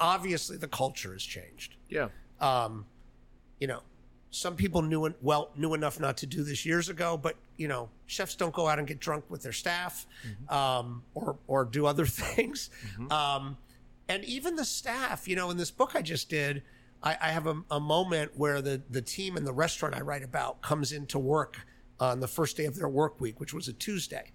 obviously the culture has changed. Yeah. Um, you know, some people knew it well knew enough not to do this years ago, but you know, chefs don't go out and get drunk with their staff, um, or or do other things. Um, and even the staff, you know, in this book I just did, I, I have a, a moment where the the team in the restaurant I write about comes into work on the first day of their work week, which was a Tuesday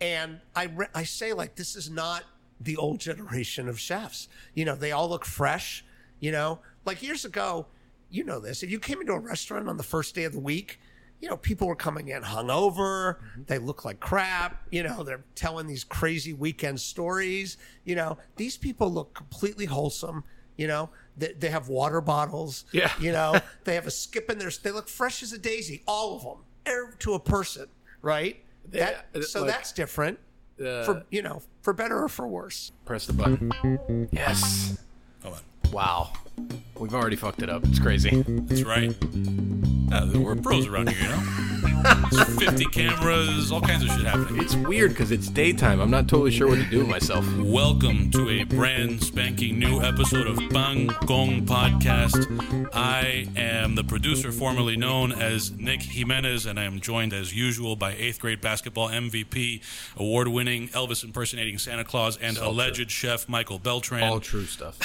and I re- I say like this is not the old generation of chefs. You know, they all look fresh. You know, like years ago, you know this. If you came into a restaurant on the first day of the week, you know, people were coming in hungover. Mm-hmm. They look like crap. You know, they're telling these crazy weekend stories. You know, these people look completely wholesome. You know, they, they have water bottles. Yeah. You know, they have a skip in their. They look fresh as a daisy. All of them, to a person, right? That, Yeah, so like- that's different Uh, for you know for better or for worse. press the button. Yes. Hold on. Wow. We've already fucked it up. It's crazy. That's right. Uh, we're pros around here, you know? There's 50 cameras, all kinds of shit happening. It's weird because it's daytime. I'm not totally sure what to do with myself. Welcome to a brand spanking new episode of Pan Con Podcast. I am the producer formerly known as Nick Jimenez, and I am joined as usual by eighth grade basketball MVP, award winning Elvis impersonating Santa Claus, and alleged chef Michael Beltran. All true stuff.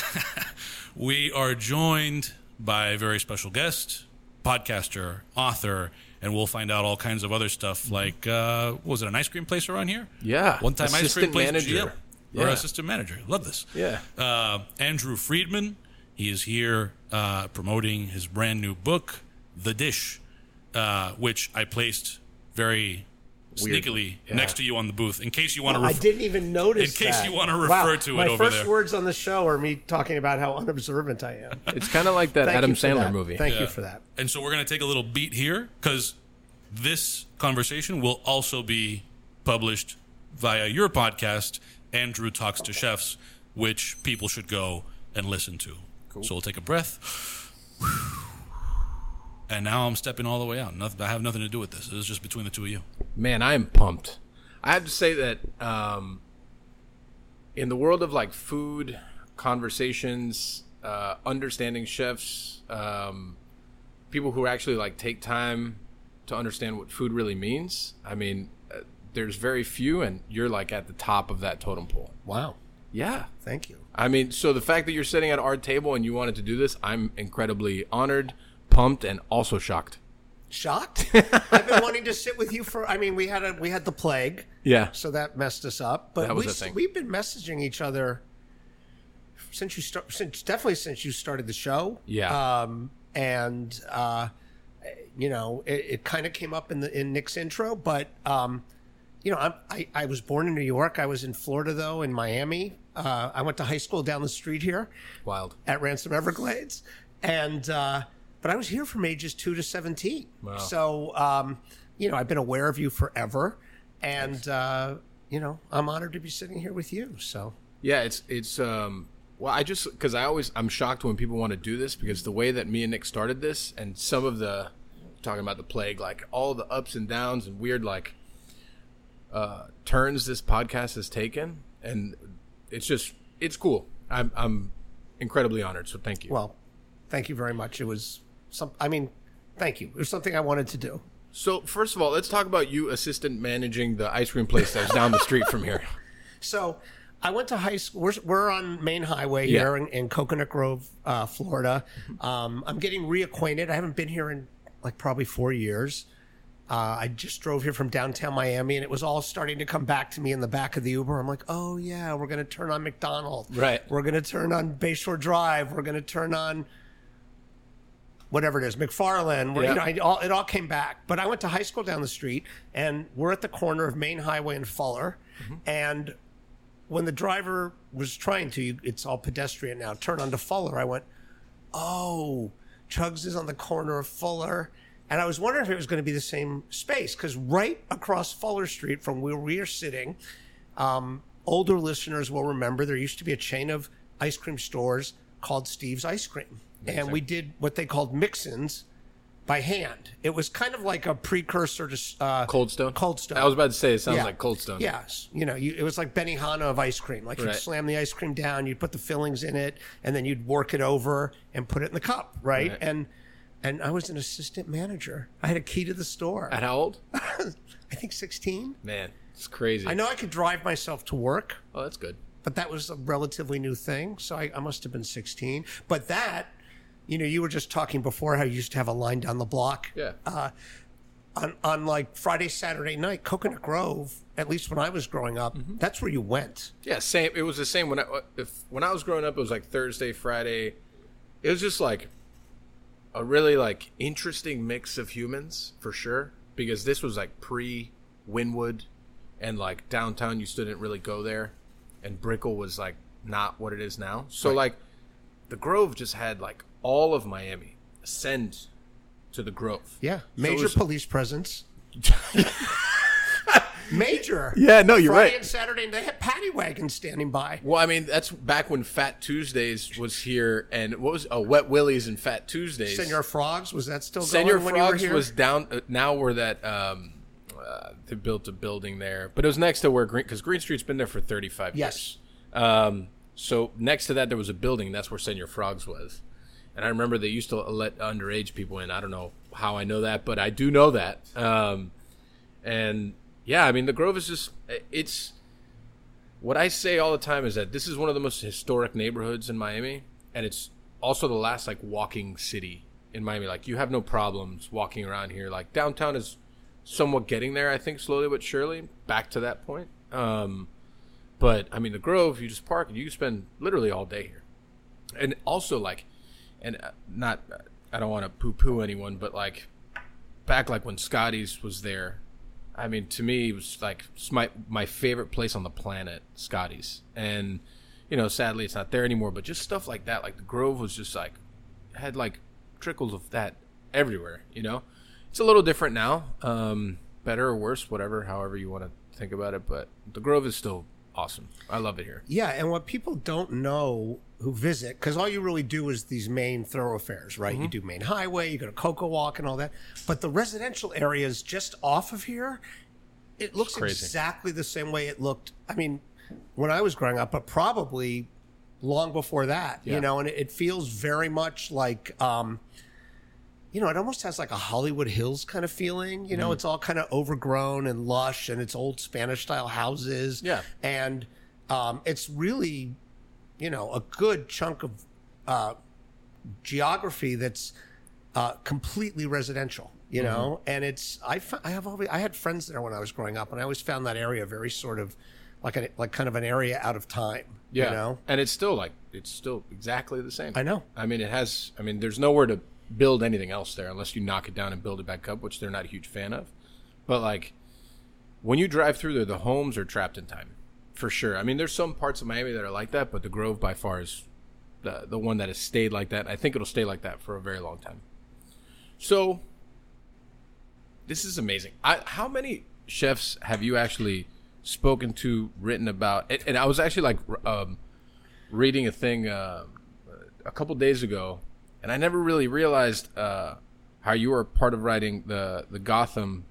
We are joined by a very special guest, podcaster, author, and we'll find out all kinds of other stuff like, uh, what was it an ice cream place around here? Yeah. One time ice cream Assistant place manager. GM. Or assistant manager. Love this. Yeah. Uh, Andrew Friedman. He is here uh, promoting his brand new book, The Dish, uh, which I placed very. Sneakily Yeah. next to you on the booth in case you want to. I ref- didn't even notice. In case that. you wanna refer Wow, to it my over first words on the show are me talking about how unobservant I am. It's kind of like that Adam Sandler that. movie. Thank you for that. And so we're going to take a little beat here because this conversation will also be published via your podcast, Andrew Talks to Chefs, which people should go and listen to. Cool. So we'll take a breath. And now I'm stepping all the way out. Nothing, I have nothing to do with this. This is just between the two of you. Man, I am pumped. I have to say that um, in the world of like food conversations, uh, understanding chefs, um, people who actually like take time to understand what food really means. I mean, uh, there's very few, and you're like at the top of that totem pole. Wow. Yeah. Thank you. I mean, so the fact that you're sitting at our table and you wanted to do this, I'm incredibly honored, pumped, and also shocked. Shocked? I've been wanting to sit with you for. I mean, we had a we had the plague, Yeah. so that messed us up. But That was we, a thing. we've been messaging each other since you start. Since definitely since you started the show. Yeah. Um, and uh, you know, it, it kind of came up in the in Nick's intro, but um, you know, I'm, I I was born in New York. I was in Florida though, in Miami. Uh, I went to high school down the street here Wild. at Ransom Everglades, and uh, but I was here from ages two to seventeen. So um, you know, I've been aware of you forever, and uh, you know, I'm honored to be sitting here with you. So Yeah, it's it's um well I just because I always I'm shocked when people want to do this because the way that me and Nick started this and some of the talking about the plague like all the ups and downs and weird like uh turns this podcast has taken and it's just it's cool. I'm I'm incredibly honored. So thank you. well, thank you very much. It was some. I mean, thank you. It was something I wanted to do. so first of all, let's talk about you assistant managing the ice cream place that's down the street from here. So I went to high school. We're, we're on Main Highway Yeah. here in, in Coconut Grove, uh, Florida. Um, I'm getting reacquainted. I haven't been here in like probably four years. Uh, I just drove here from downtown Miami, and it was all starting to come back to me in the back of the Uber. I'm like, oh yeah, we're going to turn on McDonald. Right. We're going to turn on Bayshore Drive. We're going to turn on whatever it is, McFarlane. Yeah. you know, I, all, it all came back. But I went to high school down the street, and we're at the corner of Main Highway and Fuller. And when the driver was trying to, it's all pedestrian now, turn onto Fuller, I went, oh, Chugs is on the corner of Fuller. And I was wondering if it was going to be the same space because right across Fuller Street from where we are sitting, um, older listeners will remember there used to be a chain of ice cream stores called Steve's Ice Cream. And we did what they called mix-ins by hand. It was kind of like a precursor to uh, Cold Stone. Cold Stone. I was about to say it sounds Yeah. like Cold Stone. Yes, you know, you, it was like Benihana of ice cream. Like you'd Right. slam the ice cream down, you'd put the fillings in it, and then you'd work it over and put it in the cup, right? Right. And and I was an assistant manager. I had a key to the store. At how old? I think sixteen. Man, it's crazy. I know I could drive myself to work, Oh, that's good. but that was a relatively new thing. So I, I must have been sixteen. But that, you know, you were just talking before how you used to have a line down the block. Yeah. on, on like Friday, Saturday night, Coconut Grove, at least when I was growing up, Mm-hmm. that's where you went. Yeah, same. It was the same when I if when I was growing up. It was like Thursday, Friday. It was just like a really like interesting mix of humans for sure. Because this was like pre Wynwood, and like downtown, you still didn't really go there, and Brickell was like not what it is now. So like, the Grove just had like all of Miami ascend to the Grove. Yeah. So Major was- police presence. Major. Yeah, no, you're Friday right. and Saturday, and they had paddy wagons standing by. Well, I mean, that's back when Fat Tuesdays was here, and what was oh, Wet Willies and Fat Tuesdays. Senor Frogs, was that still Senor going were Frogs was down. Uh, now where that um, uh, they built a building there, but it was next to where Green because Green Street's been there for thirty five Yes. years. Um, so next to that there was a building. That's where Senor Frogs was, and I remember they used to let underage people in. I don't know how I know that, but I do know that. Um, and yeah, I mean the Grove is just it's what I say all the time is that this is one of the most historic neighborhoods in Miami, and it's also the last like walking city in Miami. Like you have no problems walking around here. Like downtown is somewhat getting there, I think, slowly but surely, back to that point. Um, but I mean, the Grove, you just park and you can spend literally all day here, and also like, and uh, not, I don't want to poo-poo anyone, but like, back like when Scotty's was there. I mean, to me, it was like my my favorite place on the planet, Scotty's, and you know, sadly, it's not there anymore. But just stuff like that, like the Grove was just like had like trickles of that everywhere. You know, it's a little different now, um, better or worse, whatever, however you want to think about it. But the Grove is still awesome. I love it here. Yeah, and what people don't know who visit, because all you really do is these main thoroughfares, right? Mm-hmm. You do Main Highway, you go to CocoWalk and all that. But the residential areas just off of here, it looks exactly the same way it looked. I mean, when I was growing up, but probably long before that, Yeah. you know, and it, it feels very much like, um, you know, it almost has like a Hollywood Hills kind of feeling. You know, it's all kind of overgrown and lush, and it's old Spanish style houses. Yeah. and um, it's really, you know, a good chunk of uh, geography that's uh, completely residential. You Mm-hmm. know, and it's I f- I have always I had friends there when I was growing up, and I always found that area very sort of like a like kind of an area out of time. Yeah, you know, and it's still like it's still exactly the same. I know. I mean, it has. I mean, there's nowhere to build anything else there unless you knock it down and build it back up, which they're not a huge fan of. But like, when you drive through there, the homes are trapped in time, for sure. I mean, there's some parts of Miami that are like that, but the Grove by far is the the one that has stayed like that. I think it'll stay like that for a very long time. So, this is amazing. I, how many chefs have you actually spoken to, written about? And, and I was actually like um, reading a thing uh, a couple days ago, and I never really realized uh, how you were part of writing the the Gotham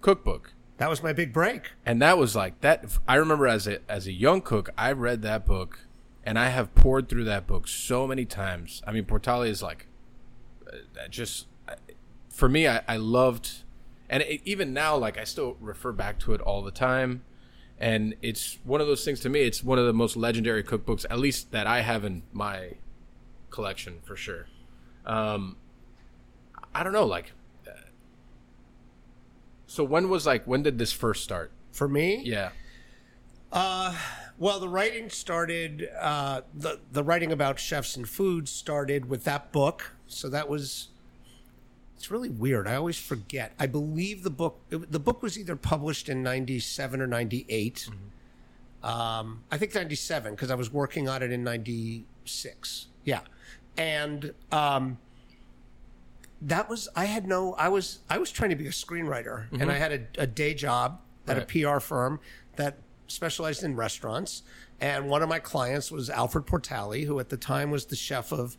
cookbook. That was my big break. And that was like that. I remember as a as a young cook, I read that book, and I have poured through that book so many times. I mean, Portale is like uh, just for me. I, I loved, and it, even now, like I still refer back to it all the time. And it's one of those things to me. It's one of the most legendary cookbooks, at least that I have in my collection for sure. Um, I don't know, like. Uh, So when was like when did this first start? For me, Yeah. Well, the writing started. Uh, the the writing about chefs and food started with that book. So that was. It's really weird. I always forget. I believe the book. It, the book was either published in '97 or '98. Um, I think '97 because I was working on it in '96. Yeah, and um, that was. I had no. I was. I was trying to be a screenwriter, and mm-hmm. I had a, a day job at Right. a PR firm that specialized in restaurants. And one of my clients was Alfred Portale, who at the time was the chef of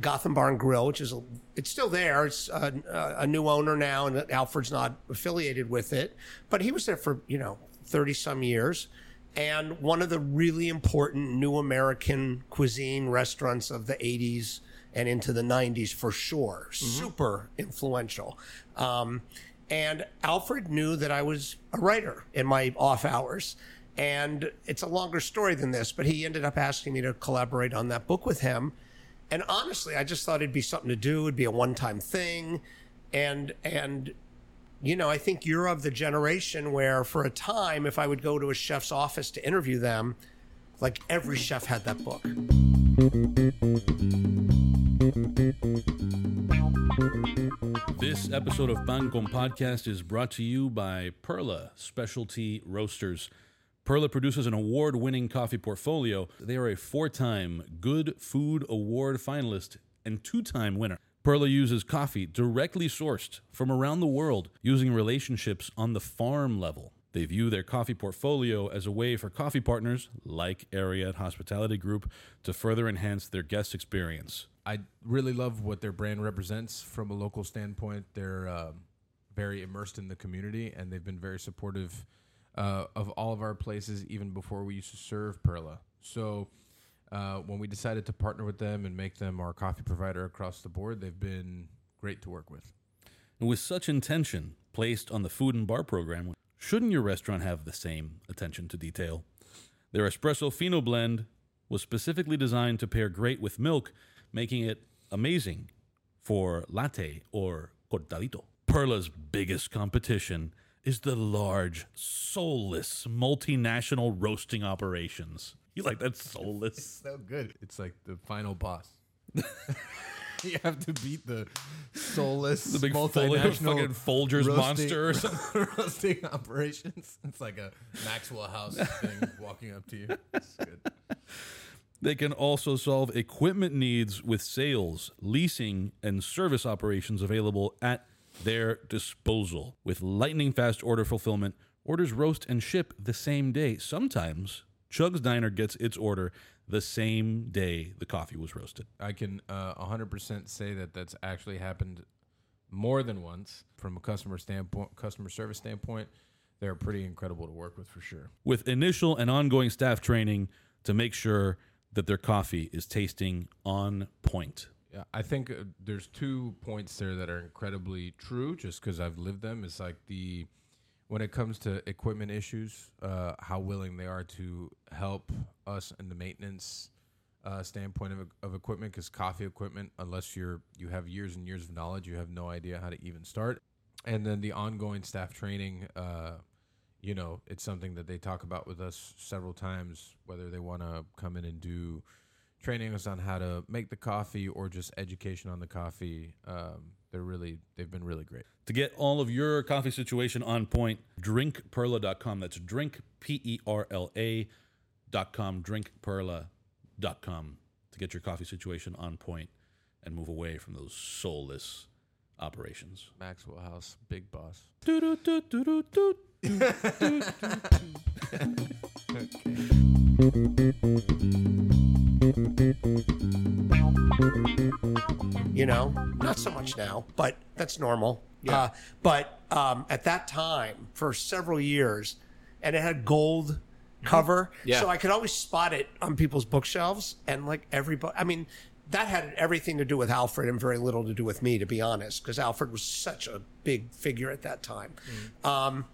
Gotham Bar and Grill, which is a, it's still there. It's a, a new owner now, and Alfred's not affiliated with it, but he was there for you know thirty some years, and one of the really important new American cuisine restaurants of the '80s and into the '90s for sure. Super influential. Um, and Alfred knew that I was a writer in my off hours. And it's a longer story than this, but he ended up asking me to collaborate on that book with him. And honestly, I just thought it'd be something to do. It'd be a one-time thing, and and you know, I think you're of the generation where, for a time, if I would go to a chef's office to interview them, like every chef had that book. This episode of Pan Con Podcast is brought to you by Perla Specialty Roasters. Perla produces an award winning coffee portfolio. They are a four time Good Food Award finalist and two time winner. Perla uses coffee directly sourced from around the world using relationships on the farm level. They view their coffee portfolio as a way for coffee partners like Ariete Hospitality Group to further enhance their guest experience. I really love what their brand represents from a local standpoint. They're um, very immersed in the community, and they've been very supportive uh, of all of our places, even before we used to serve Perla. So, uh, when we decided to partner with them and make them our coffee provider across the board, they've been great to work with. And with such intention placed on the food and bar program, shouldn't your restaurant have the same attention to detail? Their espresso fino blend was specifically designed to pair great with milk, making it amazing for latte or cortadito. Perla's biggest competition is the large, soulless, multinational roasting operations. You like that soulless? So good. It's like the final boss. you have to beat the soulless, The big multinational fucking Folgers roasting- monster or something. roasting operations. It's like a Maxwell House thing walking up to you. It's good. They can also solve equipment needs with sales, leasing, and service operations available at their disposal. With lightning fast order fulfillment, orders roast and ship the same day. Sometimes Chug's Diner gets its order the same day the coffee was roasted. I can uh, 100% say that that's actually happened more than once from a customer standpoint, customer service standpoint. They're pretty incredible to work with for sure. With initial and ongoing staff training to make sure that their coffee is tasting on point. Yeah, I think uh, there's two points there that are incredibly true. Just because I've lived them, it's like the when it comes to equipment issues, uh, how willing they are to help us in the maintenance uh, standpoint of, of equipment. Because coffee equipment, unless you're you have years and years of knowledge, you have no idea how to even start. And then the ongoing staff training. Uh, you know, it's something that they talk about with us several times, whether they want to come in and do training us on how to make the coffee or just education on the coffee. Um, they're really, they've been really great. To get all of your coffee situation on point, drinkperla.com. That's drink, P E R L A dot com, drinkperla.com to get your coffee situation on point and move away from those soulless operations. Maxwell House, big boss. Doo-doo-doo-doo-doo-doo. you know not so much now but that's normal. Uh, but um, at that time for several years and it had gold cover Yeah. so i could always spot it on people's bookshelves and like everybody i mean that had everything to do with alfred and very little to do with me to be honest because alfred was such a big figure at that time. Um,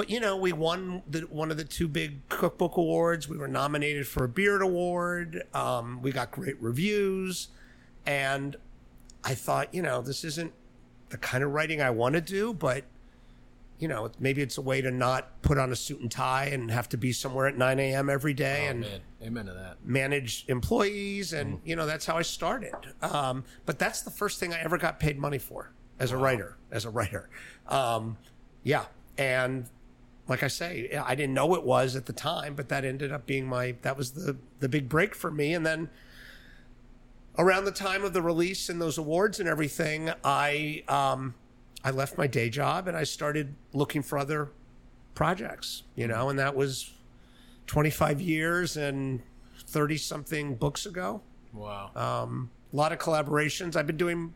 but you know, we won the, one of the two big cookbook awards. We were nominated for a Beard Award. Um, we got great reviews, and I thought, you know, this isn't the kind of writing I want to do, but you know, maybe it's a way to not put on a suit and tie and have to be somewhere at 9 a.m. every day and amen to that. manage employees, and you know, that's how I started. Um, but that's the first thing I ever got paid money for as a writer. As a writer, um, yeah, and like I say, I didn't know it was at the time, but that ended up being my that was the the big break for me. And then around the time of the release and those awards and everything, I um, I left my day job and I started looking for other projects. You know, and that was 25 years and 30 something books ago. Wow. Um, a lot of collaborations. I've been doing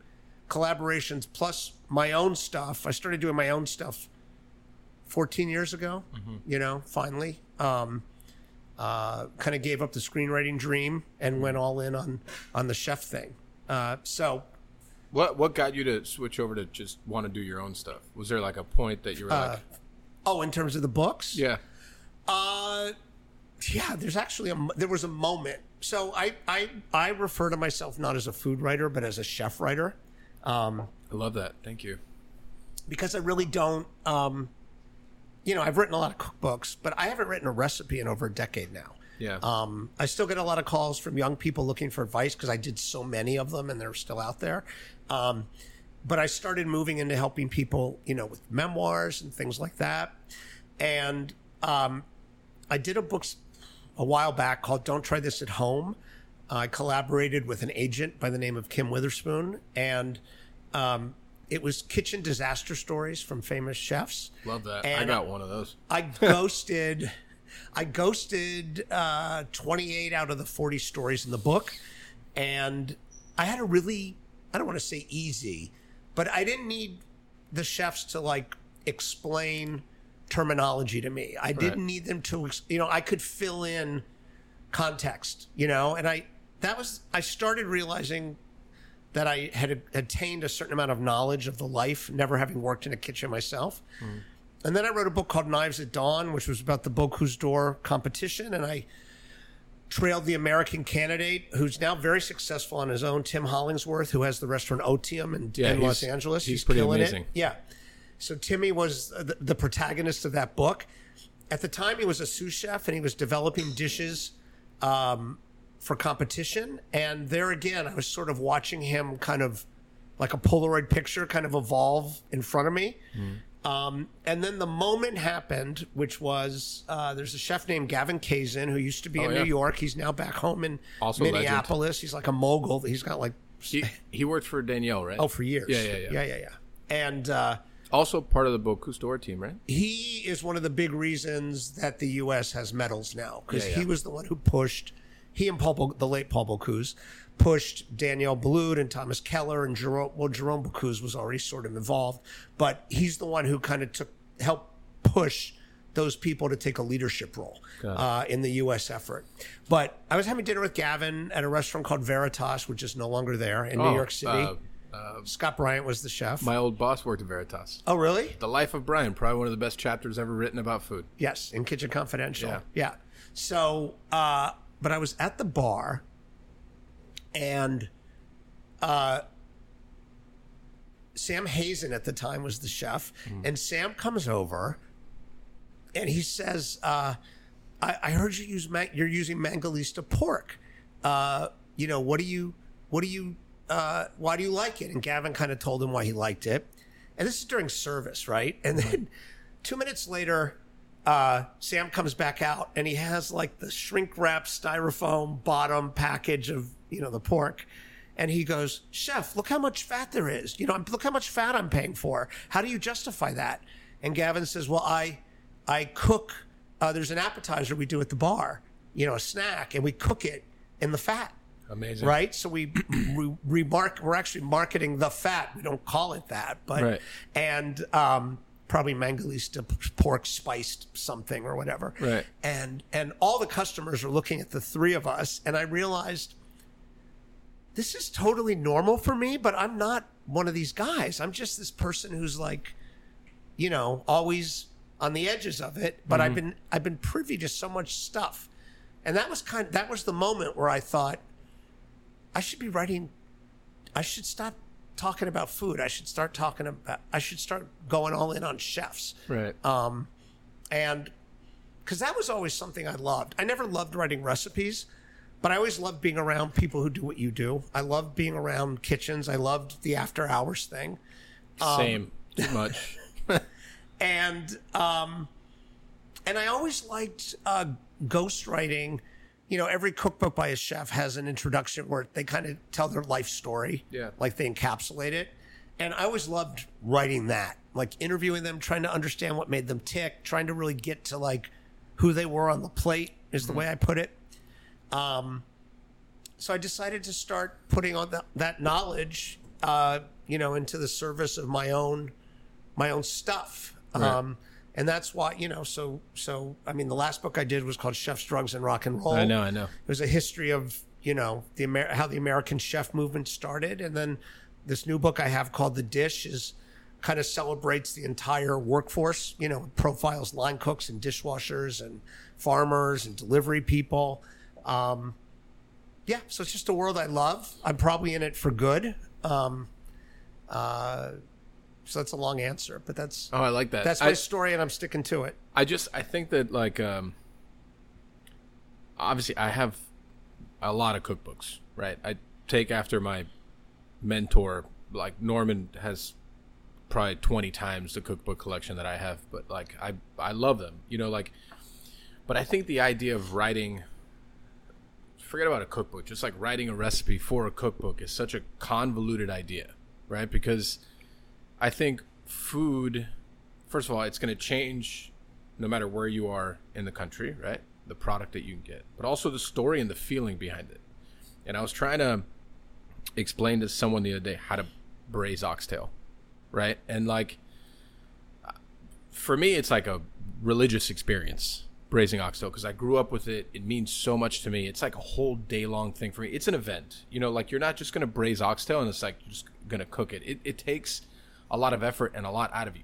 collaborations plus my own stuff. I started doing my own stuff 14 years ago, you know, finally. Um, uh, kind of gave up the screenwriting dream and went all in on, on the chef thing. Uh, so what what got you to switch over to just want to do your own stuff? Was there like a point that you were like, Oh, in terms of the books? yeah, Uh, yeah. There's actually a there was a moment. So I I I refer to myself not as a food writer but as a chef writer, um, I love that. Thank you. because I really don't. Um, you know, I've written a lot of cookbooks, but I haven't written a recipe in over a decade now. Yeah. Um, I still get a lot of calls from young people looking for advice because I did so many of them and they're still out there. Um, but I started moving into helping people, you know, with memoirs and things like that. And um, I did a book a while back called Don't Try This at Home. I collaborated with an agent by the name of Kim Witherspoon, and um, it was kitchen disaster stories from famous chefs. Love that. I got one of those. I ghosted. I ghosted uh, 28 out of the 40 stories in the book, and I had a really I don't want to say easy, but I didn't need the chefs to like explain terminology to me. I didn't need them to, you know, I could fill in context, you know, and I that was I started realizing that I had attained a certain amount of knowledge of the life, never having worked in a kitchen myself. And then I wrote a book called Knives at Dawn, which was about the Bocuse d'Or competition, and I trailed the American candidate who's now very successful on his own, Tim Hollingsworth, who has the restaurant Otium in, Yeah, in Los he's- Angeles. he's pretty killing amazing. It. Yeah. So Timmy was the, the protagonist of that book. At the time, he was a sous chef and he was developing dishes um, for competition. And there again, I was sort of watching him kind of like a Polaroid picture kind of evolve in front of me. Um, and then the moment happened, which was uh, there's a chef named Gavin Kaysen who used to be Oh, in yeah. New York. He's now back home in Also a legend. Minneapolis. He's like a mogul. He's got like He he worked for Daniel, right? oh for years. Yeah, yeah, yeah. yeah, yeah, yeah. And uh, Also part of the Bocuse d'Or team, right? he is one of the big reasons that the U.S. has medals now because Yeah, yeah. he was the one who pushed. He and Paul, the late Paul Bocuse, pushed Daniel Boulud and Thomas Keller and Jerome. Well, Jerome Bocuse was already sort of involved, but he's the one who kind of took helped push those people to take a leadership role uh, in the U.S. effort. But I was having dinner with Gavin at a restaurant called Veritas, which is no longer there in New Oh, York City. uh, Scott Bryant was the chef. My old boss worked at Veritas. oh, really? The Life of Bryan, probably one of the best chapters ever written about food. Yes, in Kitchen Confidential. Yeah. Yeah. So, uh, but I was at the bar, and uh, Sam Hazen at the time was the chef, and Sam comes over, and he says, uh, I, "I heard you use man- you're using Mangalitsa pork. Uh, you know what do you what do you uh, why do you like it?" And Gavin kind of told him why he liked it, and this is during service, right? And then two minutes later, uh, Sam comes back out and he has like the shrink wrap styrofoam bottom package of you know the pork, and he goes, "Chef, look how much fat there is. You know, look how much fat I'm paying for. How do you justify that?" And Gavin says, "Well, I I cook. Uh, there's an appetizer we do at the bar, you know, a snack, and we cook it in the fat." Amazing. right? So we we remark we're actually marketing the fat. We don't call it that, but Right. and um, probably Mangalitsa pork spiced something or whatever. Right. And and all the customers are looking at the three of us, and I realized this is totally normal for me, but I'm not one of these guys. I'm just this person who's like, you know, always on the edges of it. But I've mm-hmm. been I've been privy to so much stuff, and that was kind. Of, that was the moment where I thought. I should be writing. I should stop talking about food. I should start talking about. I should start going all in on chefs. Right. Um, and because that was always something I loved. I never loved writing recipes, but I always loved being around people who do what you do. I loved being around kitchens. I loved the after hours thing. Same. Too much. and um, and I always liked uh, ghostwriting. You know, every cookbook by a chef has an introduction where they kind of tell their life story. Yeah. like they encapsulate it. And I always loved writing that, like interviewing them, trying to understand what made them tick, trying to really get to like who they were on the plate is the way I put it. Um, so I decided to start putting on that, that knowledge, uh, you know, into the service of my own, my own stuff. Um, and that's why, you know, so, so, I mean, the last book I did was called Chefs, Drugs, and Rock and Roll. I know, I know. It was a history of, you know, the Amer- how the American chef movement started. And then this new book I have called The Dish is kind of celebrates the entire workforce, you know, profiles line cooks and dishwashers and farmers and delivery people. Um, yeah, so it's just a world I love. I'm probably in it for good. Um, uh, so that's a long answer, but that's Oh, I like that. that's my I, story, and I'm sticking to it. I just I think that like um obviously I have a lot of cookbooks, right? I take after my mentor like Norman has probably 20 times the cookbook collection that I have, but like I I love them. You know like but I think the idea of writing forget about a cookbook, just like writing a recipe for a cookbook is such a convoluted idea, right? Because I think food first of all, it's going to change no matter where you are in the country, right? The product that you can get, but also the story and the feeling behind it. And I was trying to explain to someone the other day how to braise oxtail, right? And like, for me, it's like a religious experience braising oxtail because I grew up with it. It means so much to me. It's like a whole day long thing for me. It's an event, you know. Like you're not just gonna braise oxtail and it's like you're just gonna cook it. It, it takes a lot of effort and a lot out of you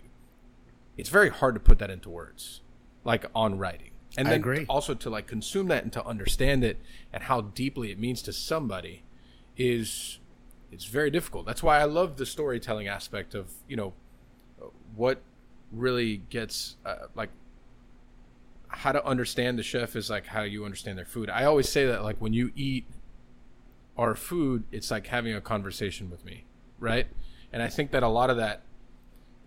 it's very hard to put that into words, like on writing. And I then agree. also to like consume that and to understand it and how deeply it means to somebody is it's very difficult. That's why I love the storytelling aspect of, you know, what really gets uh, like how to understand the chef is like how you understand their food. I always say that like when you eat our food, it's like having a conversation with me, right? And I think that a lot of that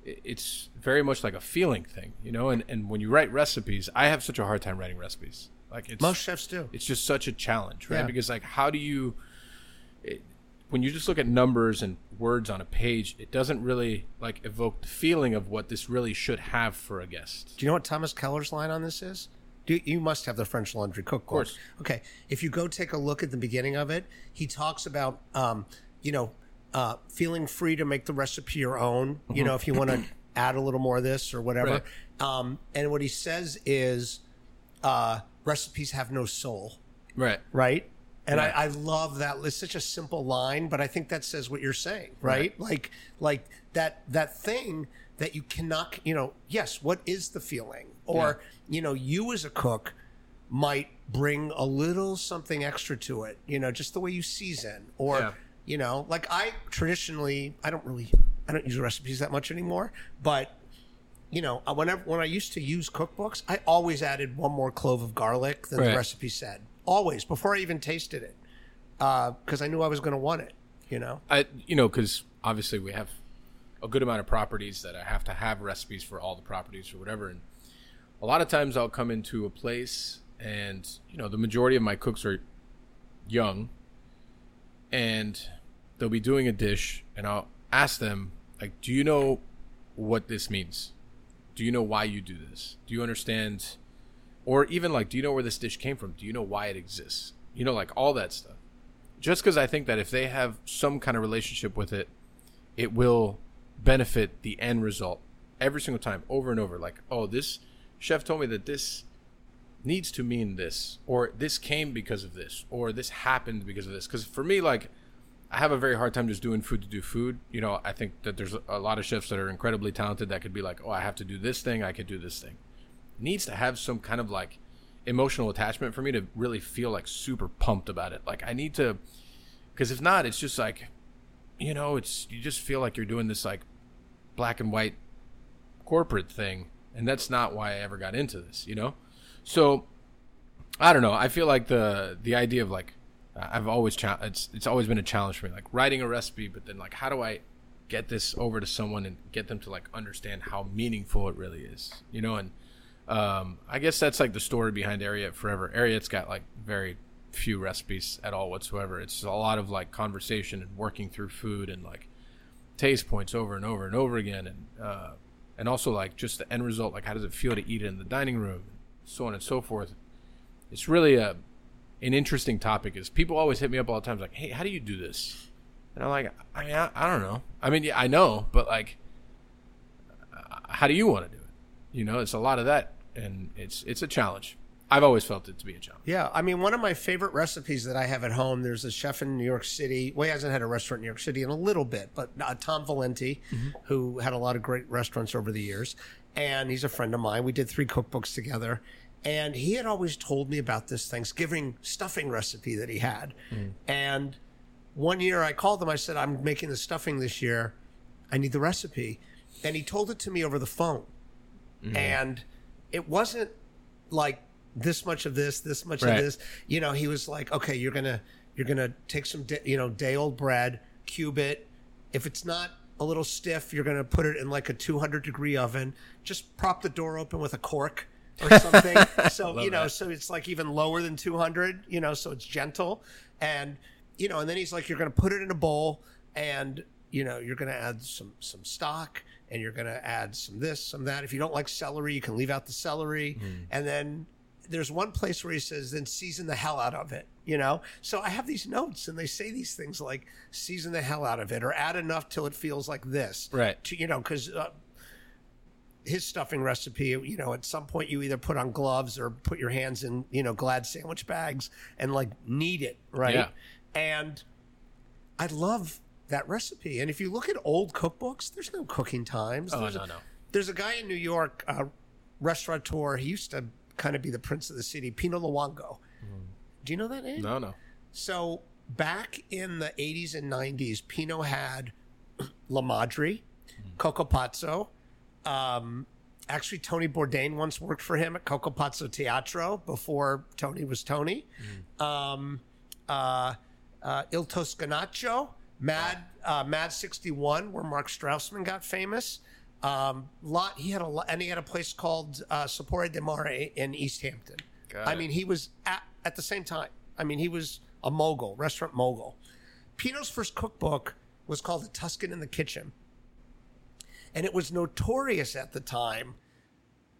it's very much like a feeling thing, you know. And and when you write recipes, I have such a hard time writing recipes. Like it's Most chefs do. it's just such a challenge, right? Yeah. Because like, how do you, it, when you just look at numbers and words on a page, it doesn't really like evoke the feeling of what this really should have for a guest. Do you know what Thomas Keller's line on this is? Do you must have the French Laundry Cookbook? Of course. Okay, if you go take a look at the beginning of it, he talks about, um, you know, uh, feeling free to make the recipe your own. You know, if you want to add a little more of this or whatever. Um, and what he says is, uh, recipes have no soul, Right. right? And Right. I, I love that. It's such a simple line, but I think that says what you're saying, right? Like, like that that thing that you cannot, you know. Yes, what is the feeling? Or you know, you as a cook might bring a little something extra to it. You know, just the way you season, or Yeah. You know, like I traditionally, I don't really, I don't use recipes that much anymore, but you know, uh, whenever when I used to use cookbooks, I always added one more clove of garlic than Right. the recipe said. Always before I even tasted it, because I knew I was going to want it. You know, I, you know, because obviously we have a good amount of properties that I have to have recipes for all the properties or whatever. And a lot of times I'll come into a place and, you know, the majority of my cooks are young and they'll be doing a dish and I'll ask them, like, do you know what this means? Do you know why you do this? Do you understand? Or even like, do you know where this dish came from? Do you know why it exists? You know, like all that stuff just because I think that if they have some kind of relationship with it, it will benefit the end result every single time, over and over. Like, oh, this chef told me that this needs to mean this, or this came because of this, or this happened because of this. Because for me, like, I have a very hard time just doing food to do food. You know, I think that there's a lot of chefs that are incredibly talented that could be like, oh, I have to do this thing, I could do this thing. needs to have some kind of like emotional attachment for me to really feel like super pumped about it. Like, I need to, because if not, it's just like, you know, it's you just feel like you're doing this like black and white corporate thing, and that's not why I ever got into this. You know, so I don't know. I feel like the the idea of like I've always it's it's always been a challenge for me, like writing a recipe, but then like how do I get this over to someone and get them to like understand how meaningful it really is, you know? And um, I guess that's like the story behind Ariete Forever. Ariete's got like very few recipes at all whatsoever. It's a lot of like conversation and working through food and like taste points over and over and over again, and uh, and also like just the end result, like how does it feel to eat it in the dining room, so on and so forth. It's really a an interesting topic is people always hit me up all the time like, "Hey, how do you do this?" And I'm like, "I mean, I, I don't know. I mean, yeah, I know, but like, uh, how do you want to do it? You know, it's a lot of that, and it's it's a challenge. I've always felt it to be a challenge. Yeah, I mean, one of my favorite recipes that I have at home. There's a chef in New York City. Well, he hasn't had a restaurant in New York City in a little bit, but uh, Tom Valenti, who had a lot of great restaurants over the years, and he's a friend of mine. We did three cookbooks together, and he had always told me about this Thanksgiving stuffing recipe that he had, hmm. and one year I called him. I said, "I'm making the stuffing this year. I need the recipe," and he told it to me over the phone, mm-hmm. and it wasn't like this much of this, this much Right. of this. You know, he was like, "Okay, you're gonna you're gonna take some da- you know day old bread, cube it. If it's not a little stiff, you're gonna put it in like a 200 degree oven. Just prop the door open with a cork." or something so you know that. so it's like even lower than 200 you know so it's gentle and you know and then he's like you're going to put it in a bowl and you know you're going to add some some stock and you're going to add some this some that if you don't like celery you can leave out the celery mm. and then there's one place where he says then season the hell out of it you know so i have these notes and they say these things like season the hell out of it or add enough till it feels like this Right. to, you know because uh, his stuffing recipe, you know, at some point you either put on gloves or put your hands in, you know, glad sandwich bags and like knead it, right? Yeah. And I love that recipe. And if you look at old cookbooks, there's no cooking times. Oh, there's no, a, no. There's a guy in New York, a restaurateur. He used to kind of be the prince of the city, Pino Luongo. Do you know that name? No, no. So back in the 80s and 90s, Pino had Le Madri, Coco Pazzo. Um, actually, Tony Bourdain once worked for him at Coco Pazzo Teatro before Tony was Tony. Um, uh, uh, Il Toscanaccio, Mad uh, Mad 61, where Mark Strausman got famous. Um, lot he had a lot, and he had a place called uh, Sapore di Mare in East Hampton. Got I it. mean, he was at, at the same time. I mean, he was a mogul, restaurant mogul. Pino's first cookbook was called The Tuscan in the Kitchen. And it was notorious at the time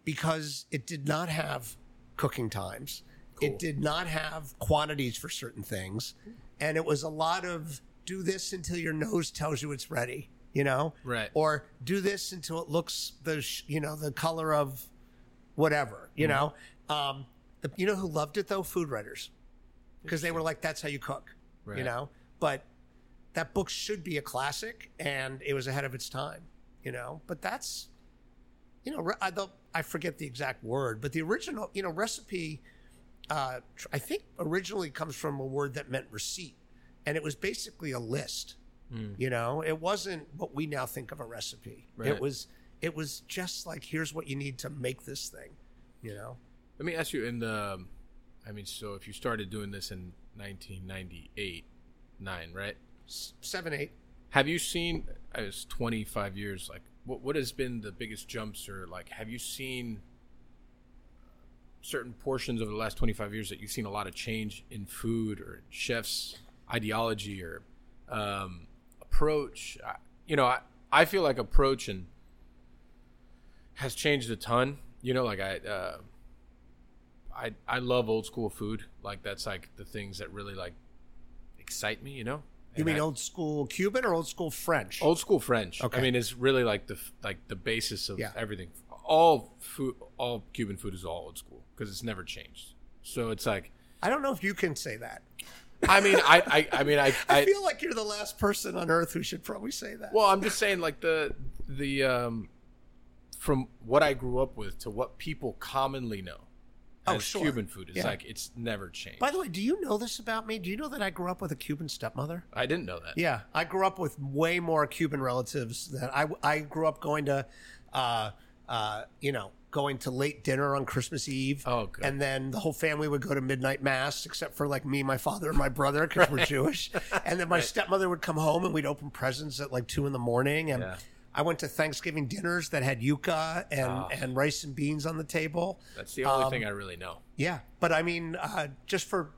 because it did not have cooking times. It did not have quantities for certain things. And it was a lot of do this until your nose tells you it's ready, you know? Right. Or do this until it looks the, sh- you know, the color of whatever, you know? Um, the, you know who loved it though? Food writers. Because they were like, that's how you cook, you know? But that book should be a classic and it was ahead of its time, you know? But that's, you know, I, don't, I forget the exact word, but the original, you know, recipe, uh, I think originally comes from a word that meant receipt. And it was basically a list, you know? It wasn't what we now think of a recipe. It was, it was just like, here's what you need to make this thing, you know? Let me ask you in the I mean, so if you started doing this in 1998, 9, right? Seven, eight. Have you seen as 25 years like what what has been the biggest jumps or like have you seen certain portions over the last 25 years that you've seen a lot of change in food or chefs ideology or um, approach you know I, I feel like approach and has changed a ton you know like I uh, I I love old school food like that's like the things that really like excite me you know You mean I- old school Cuban or old school French? old school French. Okay. I mean, it's really like the like the basis of Yeah. everything. All food, all Cuban food is all old school because it's never changed. So it's like, I don't know if you can say that. I mean, I, I, I mean, I, I, I, feel like you're the last person on earth who should probably say that. well, I'm just saying, like the the um, from what I grew up with to what people commonly know Oh, as sure. Cuban food is Yeah. like it's never changed. By the way, do you know this about me? Do you know that I grew up with a Cuban stepmother? I didn't know that. Yeah, I grew up with way more Cuban relatives than I. I grew up going to, uh, uh, you know, going to late dinner on Christmas Eve. Oh, good. and then the whole family would go to midnight mass, except for like me, my father, and my brother because we're Jewish. And then my stepmother would come home, and we'd open presents at like two in the morning. And Yeah. I went to Thanksgiving dinners that had yuca and Oh. and rice and beans on the table. That's the only Um, thing I really know. Yeah, but I mean, uh, just for,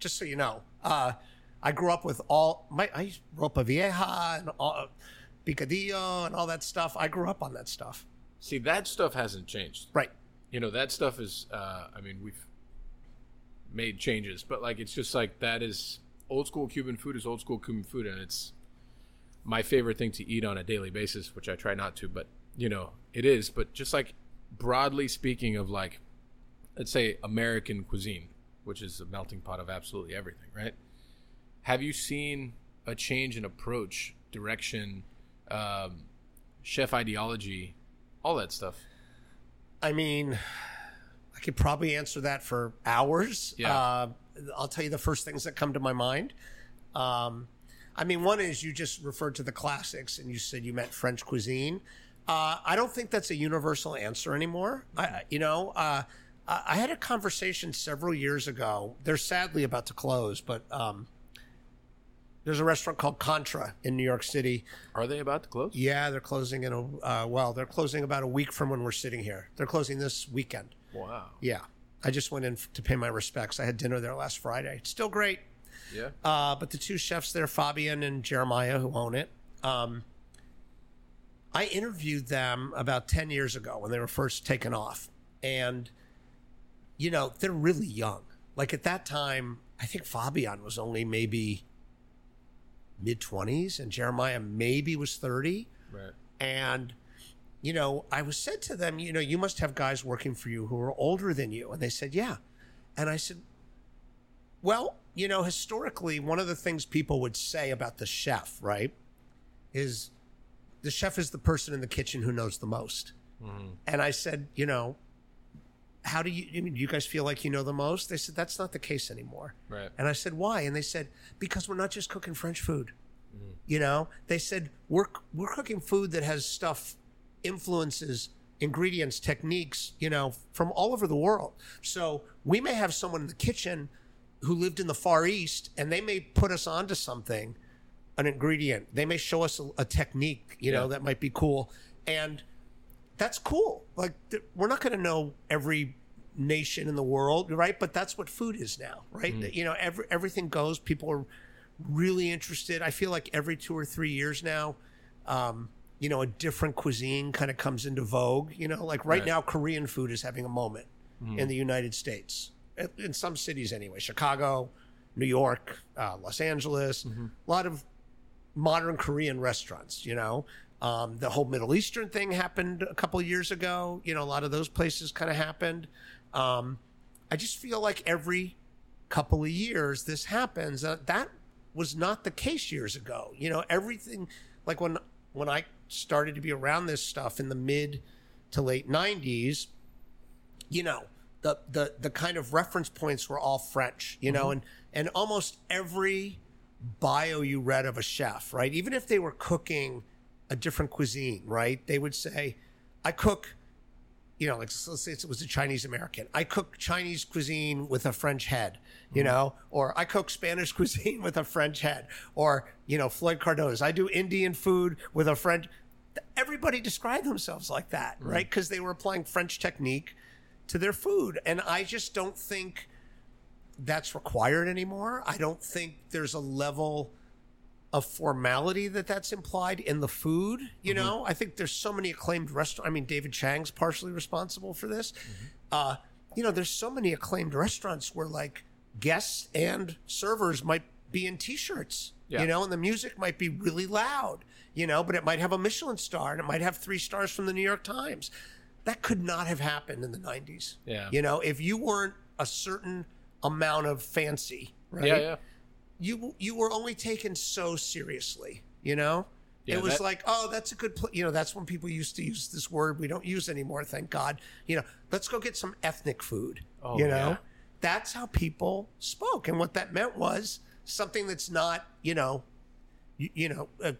just so you know, uh, I grew up with all my I ropa vieja and all, picadillo and all that stuff. I grew up on that stuff. See, that stuff hasn't changed. Right. you know that stuff is uh i mean we've made changes, but like it's just like that is old school Cuban food is old school Cuban food, and it's my favorite thing to eat on a daily basis, which I try not to, but you know it is. But just like broadly speaking, of like let's say American cuisine, which is a melting pot of absolutely everything, right? Have you seen a change in approach, direction, um, chef ideology, all that stuff? I mean, I could probably answer that for hours. Yeah. Uh, I'll tell you the first things that come to my mind. Um, I mean, one is you just referred to the classics and you said you meant French cuisine. Uh, I don't think that's a universal answer anymore. I, you know, uh, I I had a conversation several years ago. They're sadly about to close, but um, there's a restaurant called Contra in New York City. Are they about to close? Yeah, they're closing in a uh, well. They're closing about a week from when we're sitting here. They're closing this weekend. Wow. Yeah, I just went in f- to pay my respects. I had dinner there last Friday. It's still great. Yeah. Uh, but the two chefs there, Fabian and Jeremiah, who own it, um, I interviewed them about 10 years ago when they were first taken off. And, you know, they're really young. Like at that time, I think Fabian was only maybe mid 20s and Jeremiah maybe was 30. Right. And, you know, I was said to them, you know, you must have guys working for you who are older than you. And they said, yeah. And I said, well, you know, historically, one of the things people would say about the chef, right, is the chef is the person in the kitchen who knows the most. Mm-hmm. And I said, you know, how do you, I mean, do you guys feel like you know the most? They said, that's not the case anymore. Right. And I said, why? And they said, because we're not just cooking French food. Mm. You know, they said, we're, we're cooking food that has stuff, influences, ingredients, techniques, you know, from all over the world. So we may have someone in the kitchen who lived in the Far East and they may put us onto something, an ingredient. They may show us a, a technique, you know, that might be cool. And that's cool. Like th- we're not going to know every nation in the world, right? But that's what food is now, right? You know, every, everything goes. People are really interested. I feel like every two or three years now, um, you know, a different cuisine kind of comes into vogue. You know, like right, Right. now, Korean food is having a moment in the United States, in- in some cities anyway. Chicago, New York, uh, Los Angeles, a lot of modern Korean restaurants, you know. Um, the whole Middle Eastern thing happened a couple of years ago. You know, a lot of those places kind of happened. Um, I just feel like every couple of years this happens. Uh, that was not the case years ago. You know, everything like when when I started to be around this stuff in the mid to late '90s, you know, the the the kind of reference points were all French. You know, and and almost every bio you read of a chef, right? Even if they were cooking a different cuisine, right? They would say, I cook, you know, like let's say it was a Chinese American. I cook Chinese cuisine with a French head, you mm-hmm. know, or I cook Spanish cuisine with a French head, or, you know, Floyd Cardoz, I do Indian food with a French. Everybody described themselves like that, mm-hmm. right? Because they were applying French technique to their food. And I just don't think that's required anymore. I don't think there's a level of formality that that's implied in the food. You know, I think there's so many acclaimed restaurants. I mean, David Chang's partially responsible for this. Uh, you know, there's so many acclaimed restaurants where like guests and servers might be in t-shirts. Yeah. You know, and the music might be really loud. You know, but it might have a Michelin star and it might have three stars from the New York Times. That could not have happened in the 90s. Yeah. You know, if you weren't a certain amount of fancy, right? Yeah, yeah. You you were only taken so seriously, you know. Yeah, it was that- like, oh, that's a good, pl-. you know. That's when people used to use this word we don't use anymore. Thank God. You know, let's go get some ethnic food. Oh, you know, yeah. that's how people spoke, and what that meant was something that's not, you know, you, you know, uh,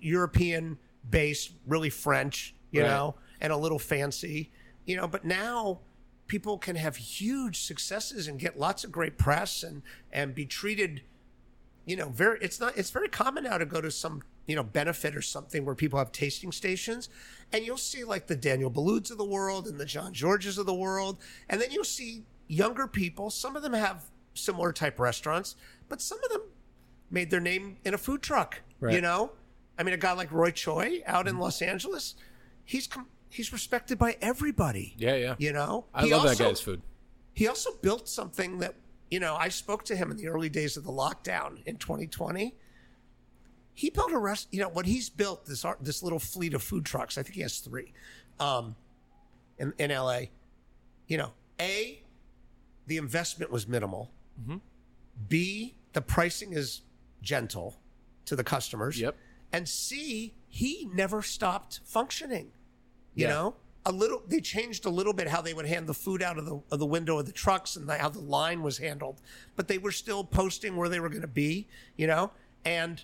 European based, really French, you Right. know, and a little fancy, you know. But now people can have huge successes and get lots of great press and and be treated you know very it's not it's very common now to go to some you know benefit or something where people have tasting stations and you'll see like the daniel Boulud's of the world and the Jean-Georges of the world and then you'll see younger people. Some of them have similar type restaurants but some of them made their name in a food truck you know? I mean a guy like roy choi out in mm-hmm. los angeles he's com- he's respected by everybody Yeah, yeah. you know? I He love that guy's food. he also built something that you know, I spoke to him in the early days of the lockdown in 2020. He built a rest, you know, what he's built this art, this little fleet of food trucks. I think he has three, um, in in LA. You know, a, the investment was minimal. Mm-hmm. B, the pricing is gentle to the customers. Yep. And C, he never stopped functioning. You Yeah. know, a little. They changed a little bit how they would hand the food out of the of the window of the trucks and how the line was handled, but they were still posting where they were going to be. You know, and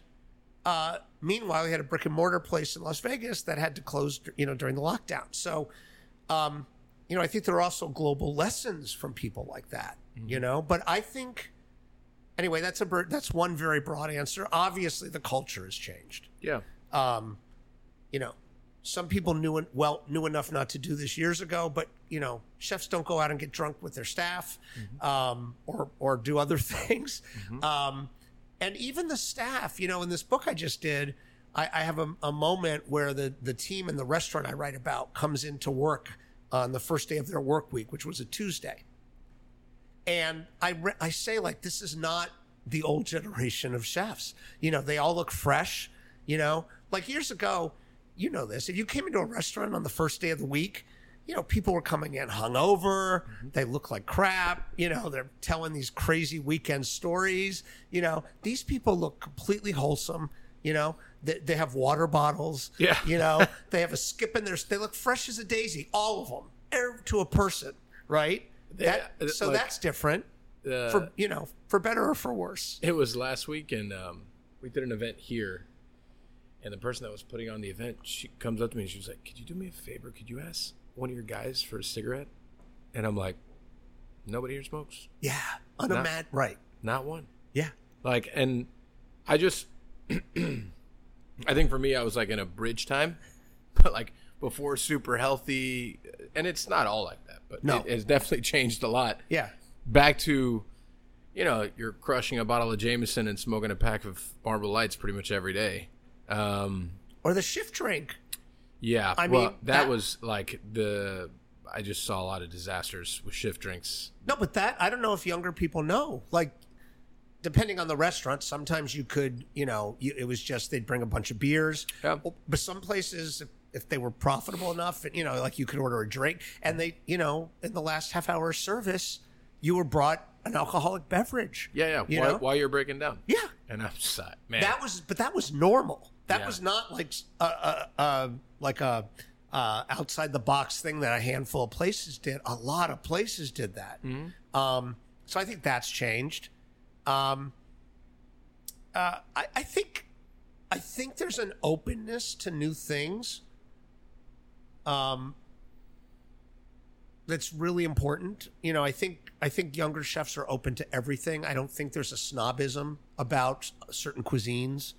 uh, meanwhile, we had a brick and mortar place in Las Vegas that had to close. You know, during the lockdown. So, um, you know, I think there are also global lessons from people like that. You know, but I think anyway, that's a that's one very broad answer. Obviously, the culture has changed Yeah. um, you know, some people knew well knew enough not to do this years ago, but you know, chefs don't go out and get drunk with their staff, um, or or do other things, um, and even the staff. You know, in this book I just did, I, I have a, a moment where the the team in the restaurant I write about comes into work on the first day of their work week, which was a Tuesday, and I re- I say like this is not the old generation of chefs. You know, they all look fresh. You know, like years ago, you know this. If you came into a restaurant on the first day of the week, you know, people were coming in hungover. They look like crap. You know, they're telling these crazy weekend stories. You know, these people look completely wholesome. You know, they, they have water bottles. Yeah. You know, they have a skip in their. They look fresh as a daisy. All of them, to a person, right? That, Yeah, so like, that's different Uh, for you know for better or for worse. It was last week, and um, we did an event here. And the person that was putting on the event, she comes up to me and she was like, "Could you do me a favor? Could you ask one of your guys for a cigarette?" And I'm like, "Nobody here smokes, Yeah, unimagin right? not one." Yeah, Like, and I just, I think for me, I was like in a bridge time, but like before super healthy, and it's not all like that, but No. it has definitely changed a lot. yeah, back to you know you're crushing a bottle of Jameson and smoking a pack of Marlboro Lights pretty much every day. Um, or the shift drink. yeah, I well, mean, that, that- was like the I just saw a lot of disasters with shift drinks. No, but that I don't know if younger people know. Like, depending on the restaurant, sometimes you could, you know, you, it was just they'd bring a bunch of beers. Yeah. But some places, if, if they were profitable enough, you know, like you could order a drink, and they, you know, in the last half hour of service, you were brought an alcoholic beverage. Yeah, yeah. You While, while you're breaking down, Yeah. and I'm like, man, That was, but that was normal. That Yeah. was not like a, a, a like a uh, outside the box thing that a handful of places did. A lot of places did that. Um, so I think that's changed. Um, uh, I, I think I think there's an openness to new things. Um, that's really important. You know, I think I think younger chefs are open to everything. I don't think there's a snobism about certain cuisines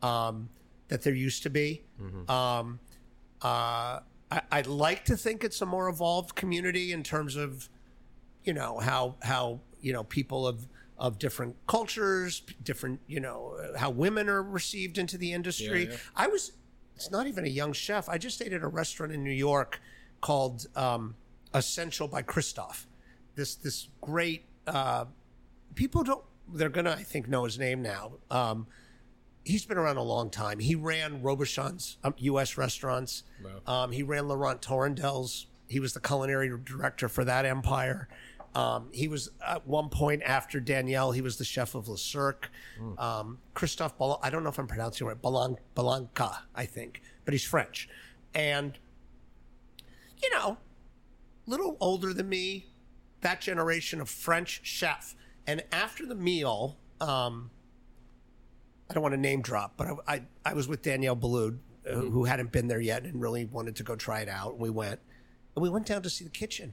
um, that there used to be. Um, uh, I, I'd like to think it's a more evolved community in terms of, you know, how how you know people of of different cultures, different you know how women are received into the industry. Yeah, yeah. I was. It's not even a young chef. I just ate at a restaurant in New York called um, Essential by Christophe. This this great. Uh, people don't. They're gonna, I think, know his name now. Um, he's been around a long time. He ran Robuchon's um, U.S. restaurants. Um, he ran Laurent Tourondel's. He was the culinary director for that empire. Um, he was at one point after Daniel. He was the chef of Le Cirque. Um, Christophe, Bal- I don't know if I'm pronouncing it right. Balan- Balanca, I think, but he's French, and you know, a little older than me, that generation of French chef. And after the meal, um, I don't want to name drop, but I, I, I was with Daniel Boulud, uh, who hadn't been there yet and really wanted to go try it out. And we went, and we went down to see the kitchen.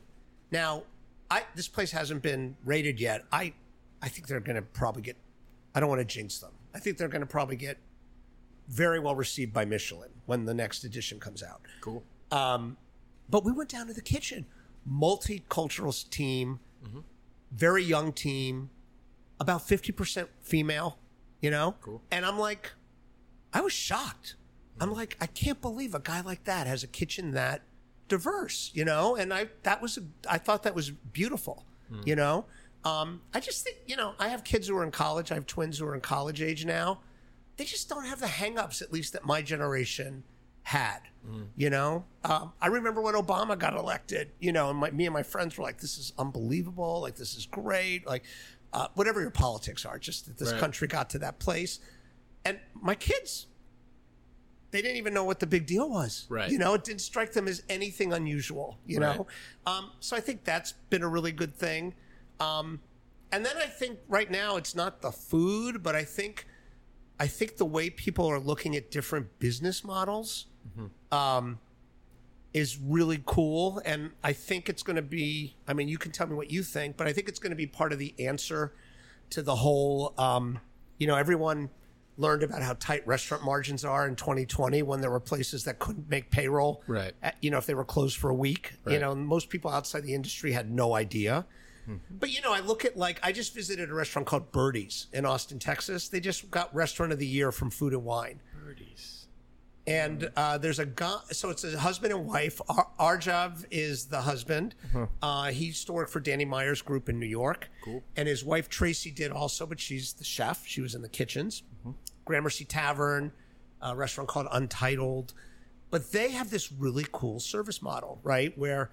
Now, I this place hasn't been rated yet. I, I think they're going to probably get. I don't want to jinx them. I think they're going to probably get very well received by Michelin when the next edition comes out. cool. Um, but we went down to the kitchen, multicultural team, very young team, about fifty percent female. You know, Cool. and I'm like, I was shocked. I'm like, I can't believe a guy like that has a kitchen that diverse. You know, and I that was a, I thought that was beautiful. You know, Um, I just think, you know, I have kids who are in college. I have twins who are in college age now. They just don't have the hangups, at least that my generation had. You know, um, I remember when Obama got elected. You know, and my, me and my friends were like, "This is unbelievable! Like, this is great! Like, uh, whatever your politics are, just that this Right. country got to that place." And my kids, they didn't even know what the big deal was. Right. You know, it didn't strike them as anything unusual. You know, um, so I think that's been a really good thing. Um, and then I think right now it's not the food, but I think I think the way people are looking at different business models um, is really cool. And I think it's going to be, I mean, you can tell me what you think, but I think it's going to be part of the answer to the whole, um, you know, everyone learned about how tight restaurant margins are in 2020 when there were places that couldn't make payroll. Right. at- you know, if they were closed for a week, you know, most people outside the industry had no idea. But you know, I look at like I just visited a restaurant called Birdie's in Austin, Texas. They just got Restaurant of the Year from Food and Wine. Birdies. And uh, there's a guy, so it's a husband and wife. Ar- Arjav is the husband. Uh, he used to work for Danny Meyer's Group in New York. Cool. And his wife Tracy did also, but she's the chef. She was in the kitchens. Gramercy Tavern, a restaurant called Untitled. But they have this really cool service model, right? Where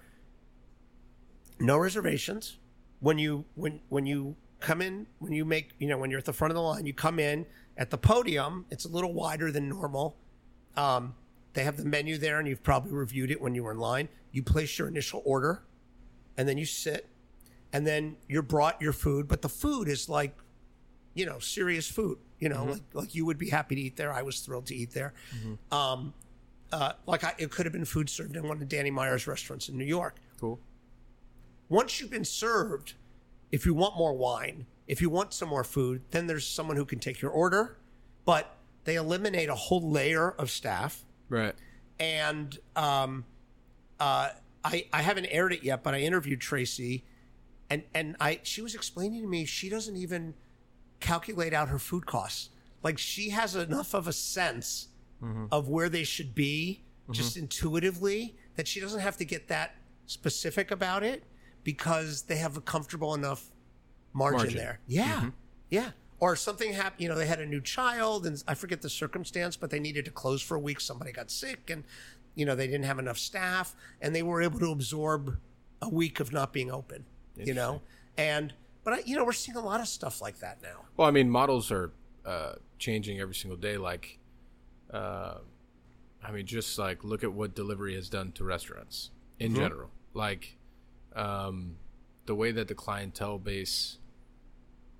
no reservations. When you when when you come in, when you make you know when you're at the front of the line, you come in at the podium. It's a little wider than normal. Um, they have the menu there, and you've probably reviewed it when you were in line. You place your initial order, and then you sit, and then you're brought your food. But the food is like, you know, serious food. You know, like like you would be happy to eat there. I was thrilled to eat there. Um, uh, like I, it could have been food served in one of Danny Meyer's restaurants in New York Cool. once you've been served, if you want more wine, if you want some more food, then there's someone who can take your order. But they eliminate a whole layer of staff. Right. And um, uh, I, I haven't aired it yet, but I interviewed Tracy, and, and I she was explaining to me she doesn't even calculate out her food costs. Like she has enough of a sense of where they should be just intuitively that she doesn't have to get that specific about it because they have a comfortable enough margin, Margin. there. Yeah. Yeah. Or something happened, you know, they had a new child and I forget the circumstance, but they needed to close for a week. Somebody got sick and, you know, they didn't have enough staff and they were able to absorb a week of not being open, you know? And, but I, you know, we're seeing a lot of stuff like that now. Well, I mean, models are uh, changing every single day. Like, uh, I mean, just like look at what delivery has done to restaurants in general. Like, um, the way that the clientele base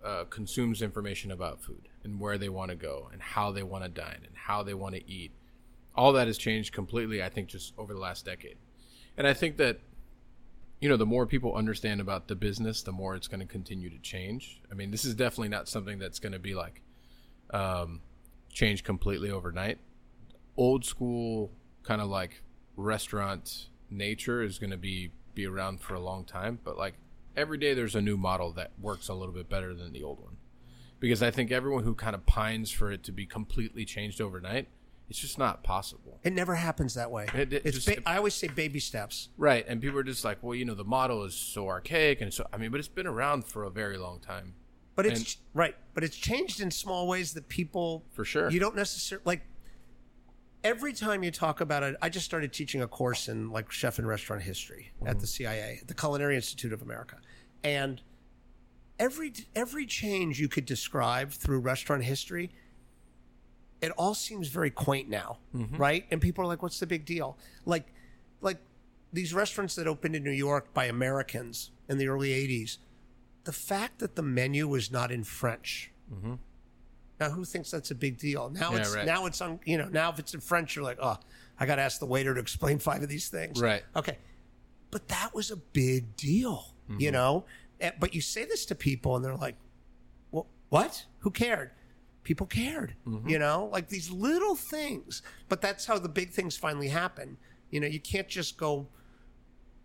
uh, consumes information about food and where they want to go and how they want to dine and how they want to eat. All that has changed completely, I think, just over the last decade. And I think that you know, the more people understand about the business, the more it's going to continue to change. I mean, this is definitely not something that's going to be like um, change completely overnight. Old school kind of like restaurant nature is going to be be around for a long time, but like every day there's a new model that works a little bit better than the old one. Because I think everyone who kind of pines for it to be completely changed overnight, it's just not possible. It never happens that way. It- it it's just- ba- I always say baby steps. Right, and people are just like, well, you know, the model is so archaic, and so I mean, but it's been around for a very long time. But it's And- right. But it's changed in small ways that people For sure. You don't necessarily like. Every time you talk about it, I just started teaching a course in like chef and restaurant history at the mm-hmm. CIA, the Culinary Institute of America, and every every change you could describe through restaurant history, it all seems very quaint now, mm-hmm. right? And people are like, "What's the big deal?" Like, like these restaurants that opened in New York by Americans in the early '80s the fact that the menu was not in French. Mm-hmm. Now, who thinks that's a big deal? Now. Yeah, it's right. now it's on. You know, now if it's in French, you're like, oh, I got to ask the waiter to explain five of these things. Right. Okay, but that was a big deal. Mm-hmm. You know, Eh, but you say this to people, and they're like, well, what? Who cared? People cared. Mm-hmm. You know, like these little things. But that's how the big things finally happen. You know, you can't just go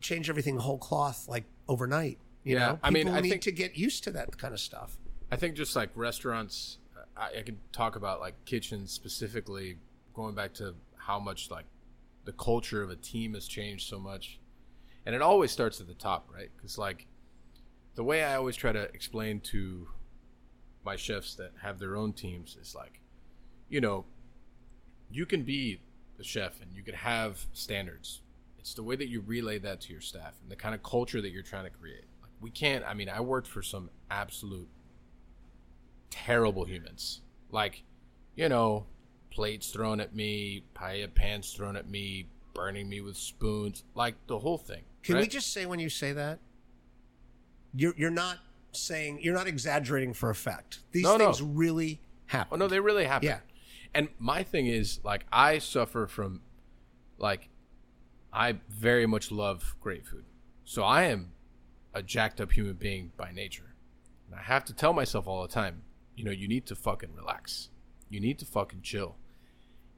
change everything whole cloth like overnight. You Yeah, know, I mean, I need think- to get used to that kind of stuff. I think just like restaurants, I, I could talk about like kitchens specifically, going back to how much like the culture of a team has changed so much, and it always starts at the top, right? Because like the way I always try to explain to my chefs that have their own teams is like, you know, you can be the chef and you can have standards. It's the way that you relay that to your staff and the kind of culture that you're trying to create. Like we can't. I mean, I worked for some absolute terrible humans. Like, you know, plates thrown at me, paella pans thrown at me, burning me with spoons, like the whole thing. Can we just say when you say that, you're you're not saying you're not exaggerating for effect. These No, no. things really happen. Oh no, they really happen. Yeah. And my thing is like I suffer from like I very much love great food. So I am a jacked up human being by nature. And I have to tell myself all the time, you know, you need to fucking relax. You need to fucking chill.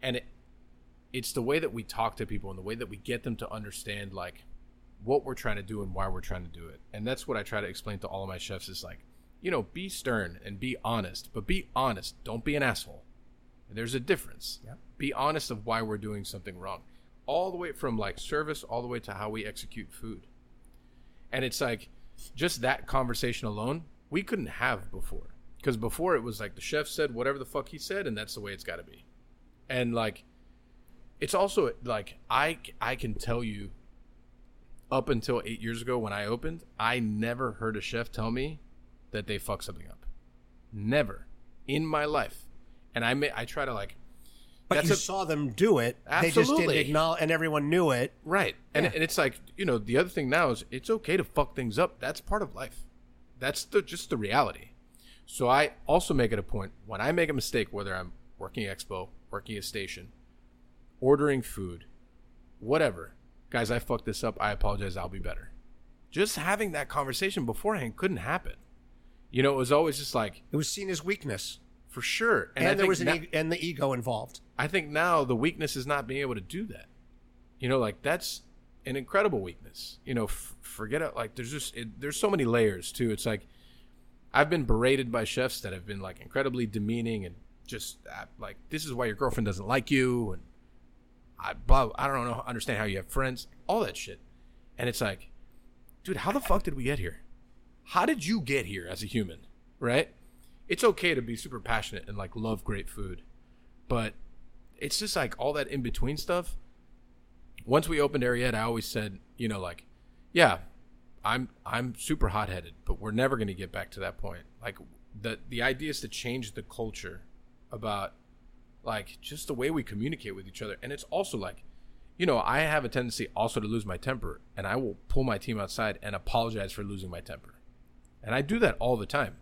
And it it's the way that we talk to people and the way that we get them to understand like what we're trying to do and why we're trying to do it. And that's what I try to explain to all of my chefs is like, you know, be stern and be honest, but be honest. Don't be an asshole. There's a difference. Yep. Be honest of why we're doing something wrong. All the way from like service all the way to how we execute food. And it's like just that conversation alone, we couldn't have before. Because before it was like the chef said whatever the fuck he said, and that's the way it's got to be. And like, it's also like I I can tell you, up until eight years ago when I opened, I never heard a chef tell me that they fucked something up. Never in my life. And I may I try to like but that's you a- saw them do it. They just Absolutely. didn't acknowledge, and everyone knew it. Right. And, Yeah. and it's like, you know, the other thing now is it's okay to fuck things up. That's part of life. That's the just the reality. So I also make it a point when I make a mistake, whether I'm working expo, working a station, ordering food, whatever. Guys, I fucked this up. I apologize. I'll be better. Just having that conversation beforehand couldn't happen. You know, it was always just like, It was seen as weakness, for sure. and, I there was an na- e- and the ego involved. I think now the weakness is not being able to do that. You know, like that's an incredible weakness. You know, f- forget it. Like there's just it, there's so many layers too. It's like I've been berated by chefs that have been like incredibly demeaning and just uh, like this is why your girlfriend doesn't like you and I blah, I don't know understand how you have friends, all that shit. And it's like, dude, how the fuck did we get here? How did you get here as a human? Right? It's okay to be super passionate and like love great food, but it's just like all that in between stuff. Once we opened Ariete, I always said, you know, like, yeah, I'm I'm super hot headed, but we're never going to get back to that point. Like the the idea is to change the culture about like just the way we communicate with each other, and it's also like, you know, I have a tendency also to lose my temper, and I will pull my team outside and apologize for losing my temper, and I do that all the time,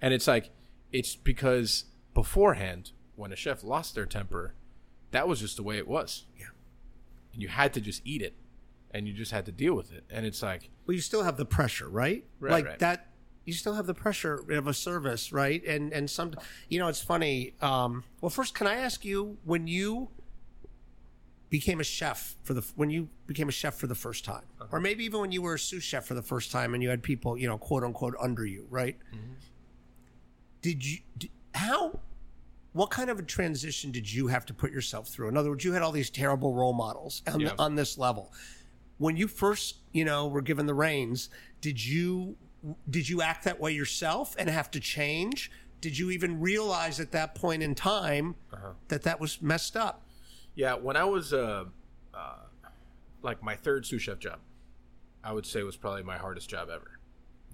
and it's like it's because beforehand when a chef lost their temper, that was just the way it was. Yeah. And you had to just eat it and you just had to deal with it. And it's like, Well, you still have the pressure, right? Right, like right. that. You still have the pressure of a service, right? And and some, you know, it's funny. Um, well, first, can I ask you when you became a chef for the when you became a chef for the first time, Uh-huh. or maybe even when you were a sous chef for the first time, and you had people, you know, quote unquote, under you, right? Mm-hmm. Did you d how? What kind of a transition did you have to put yourself through? In other words, you had all these terrible role models on, Yeah. the, on this level when you first you know were given the reins did you did you act that way yourself and have to change did you even realize at that point in time Uh-huh. that that was messed up yeah, when I was, uh, uh, like my third sous chef job, I would say was probably my hardest job ever.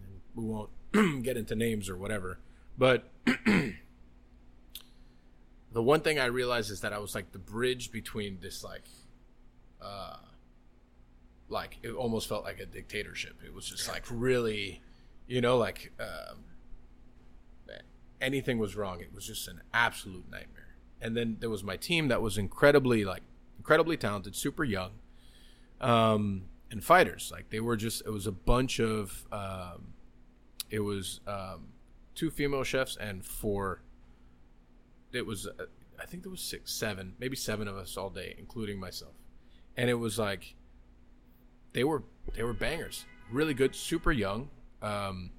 And we won't get into names or whatever, but the one thing I realized is that I was like the bridge between this like, uh, like it almost felt like a dictatorship. It was just like really, you know, like um, anything was wrong. It was just an absolute nightmare. And then there was my team that was incredibly like incredibly talented, super young, um, and fighters. Like they were just it was a bunch of um, it was um, two female chefs and four. It was uh, I think there was six, seven, maybe seven of us all day, including myself, and it was like they were they were bangers, really good, super young. Um,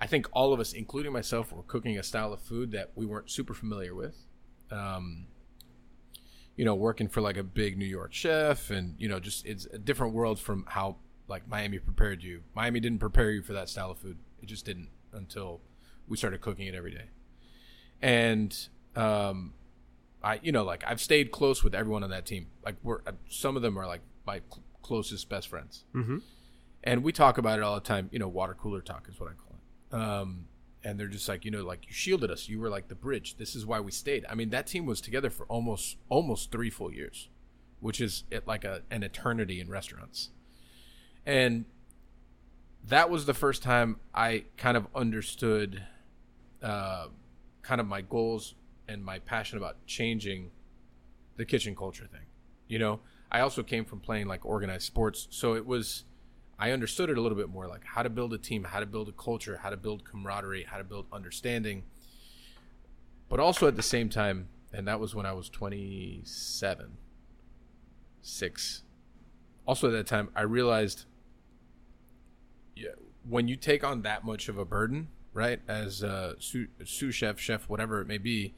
I think all of us, including myself, were cooking a style of food that we weren't super familiar with. Um, you know, working for like a big New York chef, and you know, just it's a different world from how like Miami prepared you. Miami didn't prepare you for that style of food. It just didn't until we started cooking it every day. And um, I, you know, like I've stayed close with everyone on that team. Like we're uh, some of them are like my closest best friends, Mm-hmm. and we talk about it all the time. You know, water cooler talk is what I call it. Um, and they're just like, you know, like you shielded us. You were like the bridge. This is why we stayed. I mean, that team was together for almost almost three full years, which is like a an eternity in restaurants. And that was the first time I kind of understood, uh, kind of my goals and my passion about changing the kitchen culture thing. You know, I also came from playing like organized sports, so it was I understood it a little bit more like how to build a team, how to build a culture, how to build camaraderie, how to build understanding. But also at the same time, and that was when I was 27, 6. Also at that time, I realized yeah, when you take on that much of a burden, right, as a sous, sous chef, chef, whatever it may be,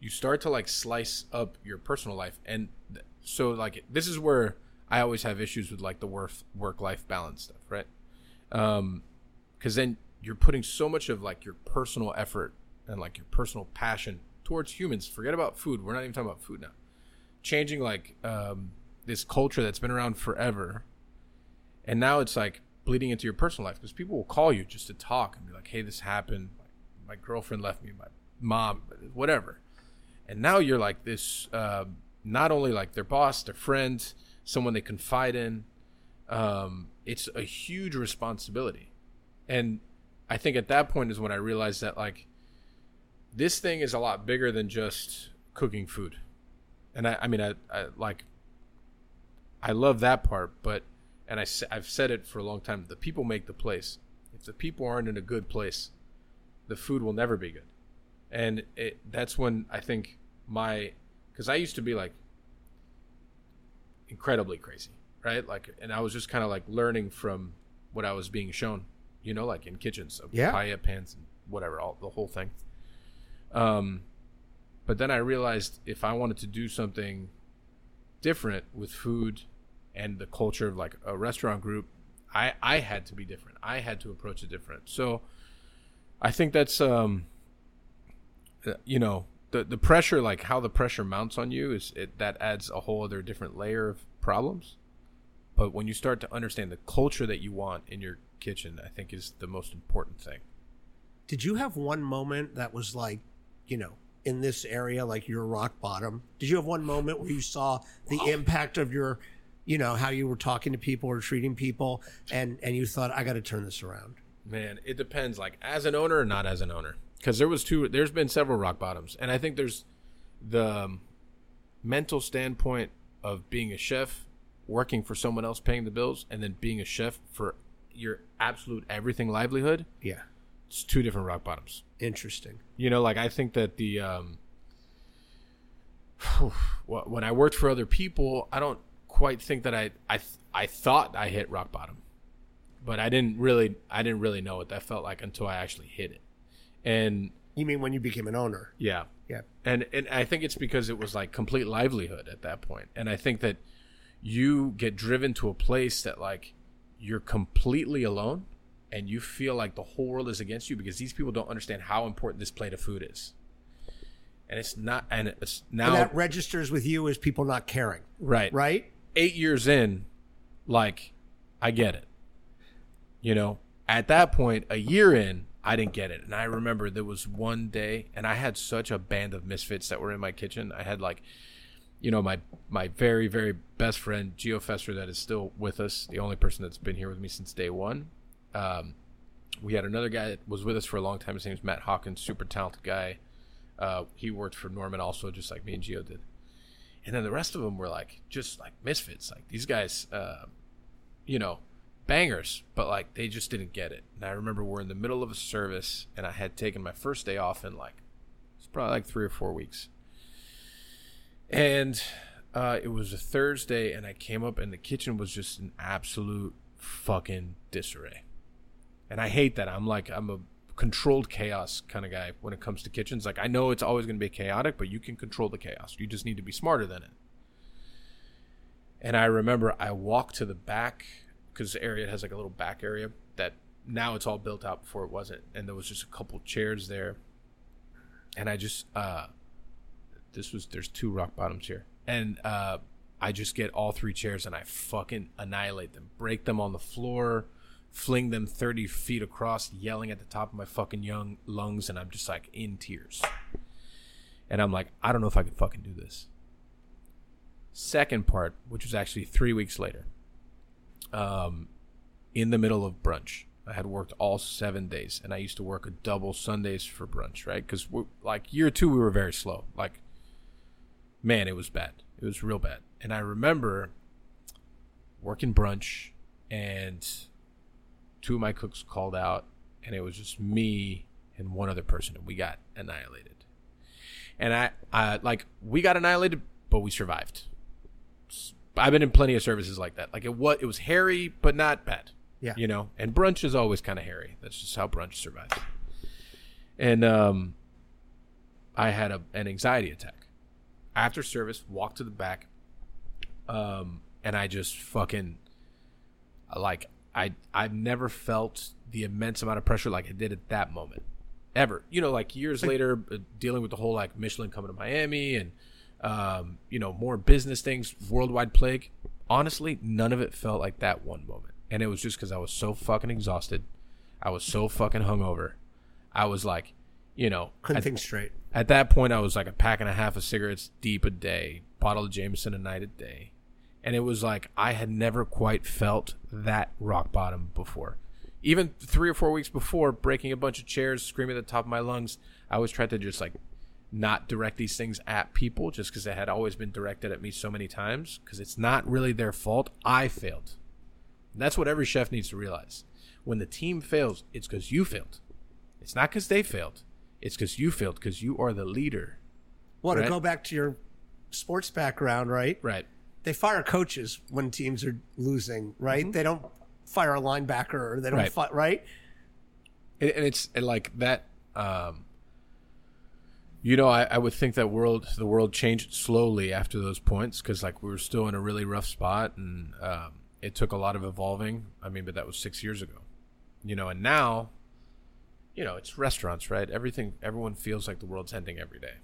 you start to like slice up your personal life. And th- so, like, this is where I always have issues with like the work work life balance stuff, right? Um, because then you're putting so much of like your personal effort and like your personal passion towards humans. Forget about food. We're not even talking about food now. Changing like um, this culture that's been around forever, and now it's like bleeding into your personal life because people will call you just to talk and be like, "Hey, this happened. My, my girlfriend left me. My mom, whatever." And now you're like this. Uh, not only like their boss, their friend, someone they confide in. Um, it's a huge responsibility, and I think at that point is when I realized that like this thing is a lot bigger than just cooking food. And I, I mean, I, I like, I love that part, but, and I, I've said it for a long time the people make the place. If the people aren't in a good place, the food will never be good. And it, that's when I think my, because I used to be like incredibly crazy, right? Like, and I was just kind of like learning from what I was being shown, you know, like in kitchens, of Yeah. paella pans and whatever, all the whole thing. Um, but then I realized if I wanted to do something different with food and the culture of like a restaurant group, I I had to be different. I had to approach it different. So I think that's um uh, you know the the pressure like how the pressure mounts on you is it that adds a whole other different layer of problems. But when you start to understand the culture that you want in your kitchen, I think is the most important thing. Did you have one moment that was like, you know, in this area, like your rock bottom? Did you have one moment where you saw the oh. impact of your, you know, how you were talking to people or treating people, and and you thought, I got to turn this around? Man, it depends. Like as an owner or not as an owner, because there was two. There's been several rock bottoms, and I think there's the um, mental standpoint of being a chef, working for someone else, paying the bills, and then being a chef for your absolute everything livelihood. Yeah, It's two different rock bottoms. interesting. You know, like I think that the um, when I worked for other people, I don't quite think that I I I thought I hit rock bottom, but I didn't really I didn't really know what that felt like until I actually hit it, and You mean when you became an owner? yeah, Yeah. and and I think it's because it was like complete livelihood at that point, and I think that you get driven to a place that like you're completely alone, and you feel like the whole world is against you because these people don't understand how important this plate of food is, and it's not, and it's now And that registers with you as people not caring, right, right? eight years in, like, I get it. You know, at that point, a year in, I didn't get it. And I remember there was one day, and I had such a band of misfits that were in my kitchen. I had like, you know, my my very very best friend Geo Fester that is still with us, the only person that's been here with me since day one. Um, we had another guy that was with us for a long time. His name's Matt Hawkins, super talented guy. Uh, he worked for Norman also, just like me and Geo did and then the rest of them were like just like misfits like these guys uh, you know bangers but like they just didn't get it and i remember we're in the middle of a service and i had taken my first day off in like it's probably like three or four weeks and uh, it was a thursday and i came up and the kitchen was just an absolute fucking disarray and i hate that i'm like i'm a controlled chaos kind of guy when it comes to kitchens. Like I know it's always going to be chaotic, but you can control the chaos. You just need to be smarter than it. And I remember I walked to the back because the Ariete has like a little back area that now it's all built out. Before it wasn't, and there was just a couple chairs there. And I just uh, this was there's two rock bottoms here, and uh, I just get all three chairs and I fucking annihilate them, break them on the floor, fling them thirty feet across, yelling at the top of my fucking young lungs, and I'm just like in tears. And I'm like, I don't know if I can fucking do this. Second part, which was actually three weeks later, um, in the middle of brunch. I had worked all seven days, and I used to work a double Sundays for brunch, right? Because like year two, we were very slow. Like, man, it was bad. It was real bad. And I remember working brunch, and two of my cooks called out, and it was just me and one other person, and we got annihilated. And I, I like, we got annihilated, but we survived. I've been in plenty of services like that. Like it was, it was hairy, but not bad. Yeah. You know, and brunch is always kind of hairy. That's just how brunch survives. And um, I had a, an anxiety attack after service. Walked to the back, um, and I just fucking like I I've never felt the immense amount of pressure like I did at that moment, ever. You know, like years later, uh, dealing with the whole like Michelin coming to Miami and um, you know more business things, worldwide plague. Honestly, none of it felt like that one moment, and it was just because I was so fucking exhausted. I was so fucking hungover. I was like, you know, Couldn't think straight. at that point, I was like a pack and a half of cigarettes deep a day, bottle of Jameson a night a day. And it was like I had never quite felt that rock bottom before. Even three or four weeks before, breaking a bunch of chairs, screaming at the top of my lungs, I always tried to just like not direct these things at people just because they had always been directed at me so many times because it's not really their fault. I failed. And that's what every chef needs to realize. When the team fails, it's because you failed. It's not because they failed. It's because you failed because you are the leader. Well, to go back to your sports background, right? Right. They fire coaches when teams are losing, right? They don't fire a linebacker or they don't Right. fi- right? and, and it's and like that um you know I, I would think that world the world changed slowly after those points because like we were still in a really rough spot and um, it took a lot of evolving. I mean but that was six years ago. You know and now you know it's restaurants right? Everything everyone feels like the world's ending every day.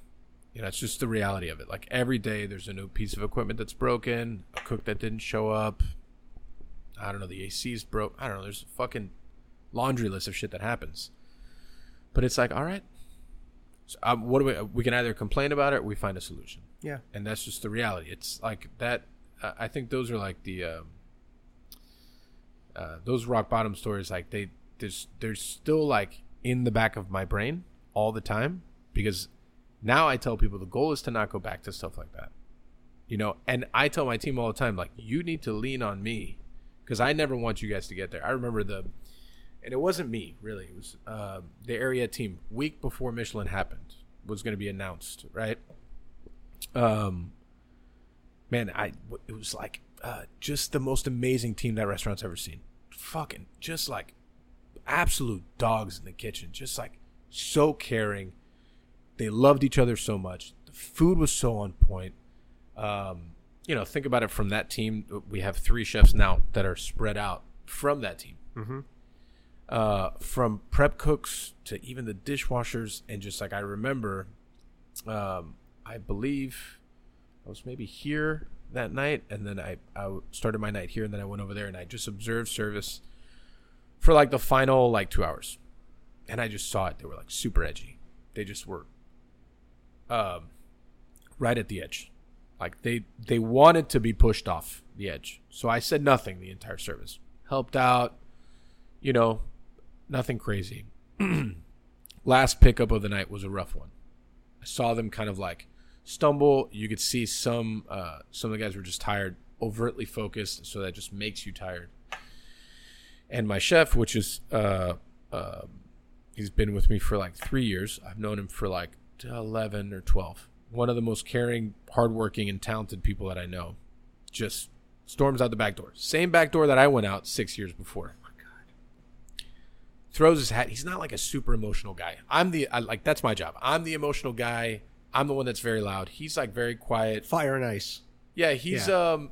You know it's just the reality of it. Like every day there's a new piece of equipment that's broken a cook that didn't show up. I don't know the ac's broke. I don't know there's a fucking laundry list of shit that happens. But it's like, all right, so, um, what do we? We can either complain about it or we find a solution, Yeah. and that's just the reality. It's like that. Uh, I think those are like the um, uh, those rock bottom stories. Like they, there's there's still like in the back of my brain all the time because now I tell people the goal is to not go back to stuff like that. You know, and I tell my team all the time, like, you need to lean on me because I never want you guys to get there. I remember the, and it wasn't me really. It was uh, the Ariete team week before Michelin happened was going to be announced, right? Um, man, I it was like uh, just the most amazing team that restaurant's ever seen. Fucking just like absolute dogs in the kitchen, just like so caring. They loved each other so much. The food was so on point. Um, you know, think about it from that team. We have three chefs now that are spread out from that team. Mm-hmm. Uh, from prep cooks to even the dishwashers, and just like I remember, um, I believe I was maybe here that night, and then I, I started my night here, and then I went over there and I just observed service for like the final like two hours, and I just saw it. They were like super edgy. They just were, um, right at the edge, like they they wanted to be pushed off the edge. So I said nothing the entire service. Helped out, you know, nothing crazy. Last pickup of the night was a rough one. I saw them kind of like stumble. You could see some uh, some of the guys were just tired, overtly focused, so that just makes you tired. And my chef, which is uh, uh, he's been with me for like three years. I've known him for like eleven or twelve. One of the most caring, hardworking, and talented people that I know. Just storms out the back door. Same back door that I went out six years before throws his hat. He's not like a super emotional guy. I'm the I, like that's my job. I'm the emotional guy. I'm the one that's very loud. He's like very quiet. Fire and ice. Yeah, he's Yeah. um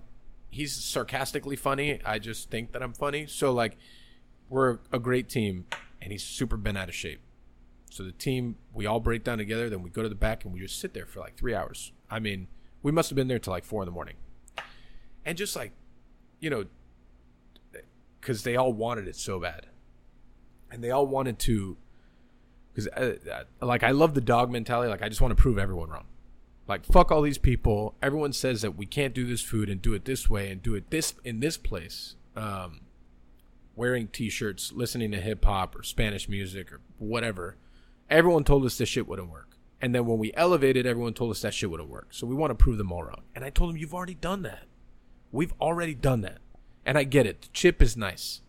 he's sarcastically funny. I just think that I'm funny. So like, we're a great team, and he's super bent out of shape. So the team, we all break down together. Then we go to the back and we just sit there for like three hours. I mean, we must have been there till like four in the morning, and just like, you know, because they all wanted it so bad, and they all wanted to. Because uh, uh, like I love the dog mentality. Like I just want to prove everyone wrong. Like fuck all these people. Everyone says that we can't do this food and do it this way and do it this in this place. Um, wearing t-shirts, listening to hip hop or Spanish music or whatever. Everyone told us this shit wouldn't work. And then when we elevated, everyone told us that shit wouldn't work. So we want to prove them all wrong. And I told them, you've already done that. We've already done that. And I get it. The chip is nice,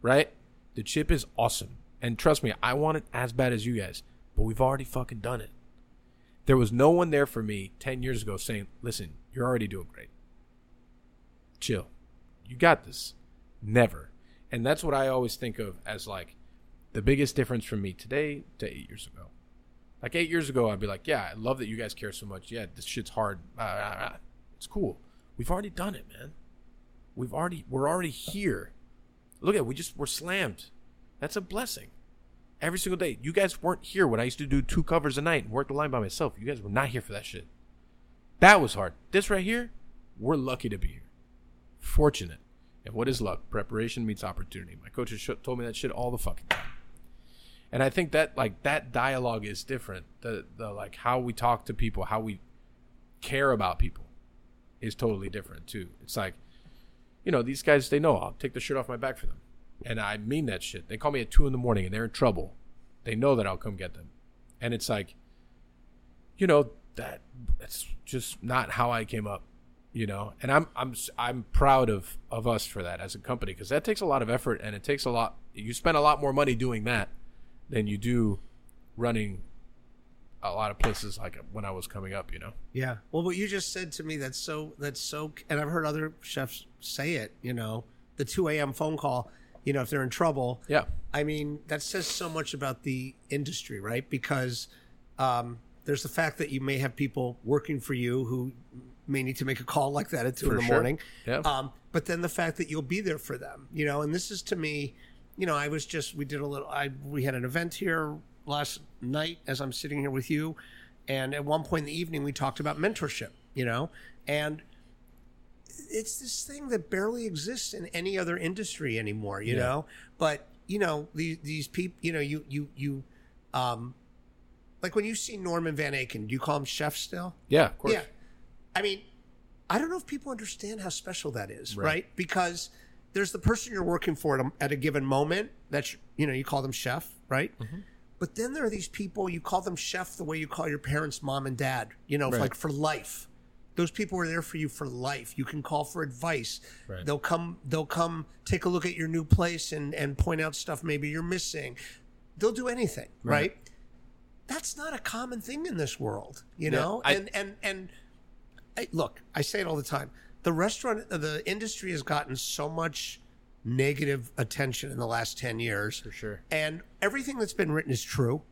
right? The chip is awesome. And trust me, I want it as bad as you guys. But we've already fucking done it. There was no one there for me 10 years ago saying, listen, you're already doing great. Chill. You got this. Never. And that's what I always think of as like the biggest difference from me today to eight years ago. Like eight years ago, I'd be like, yeah, I love that you guys care so much. Yeah, this shit's hard. Uh, it's cool. We've already done it, man. We've already, we're already here. Look at, it, we just, we're slammed. That's a blessing. Every single day. You guys weren't here when I used to do two covers a night and work the line by myself. You guys were not here for that shit. That was hard. This right here, we're lucky to be here. Fortunate. And what is luck? Preparation meets opportunity. My coaches sh- told me that shit all the fucking time. And I think that like that dialogue is different. The the like how we talk to people, how we care about people is totally different too. It's like, you know, these guys they know I'll take the shirt off my back for them. And I mean that shit. They call me at two in the morning and they're in trouble. They know that I'll come get them. And it's like, you know, that that's just not how I came up you know and i'm i'm i'm proud of of us for that as a company because that takes a lot of effort and it takes a lot you spend a lot more money doing that than you do running a lot of places like when i was coming up you know Yeah. Well, what you just said to me, that's so, that's so, and I've heard other chefs say it, you know, the 2 a.m. phone call, you know, if they're in trouble. yeah I mean, that says so much about the industry, right? Because um, there's the fact that you may have people working for you who may need to make a call like that at two in the sure. morning. Yeah. Um, but then the fact that you'll be there for them, you know, and this is to me, you know, I was just we did a little. I we had an event here last night as I'm sitting here with you, and at one point in the evening we talked about mentorship, you know, and it's this thing that barely exists in any other industry anymore, you Yeah. know. But you know these these people, you know, you you you, um, like when you see Norman Van Aken, do you call him chef still? yeah of course Yeah. I mean, I don't know if people understand how special that is, right? Right. Because there's the person you're working for at a, at a given moment. That's you know you call them chef, right? Mm-hmm. But then there are these people you call them chef the way you call your parents mom and dad. You know, Right. like for life. Those people are there for you for life. You can call for advice. Right. They'll come. They'll come take a look at your new place and and point out stuff maybe you're missing. They'll do anything, right? That's not a common thing in this world, you Yeah, know. I- and and and I, look, I say it all the time. The restaurant, the industry has gotten so much negative attention in the last ten years, for sure and everything that's been written is true.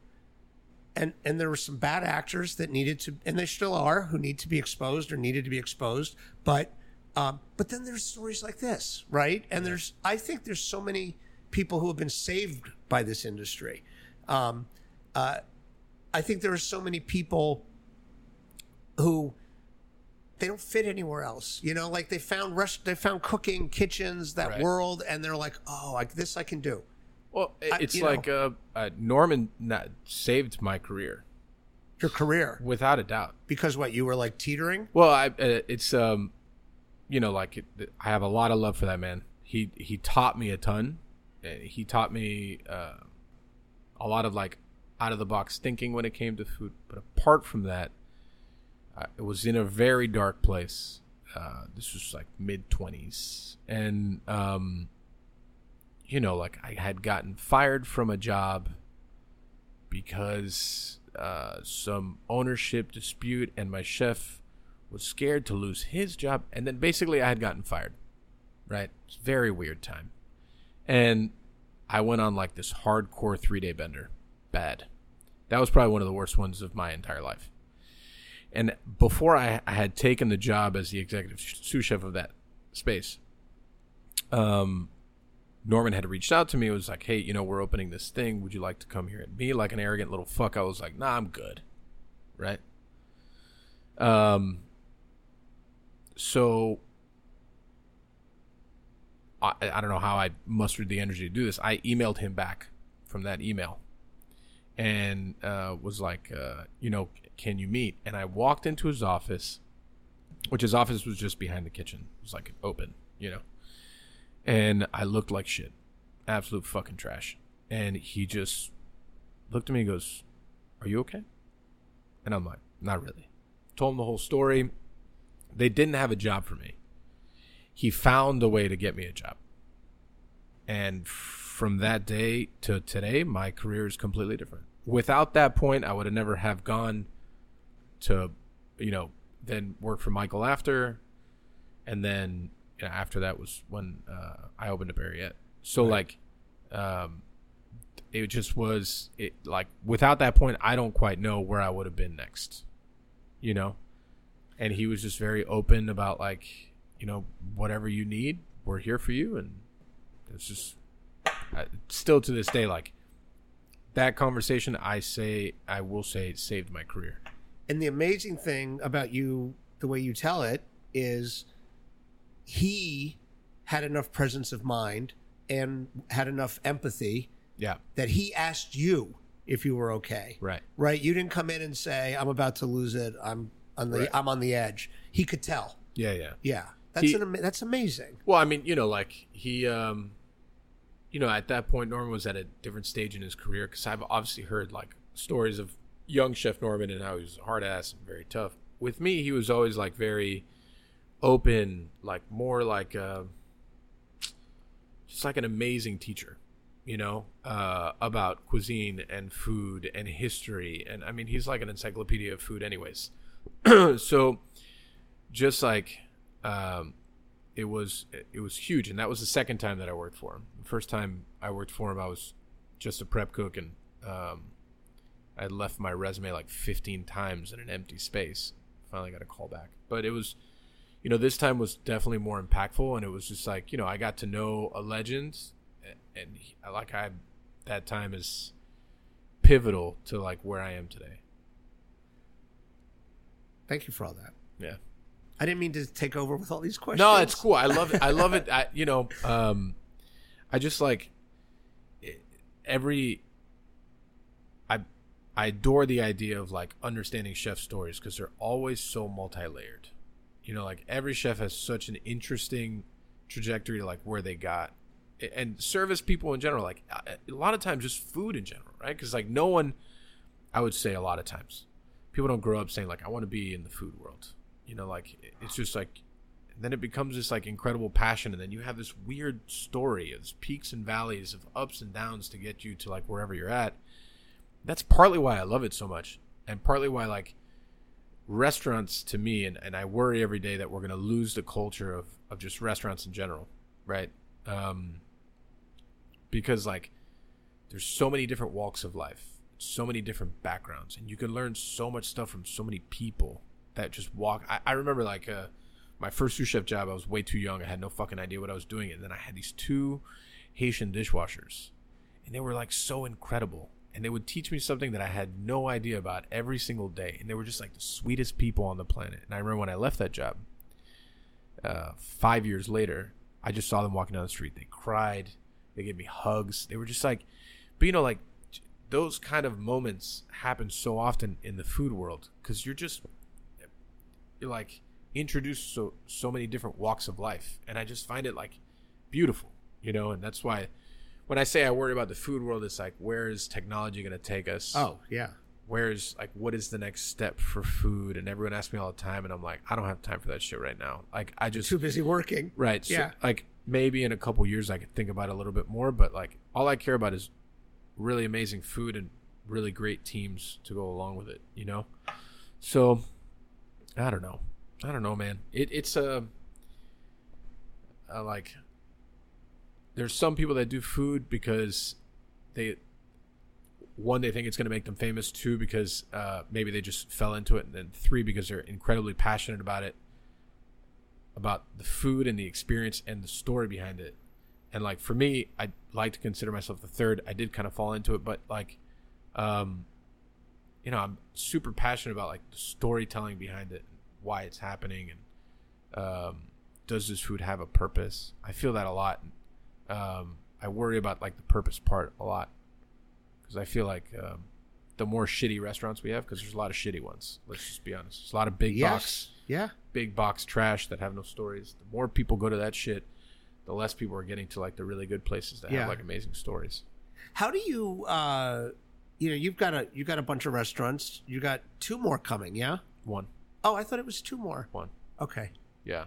And and there were some bad actors that needed to, and they still are, who need to be exposed or needed to be exposed. But um, but then there's stories like this, right? And there's I think there's so many people who have been saved by this industry. Um, uh, I think there are so many people who they don't fit anywhere else. You know, like they found rest, they found cooking kitchens, that Right. world, and they're like, oh, like this I can do. well it's know. like uh, uh norman saved my career Your career without a doubt because what you were like teetering. Well, I, uh, it's um, you know, like it, I have a lot of love for that man. He he taught me a ton. Uh, He taught me uh, a lot of like out of the box thinking when it came to food. But apart from that, I it was in a very dark place. Uh, this was like mid twenties, and um, you know, like I had gotten fired from a job because uh, some ownership dispute, and my chef was scared to lose his job, and then basically I had gotten fired. Right, it's very weird time, and I went on like this hardcore three day bender. Bad. That was probably one of the worst ones of my entire life. And before I, I had taken the job as the executive sous chef of that space. Um, Norman had reached out to me. It was like, hey, you know, we're opening this thing. Would you like to come here? And me, like an arrogant little fuck, I was like, nah, I'm good. Right. Um. So I, I don't know how I mustered the energy to do this. I emailed him back from that email and uh, was like, uh, you know, can you meet? And I walked into his office, which his office was just behind the kitchen. It was like open, you know. And I looked like shit, absolute fucking trash. And he just looked at me and goes, "Are you okay?" And I'm like, "Not really." Told him the whole story. They didn't have a job for me. He found a way to get me a job. And from that day to today, my career is completely different. Without that point, I would have never have gone to, you know, then work for Michael after, and then you know, after that was when uh, I opened up Ariete. So Right. like, um, it just was it like without that point, I don't quite know where I would have been next, you know. And he was just very open about like, you know, whatever you need, we're here for you, and it's just I, still to this day like that conversation. I say I will say it saved my career. And the amazing thing about you, the way you tell it, is he had enough presence of mind and had enough empathy Yeah, that he asked you if you were okay. right. Right? You didn't come in and say, "I'm about to lose it. I'm on the Right. I'm on the edge." He could tell. Yeah, yeah. Yeah, that's He- an ama- that's amazing. Well, I mean, you know, like he, um, you know, at that point, Norman was at a different stage in his career because I've obviously heard like stories of young Chef Norman and how he was hard ass and very tough. With me, he was always like very open, like more like uh, just like an amazing teacher, you know, uh, about cuisine and food and history. And I mean, he's like an encyclopedia of food, anyways. so, just like um, it was it was huge and that was the second time that i worked for him the first time i worked for him i was just a prep cook and um, i left my resume like 15 times in an empty space finally got a call back but it was you know this time was definitely more impactful and it was just like you know i got to know a legend and he, like i that time is pivotal to like where i am today Thank you for all that. yeah I didn't mean to take over with all these questions. No, it's cool. I love it. I love it. I, you know, um, I just like every. I adore the idea of like understanding chef stories because they're always so multi-layered. You know, like every chef has such an interesting trajectory to like where they got, and service people in general. Like a lot of times, just food in general, right? Because like no one, I would say a lot of times, people don't grow up saying like I want to be in the food world. You know, like it's just like then it becomes this like incredible passion and then you have this weird story of peaks and valleys of ups and downs to get you to like wherever you're at that's partly why i love it so much and partly why like restaurants to me and, and i worry every day that we're to lose the culture of, of just restaurants in general right? Um, because like there's so many different walks of life so many different backgrounds and you can learn so much stuff from so many people that just walk. I, I remember like uh, my first sous chef job i was way too young. I had no fucking idea what i was doing and then i had these two haitian dishwashers and they were like so incredible and they would teach me something that i had no idea about every single day and they were just like the sweetest people on the planet. And i remember when i left that job uh, five years later i just saw them walking down the street. They cried. They gave me hugs. They were just like but you know like those kind of moments happen so often in the food world because you're just you're like introduced so so many different walks of life and i just find it like beautiful you know and that's why when i say i worry about the food world it's like where is technology going to take us? Oh yeah. where's like what is the next step for food? And everyone asks me all the time and i'm like i don't have time for that shit right now. Like i just Too busy working. right. So, Yeah. like maybe in a couple years i could think about it a little bit more but like all i care about is really amazing food and really great teams to go along with it you know? So i don't know. I don't know man. It, it's um, a, a like there's some people that do food because they one they think it's going to make them famous two because uh, maybe they just fell into it and then three because they're incredibly passionate about it about the food and the experience and the story behind it. And like for me, I like to consider myself the third. I did kind of fall into it, but like, um, you know, I'm super passionate about like the storytelling behind it, and why it's happening, and um, does this food have a purpose? I feel that a lot. Um, I worry about like the purpose part a lot because I feel like um, the more shitty restaurants we have, because there's a lot of shitty ones. Let's just be honest. There's a lot of big box, Yeah. big box trash that have no stories. The more people go to that shit, the less people are getting to like the really good places that Yeah. have like amazing stories. How do you uh you know, you've got a you got a bunch of restaurants. You got two more coming, yeah? One, Oh, I thought it was two more. one, Okay. yeah.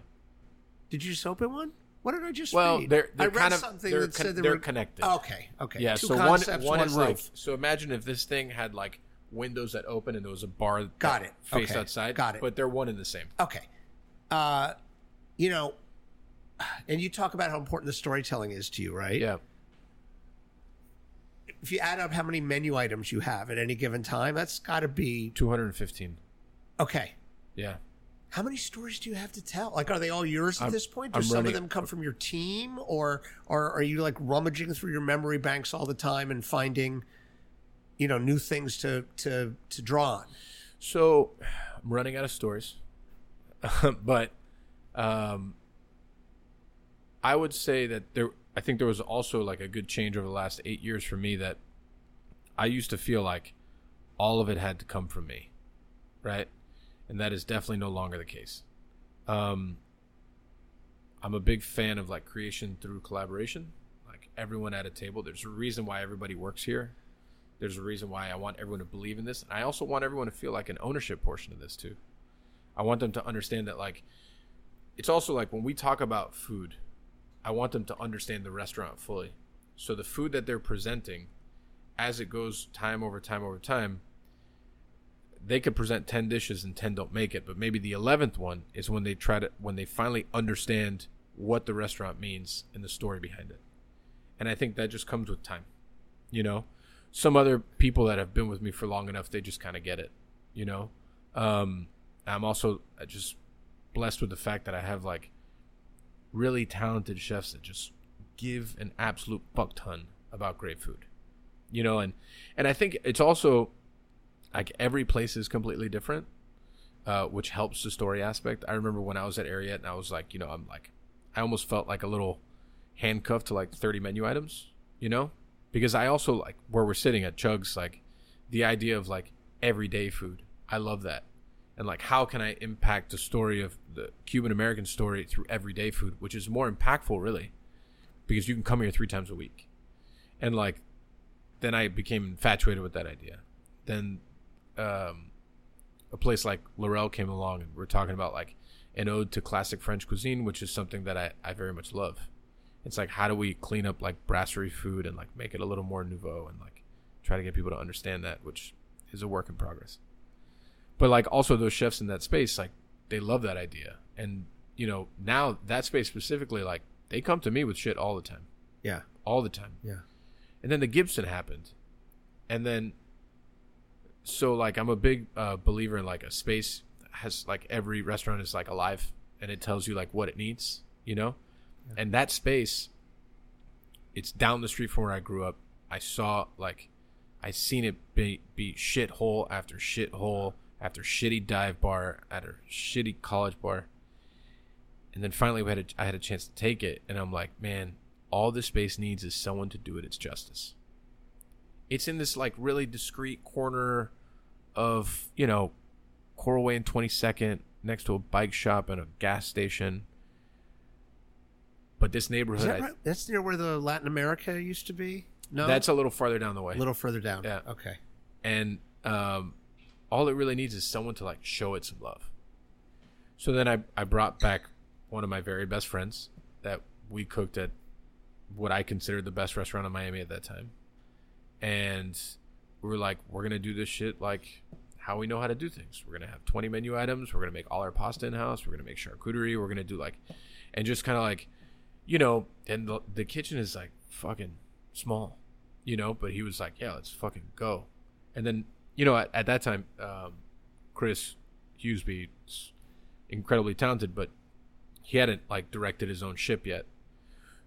Did you just open one? What did I just Well, read? they're I they're read kind of something that con- said they they're were connected. Okay, okay. Yeah, Two so one one is roof. like so imagine if this thing had like windows that open and there was a bar Got it. faced Okay. outside. Got it. But they're one and the same. Okay. Uh you know, and you talk about how important the storytelling is to you, right? Yeah. If you add up how many menu items you have at any given time, that's got to be Two hundred and fifteen. okay. Yeah. How many stories do you have to tell? Like, are they all yours at I'm- this point? Do I'm some running- of them come from your team, or or are you like rummaging through your memory banks all the time and finding, you know, new things to to to draw on? So I'm running out of stories. but um I would say that there I think there was also like a good change over the last 8 years for me that I used to feel like all of it had to come from me. Right? And that is definitely no longer the case. Um I'm a big fan of like creation through collaboration. Like everyone at a table, there's a reason why everybody works here. There's a reason why I want everyone to believe in this. And I also want everyone to feel like an ownership portion of this too. I want them to understand that like it's also like when we talk about food, I want them to understand the restaurant fully. So the food that they're presenting as it goes time over time over time, they could present 10 dishes and 10 don't make it, but maybe the 11th one is when they try to when they finally understand what the restaurant means and the story behind it. And I think that just comes with time. You know, some other people that have been with me for long enough, they just kind of get it. You know, um, I'm also uh, just blessed with the fact that I have like really talented chefs that just give an absolute fuck ton about great food. You know, and and I think it's also like every place is completely different, uh, which helps the story aspect. I remember when I was at Ariete and I was like, you know, I'm like, I almost felt like a little handcuffed to like 30 menu items, you know, because I also like where we're sitting at Chugs, like the idea of like everyday food. I love that. And like, how can I impact the story of the Cuban American story through everyday food, which is more impactful, really, because you can come here three times a week. And like, then I became infatuated with that idea. Then um, a place like Laurel came along and we're talking about like an ode to classic French cuisine, which is something that I, I very much love. It's like how do we clean up like brasserie food and like make it a little more nouveau and like try to get people to understand that, which is a work in progress. But like also those chefs in that space, like they love that idea. And you know, now that space specifically, like they come to me with shit all the time. Yeah, All the time. yeah. And then the Gibson happened. And then so like I'm a big uh, believer in like a space has like every restaurant is like alive and it tells you like what it needs, you know? And that space it's down the street from where I grew up. I saw like I seen it be be shithole after shithole after shitty dive bar after shitty college bar. And then finally we had a, I had a chance to take it and I'm like, man, all this space needs is someone to do it its justice. It's in this like really discreet corner of, you know, Coral Way and 22nd next to a bike shop and a gas station. But this neighborhood, that I- right? That's near where the Latin America used to be. No, that's a little farther down the way. a little further down. Yeah. Okay. and um, all it really needs is someone to like show it some love. So then I I brought back one of my very best friends that we cooked at what I considered the best restaurant in Miami at that time, and we were like, we're gonna do this shit like how we know how to do things. We're gonna have 20 menu items. We're gonna make all our pasta in house. We're gonna make charcuterie. We're gonna do like, and just kind of like, you know, and the the kitchen is like fucking small, you know. But he was like, yeah, let's fucking go. And then you know at, at that time, um, Chris Hughesby incredibly talented, but he hadn't like directed his own ship yet.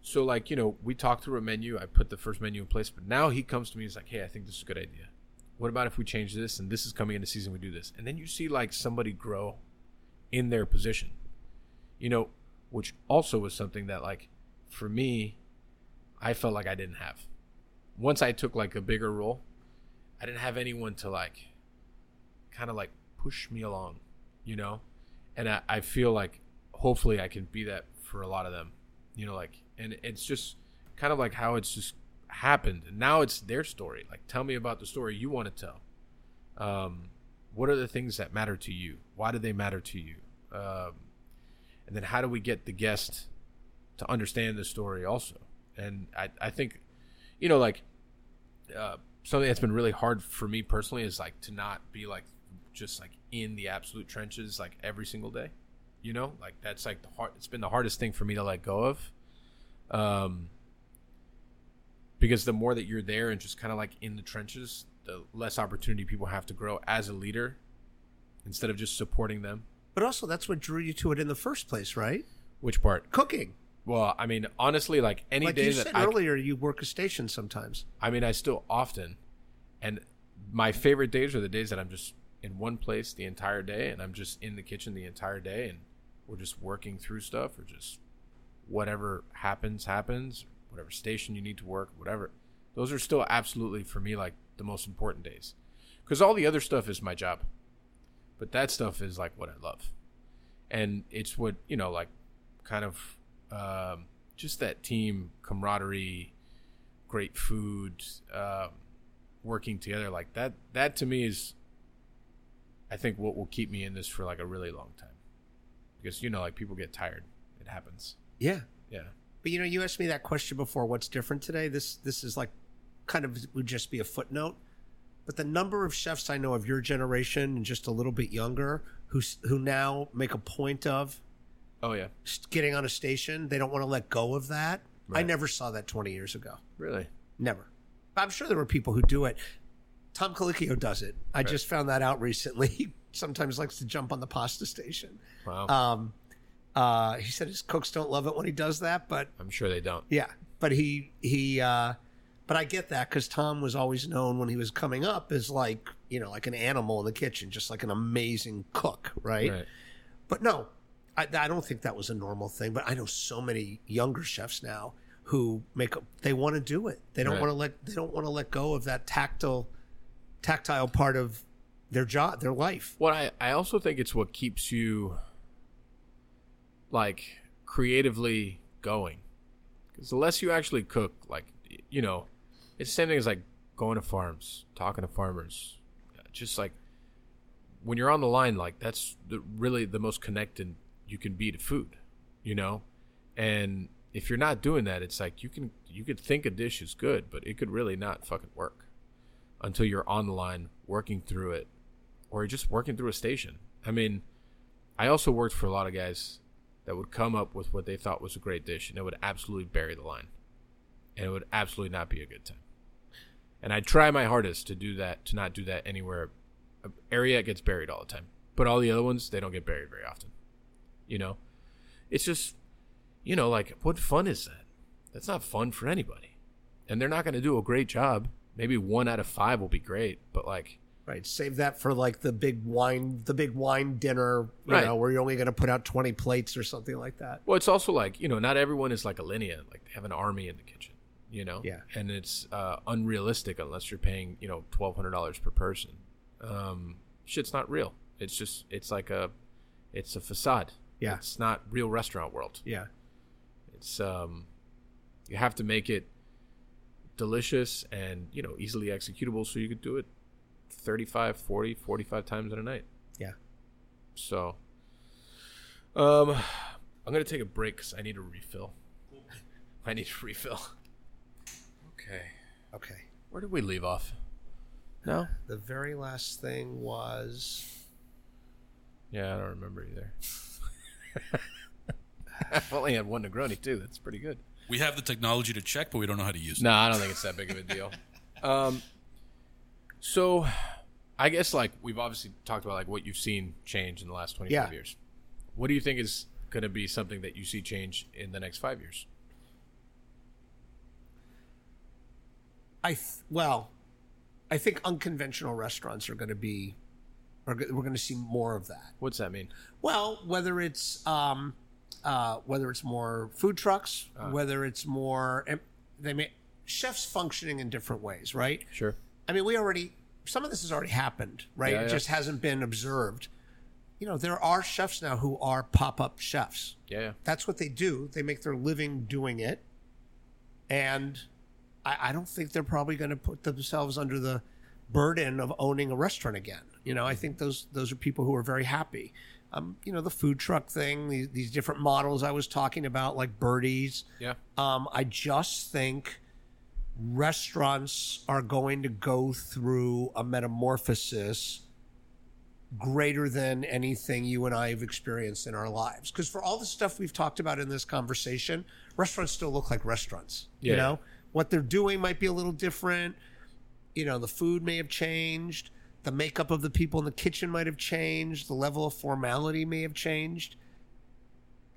So like you know, we talked through a menu. I put the first menu in place, but now he comes to me. He's like, "Hey, I think this is a good idea. What about if we change this and this is coming into season? We do this." And then you see like somebody grow in their position, you know, which also was something that like for me, I felt like I didn't have. Once I took like a bigger role, I didn't have anyone to like, kind of like push me along, you know, and I, I feel like hopefully I can be that for a lot of them, you know, like and it's just kind of like how it's just happened. Now it's their story. Like tell me about the story you want to tell. Um, what are the things that matter to you? Why do they matter to you? Um, and then how do we get the guest to understand the story also? And i, I think you know like uh, something that's been really hard for me personally is like to not be like just like in the absolute trenches like every single day you know? Like that's like the hard it's been the hardest thing for me to let go of. Um, because the more that you're there and just kind of like in the trenches, the less opportunity people have to grow as a leader instead of just supporting them. But also, that's what drew you to it in the first place, right? Which part? Cooking. Well, I mean, honestly, like any like day you that said I, earlier, you work a station sometimes. I mean, I still often, and my favorite days are the days that I'm just in one place the entire day, and I'm just in the kitchen the entire day, and we're just working through stuff, or just whatever happens happens whatever station you need to work whatever. Those are still absolutely for me like the most important days. Because all the other stuff is my job. But that stuff is like what i love. And it's what you know like kind of um, just that team camaraderie great food um, working together like that that to me is i think what will keep me in this for like a really long time. Because you know like people get tired. It happens. Yeah. yeah But you know, you asked me that question before. What's different today? This this is like kind of would just be a footnote. But the number of chefs I know of your generation and just a little bit younger who who now make a point of oh yeah getting on a station, they don't want to let go of that. I never saw that 20 years ago. really Never. I'm sure there were people who do it. Tom Colicchio does it. I just found that out recently. He sometimes likes to jump on the pasta station. wow Um, uh, he said his cooks don't love it when he does that, but i'm sure they don't yeah, but he he. Uh, but I get that because Tom was always known when he was coming up as like you know like an animal in the kitchen, just like an amazing cook, right? right But no, I, I don't think that was a normal thing. But I know so many younger chefs now who make a, they want to do it. They don't Right. want to let they don't want to let go of that tactile tactile part of their job, their life. Well, I, I also think it's what keeps you like creatively going. Because the less you actually cook, like you know, it's the same thing as like going to farms, talking to farmers. Just like when you're on the line, like that's the, really the most connected you can be to food, you know. And if you're not doing that, it's like you can you could think a dish is good, but it could really not fucking work until you're on the line working through it or just working through a station. I mean, I also worked for a lot of guys that would come up with what they thought was a great dish and it would absolutely bury the line. And it would absolutely not be a good time. And I try my hardest to do that, to not do that anywhere. Ariete gets buried all the time. But all the other ones, they don't get buried very often. You know? It's just, you know, like, what fun is that? That's not fun for anybody. And they're not going to do a great job. Maybe one out of five will be great, but like, Right. Save that for like the big wine, the big wine dinner, you Right. know, where you're only going to put out 20 plates or something like that. Well, it's also like you know, not everyone is like Alinea. Like they have an army in the kitchen, you know. Yeah. And it's uh, unrealistic unless you're paying you know twelve hundred dollars per person. Um, shit's not real. It's just it's like a, it's a facade. Yeah. It's not real restaurant world. Yeah. It's um, you have to make it delicious and you know easily executable so you could do it 35 40 45 times in a night. Yeah. so um i'm gonna take a break because i need a refill. I need a refill. Okay. Okay. where did we leave off? No? The very last thing was yeah i don't remember either. I've only had one negroni too. That's pretty good. We have the technology to check, but we don't know how to use it. No, I don't think it's that big of a deal. um, so I guess like we've obviously talked about like what you've seen change in the last twenty five Yeah. years. What do you think is going to be something that you see change in the next five years? I th- well, I think unconventional restaurants are going to be, are, go- we're going to see more of that. What's that mean? Well, whether it's um, uh, whether it's more food trucks, whether it's more they may chefs functioning in different ways, right? Sure. I mean, we already some of this has already happened, right? Yeah, it yeah. just hasn't been observed. You know, there are chefs now who are pop up chefs. Yeah. yeah. That's what they do. They make their living doing it, and I, I don't think they're probably going to put themselves under the burden of owning a restaurant again. You know, I think those those are people who are very happy. Um, you know, the food truck thing, these, these different models I was talking about, like Birdies. Yeah. Um, I just think restaurants are going to go through a metamorphosis greater than anything you and I have experienced in our lives. Because for all the stuff we've talked about in this conversation, restaurants still look like restaurants. You know, what they're doing might be a little different. You know, the food may have changed. The makeup of the people in the kitchen might have changed. The level of formality may have changed.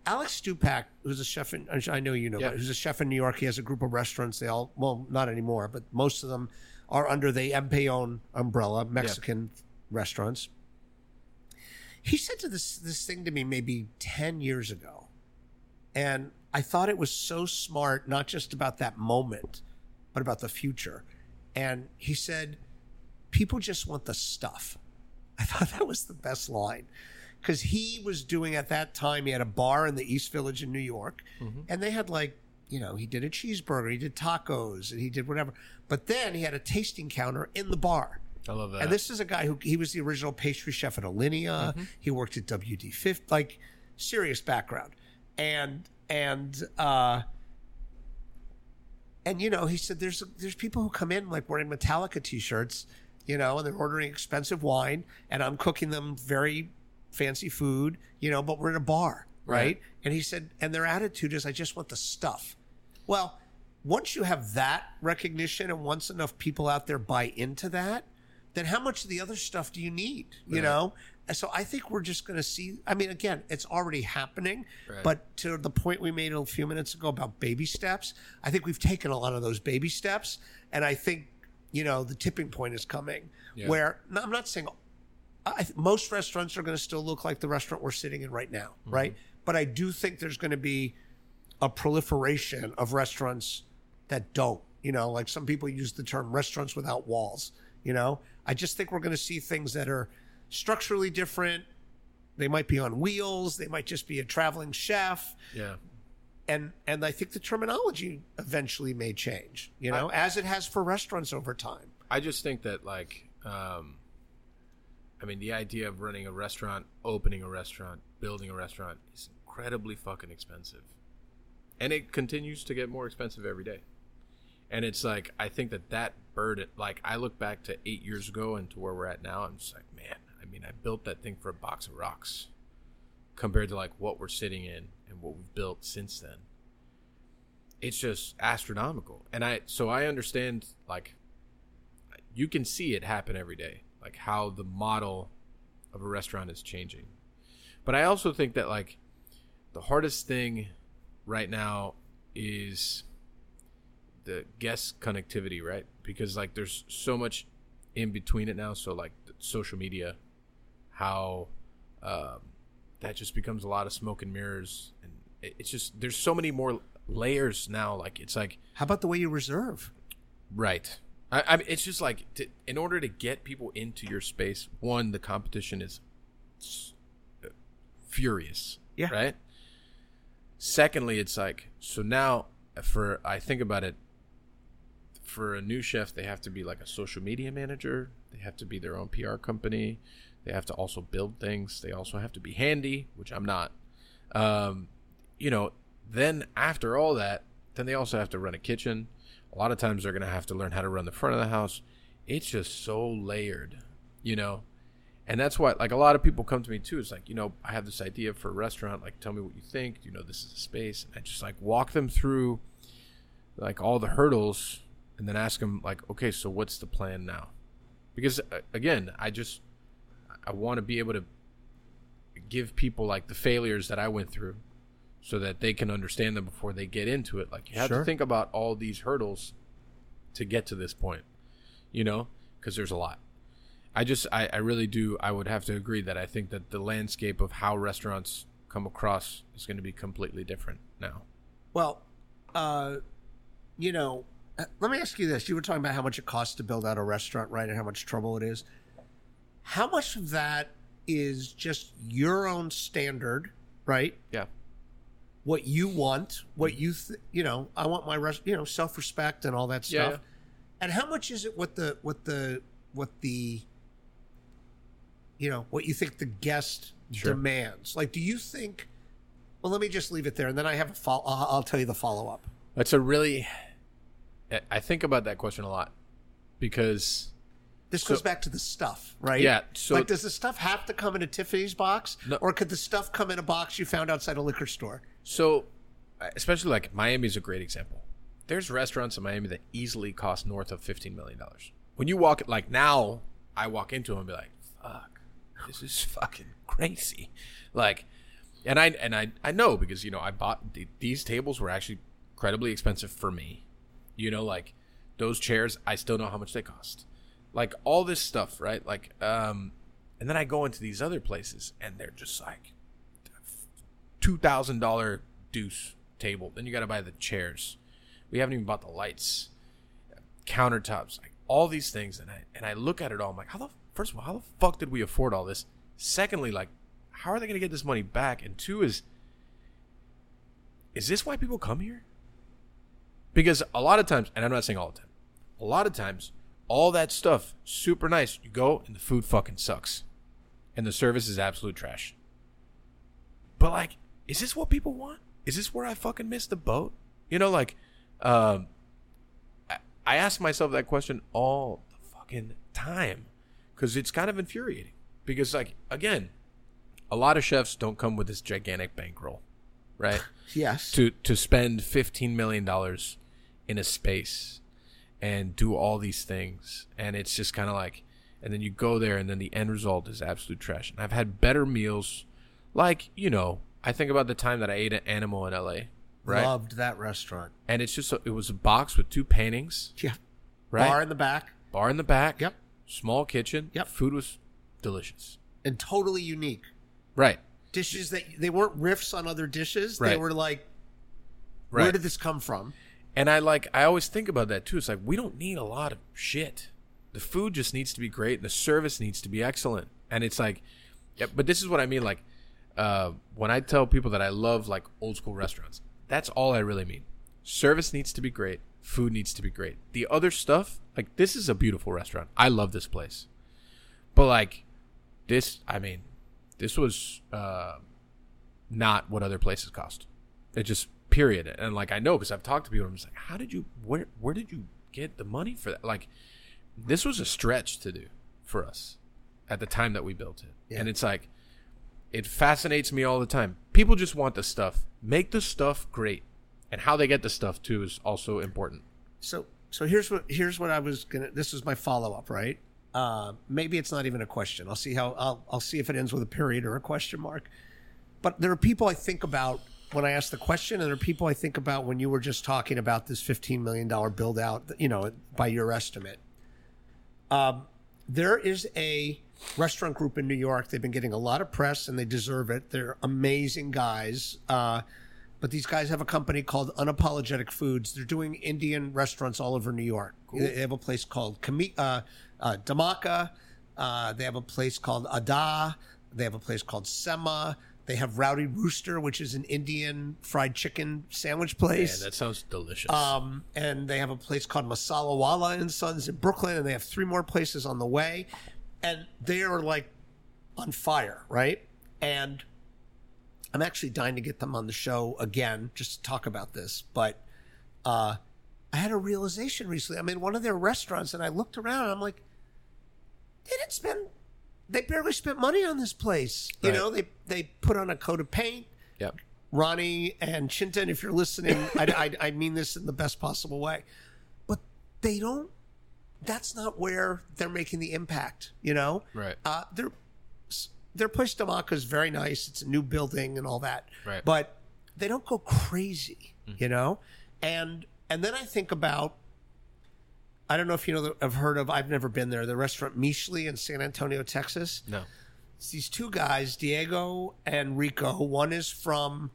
Alex Stupak, who's a chef in, I know you know, Yeah. but who's a chef in New York. He has a group of restaurants. They all, well, not anymore, but most of them are under the Empellón umbrella, Mexican restaurants. He said to this this thing to me maybe ten years ago, and I thought it was so smart, not just about that moment, but about the future. And he said, "People just want the stuff." I thought that was the best line because he was doing at that time. He had a bar in the East Village in New York, and they had like you know he did a cheeseburger, he did tacos, and he did whatever. But then he had a tasting counter in the bar. I love that. And this is a guy who he was the original pastry chef at Alinea. He worked at WD-50, like serious background, and and uh, and you know he said there's there's people who come in like wearing Metallica t-shirts, you know, and they're ordering expensive wine, and I'm cooking them very fancy food, you know, but we're in a bar, right? Right. And he said, and their attitude is, I just want the stuff. Well, once you have that recognition and once enough people out there buy into that, then how much of the other stuff do you need? You Right. know? So I think we're just going to see. I mean, again, it's already happening, Right. but to the point we made a few minutes ago about baby steps, I think we've taken a lot of those baby steps. And I think, you know, the tipping point is coming Yeah. where I'm not saying I, most restaurants are going to still look like the restaurant we're sitting in right now, Mm-hmm. right? But I do think there's going to be a proliferation of restaurants that don't. You know, like some people use the term restaurants without walls. You know, I just think we're going to see things that are structurally different. They might be on wheels. They might just be a traveling chef, yeah. and and I think the terminology eventually may change. You know, as it has for restaurants over time. I just think that like um I mean the idea of running a restaurant, opening a restaurant, building a restaurant is incredibly fucking expensive. And it continues to get more expensive every day. And it's like I think that that burden like I look back to 8 years ago and to where we're at now I'm just like man, I mean I built that thing for a box of rocks compared to like what we're sitting in and what we've built since then. It's just astronomical. And I so I understand like you can see it happen every day, like how the model of a restaurant is changing. But I also think that like the hardest thing right now is the guest connectivity, right? Because like there's so much in between it now. So like social media, how um, that just becomes a lot of smoke and mirrors, and it's just there's so many more layers now. Like it's like How about the way you reserve? Right. I, I mean, it's just like to, in order to get people into your space, one, the competition is furious. Yeah. Right. Secondly, it's like so now for I think about it. For a new chef, they have to be like a social media manager. They have to be their own PR company. They have to also build things. They also have to be handy, which I'm not. Um, you know, then after all that, then they also have to run a kitchen. A lot of times they're going to have to learn how to run the front of the house. It's just so layered, you know? And that's why, like, a lot of people come to me too. It's like, you know, I have this idea for a restaurant. Like, tell me what you think. You know, this is a space. And I just, like, walk them through, like, all the hurdles and then ask them, like, okay, so what's the plan now? Because, uh, again, I just, I want to be able to give people like the failures that I went through so that they can understand them before they get into it. Like you have Sure. to think about all these hurdles to get to this point, you know, because there's a lot. I just, I, I really do. I would have to agree that I think that the landscape of how restaurants come across is going to be completely different now. Well, uh, you know, let me ask you this. You were talking about how much it costs to build out a restaurant, right? And how much trouble it is. How much of that is just your own standard, right? Yeah. What you want, what mm-hmm. you, th- you know, I want my rest, you know, self respect and all that Yeah, stuff. And how much is it what the, what the, what the, you know, what you think the guest Sure. demands? Like, do you think, well, let me just leave it there. And then I have a follow, I'll, I'll tell you the follow up. That's a really, I- think about that question a lot because This So- goes back to the stuff, right? Yeah, so- like, does the stuff have to come in a Tiffany's box, No. or could the stuff come in a box you found outside a liquor store? So, especially like Miami is a great example. There's restaurants in Miami that easily cost north of fifteen million dollars. When you walk, like now, I walk into them and be like, "Fuck, this is fucking crazy." Like, and I and I I know because you know I bought th- these tables were actually incredibly expensive for me. You know, like those chairs, I still know how much they cost. Like all this stuff, right? Like, um, and then I go into these other places and they're just like two thousand dollar deuce table. Then you got to buy the chairs. We haven't even bought the lights, countertops, like all these things. And I and I look at it all. I'm like, how the first of all, how the fuck did we afford all this? Secondly, like, how are they going to get this money back? And two is, is this why people come here? Because a lot of times, and I'm not saying all the time, a lot of times, all that stuff super nice. You go and the food fucking sucks, and the service is absolute trash. But like, is this what people want? Is this where I fucking missed the boat? You know, like, um, I, I ask myself that question all the fucking time because it's kind of infuriating. Because like, again, a lot of chefs don't come with this gigantic bankroll, right? Yes. to to spend fifteen million dollars in a space and do all these things, and it's just kind of like, and then you go there, and then the end result is absolute trash. And I've had better meals, like you know, I think about the time that I ate at Animal in L.A. Right, Loved that restaurant. and it's just a, it was a box with two paintings, Yeah. right, Bar in the back. bar in the back, Yep. small kitchen, Yep. food was delicious, And totally unique. right, Dishes that they weren't riffs on other dishes. They were like, right. where did this come from? And I like I always think about that too. It's like we don't need a lot of shit. The food just needs to be great and the service needs to be excellent. And it's like yeah, but this is what I mean like uh, when I tell people that I love like old school restaurants. That's all I really mean. Service needs to be great, food needs to be great. The other stuff, like this is a beautiful restaurant. I love this place. But like this, I mean, this was uh not what other places cost. It just period. And like I know because I've talked to people. I'm just like, how did you? Where where did you get the money for that? Like, this was a stretch to do for us at the time that we built it. Yeah. And it's like, it fascinates me all the time. People just want the stuff. Make the stuff great, and how they get the stuff too is also important. So so here's what here's what I was gonna. This is my follow up, right? Uh, maybe it's not even a question. I'll see how I'll I'll see if it ends with a period or a question mark. But there are people I think about when I ask the question, and there are people I think about when you were just talking about this fifteen million dollar build out. You know, by your estimate. Um, there is a restaurant group in New York. They've been getting a lot of press, and they deserve it. They're amazing guys. Uh, but these guys have a company called Unapologetic Foods. They're doing Indian restaurants all over New York. They have a place called Kami, uh, uh, Dhamaka. Uh, they have a place called Adda. They have a place called Semma. They have Rowdy Rooster, which is an Indian fried chicken sandwich place. that sounds delicious. Um, and they have a place called Masalawala and Sons in Brooklyn, and they have three more places on the way, and they are like on fire, right? And I'm actually dying to get them on the show again just to talk about this, but uh, I had a realization recently. I'm in one of their restaurants, and I looked around, and I'm like, they didn't spend. They barely spent money on this place. You Right. know, they they put on a coat of paint. yep. Roni and Chintan, if you're listening, I, I, I mean this in the best possible way. But they don't, that's not where they're making the impact, you know? Right. Uh, they're, their place Dhamaka is very nice. It's a new building and all that. Right. But they don't go crazy, you know? And and then I think about I don't know if you know the, have heard of I've never been there, the restaurant Mixtli in San Antonio, Texas. No. It's these two guys, Diego and Rico. One is from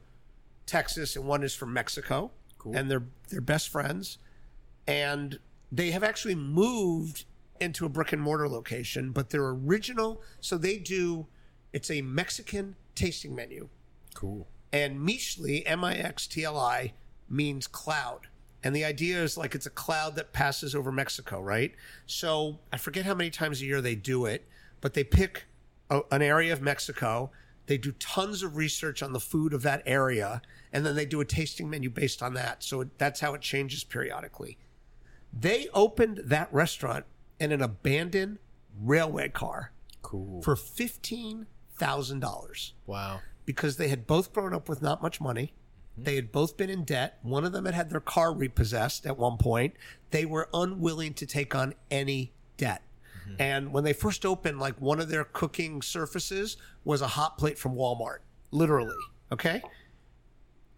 Texas and one is from Mexico. Cool. And they're they're best friends. And they have actually moved into a brick and mortar location, but their original so they do it's a Mexican tasting menu. Cool. And Mixtli, M I X T L I, means cloud. And the idea is like it's a cloud that passes over Mexico, right? So I forget how many times a year they do it, but they pick a, an area of Mexico. They do tons of research on the food of that area, and then they do a tasting menu based on that. So it, that's how it changes periodically. They opened that restaurant in an abandoned railway car Cool. for fifteen thousand dollars wow. because they had both grown up with not much money. Mm-hmm. They had both been in debt. One of them had had their car repossessed at one point. They were unwilling to take on any debt. Mm-hmm. And when they first opened, like one of their cooking surfaces was a hot plate from Walmart, literally. Okay.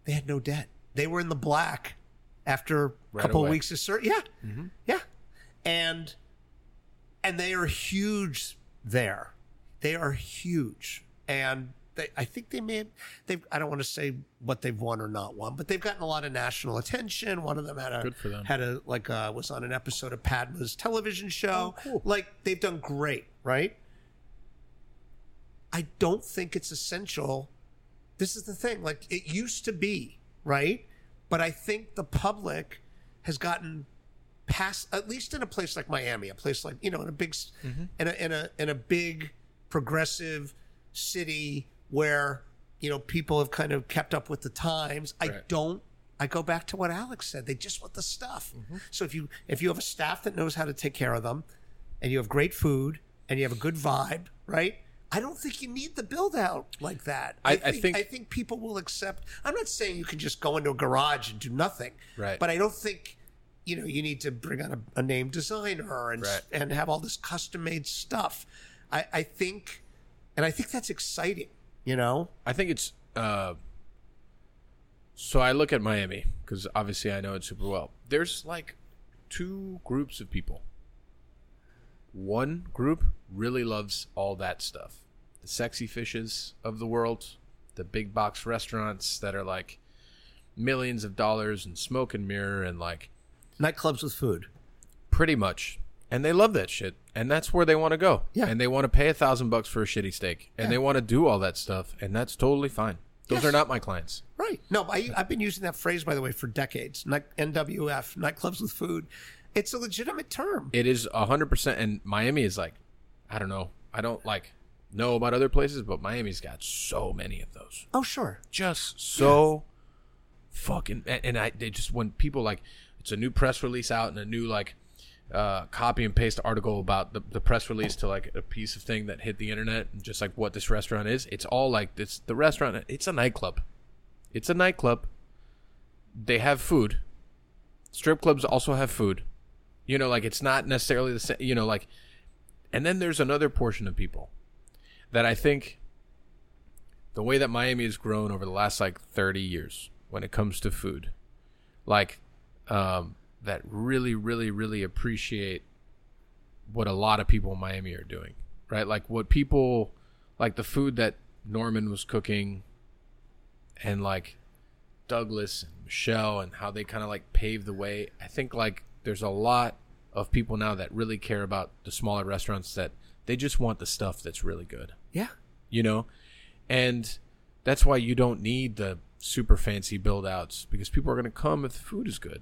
They had no debt. They were in the black after a Right couple of weeks of ser- yeah, yeah, and and they are huge there. They are huge, and they, I think they may. They I don't want to say what they've won or not won, but they've gotten a lot of national attention. One of them had a Good for them. had a like uh, was on an episode of Padma's television show. Oh, cool. Like they've done great, right? I don't think it's essential. This is the thing. Like it used to be, right? But I think the public has gotten past, at least in a place like Miami, a place like you know, in a big, Mm-hmm. in a in a in a big progressive city where you know people have kind of kept up with the times. I don't. I go back to what Alex said. They just want the stuff. Mm-hmm. So if you if you have a staff that knows how to take care of them, and you have great food, and you have a good vibe, right? I don't think you need the build out like that. I- I think, think- I think people will accept. I'm not saying you can just go into a garage and do nothing, Right. But I don't think you know you need to bring on a, a name designer and Right. and have all this custom made stuff. I, I think, and I think that's exciting. You know, I think it's. Uh, so I look at Miami because obviously I know it super well. There's like two groups of people. One group really loves all that stuff the sexy fishes of the world, the big box restaurants that are like millions of dollars and smoke and mirror and like nightclubs with food. pretty much and they love that shit and that's where they want to go Yeah. and they want to pay a thousand bucks for a shitty steak and they want to do all that stuff and that's totally fine those Yes. are not my clients Right. No, I, I've been using that phrase, by the way, for decades. NWF, nightclubs with food. It's a legitimate term. it is a hundred percent and miami is like i don't know i don't like know about other places but miami's got so many of those. Oh, sure. just so fucking and, and i they just when people like it's a new press release out and a new like uh, copy and paste article about the, the press release to like a piece of thing that hit the internet and just like what this restaurant is it's all like this the restaurant it's a nightclub. It's a nightclub. They have food. Strip clubs also have food. You know like it's not necessarily the same you know like and then there's another portion of people that i think the way that Miami has grown over the last like 30 years when it comes to food, like um, that really, really, really appreciate what a lot of people in Miami are doing, right? Like what people like the food that Norman was cooking and like Douglas and Michelle and how they kind of like paved the way. I think like there's a lot of people now that really care about the smaller restaurants that they just want the stuff that's really good Yeah. you know and that's why you don't need the super fancy build outs because people are going to come if the food is good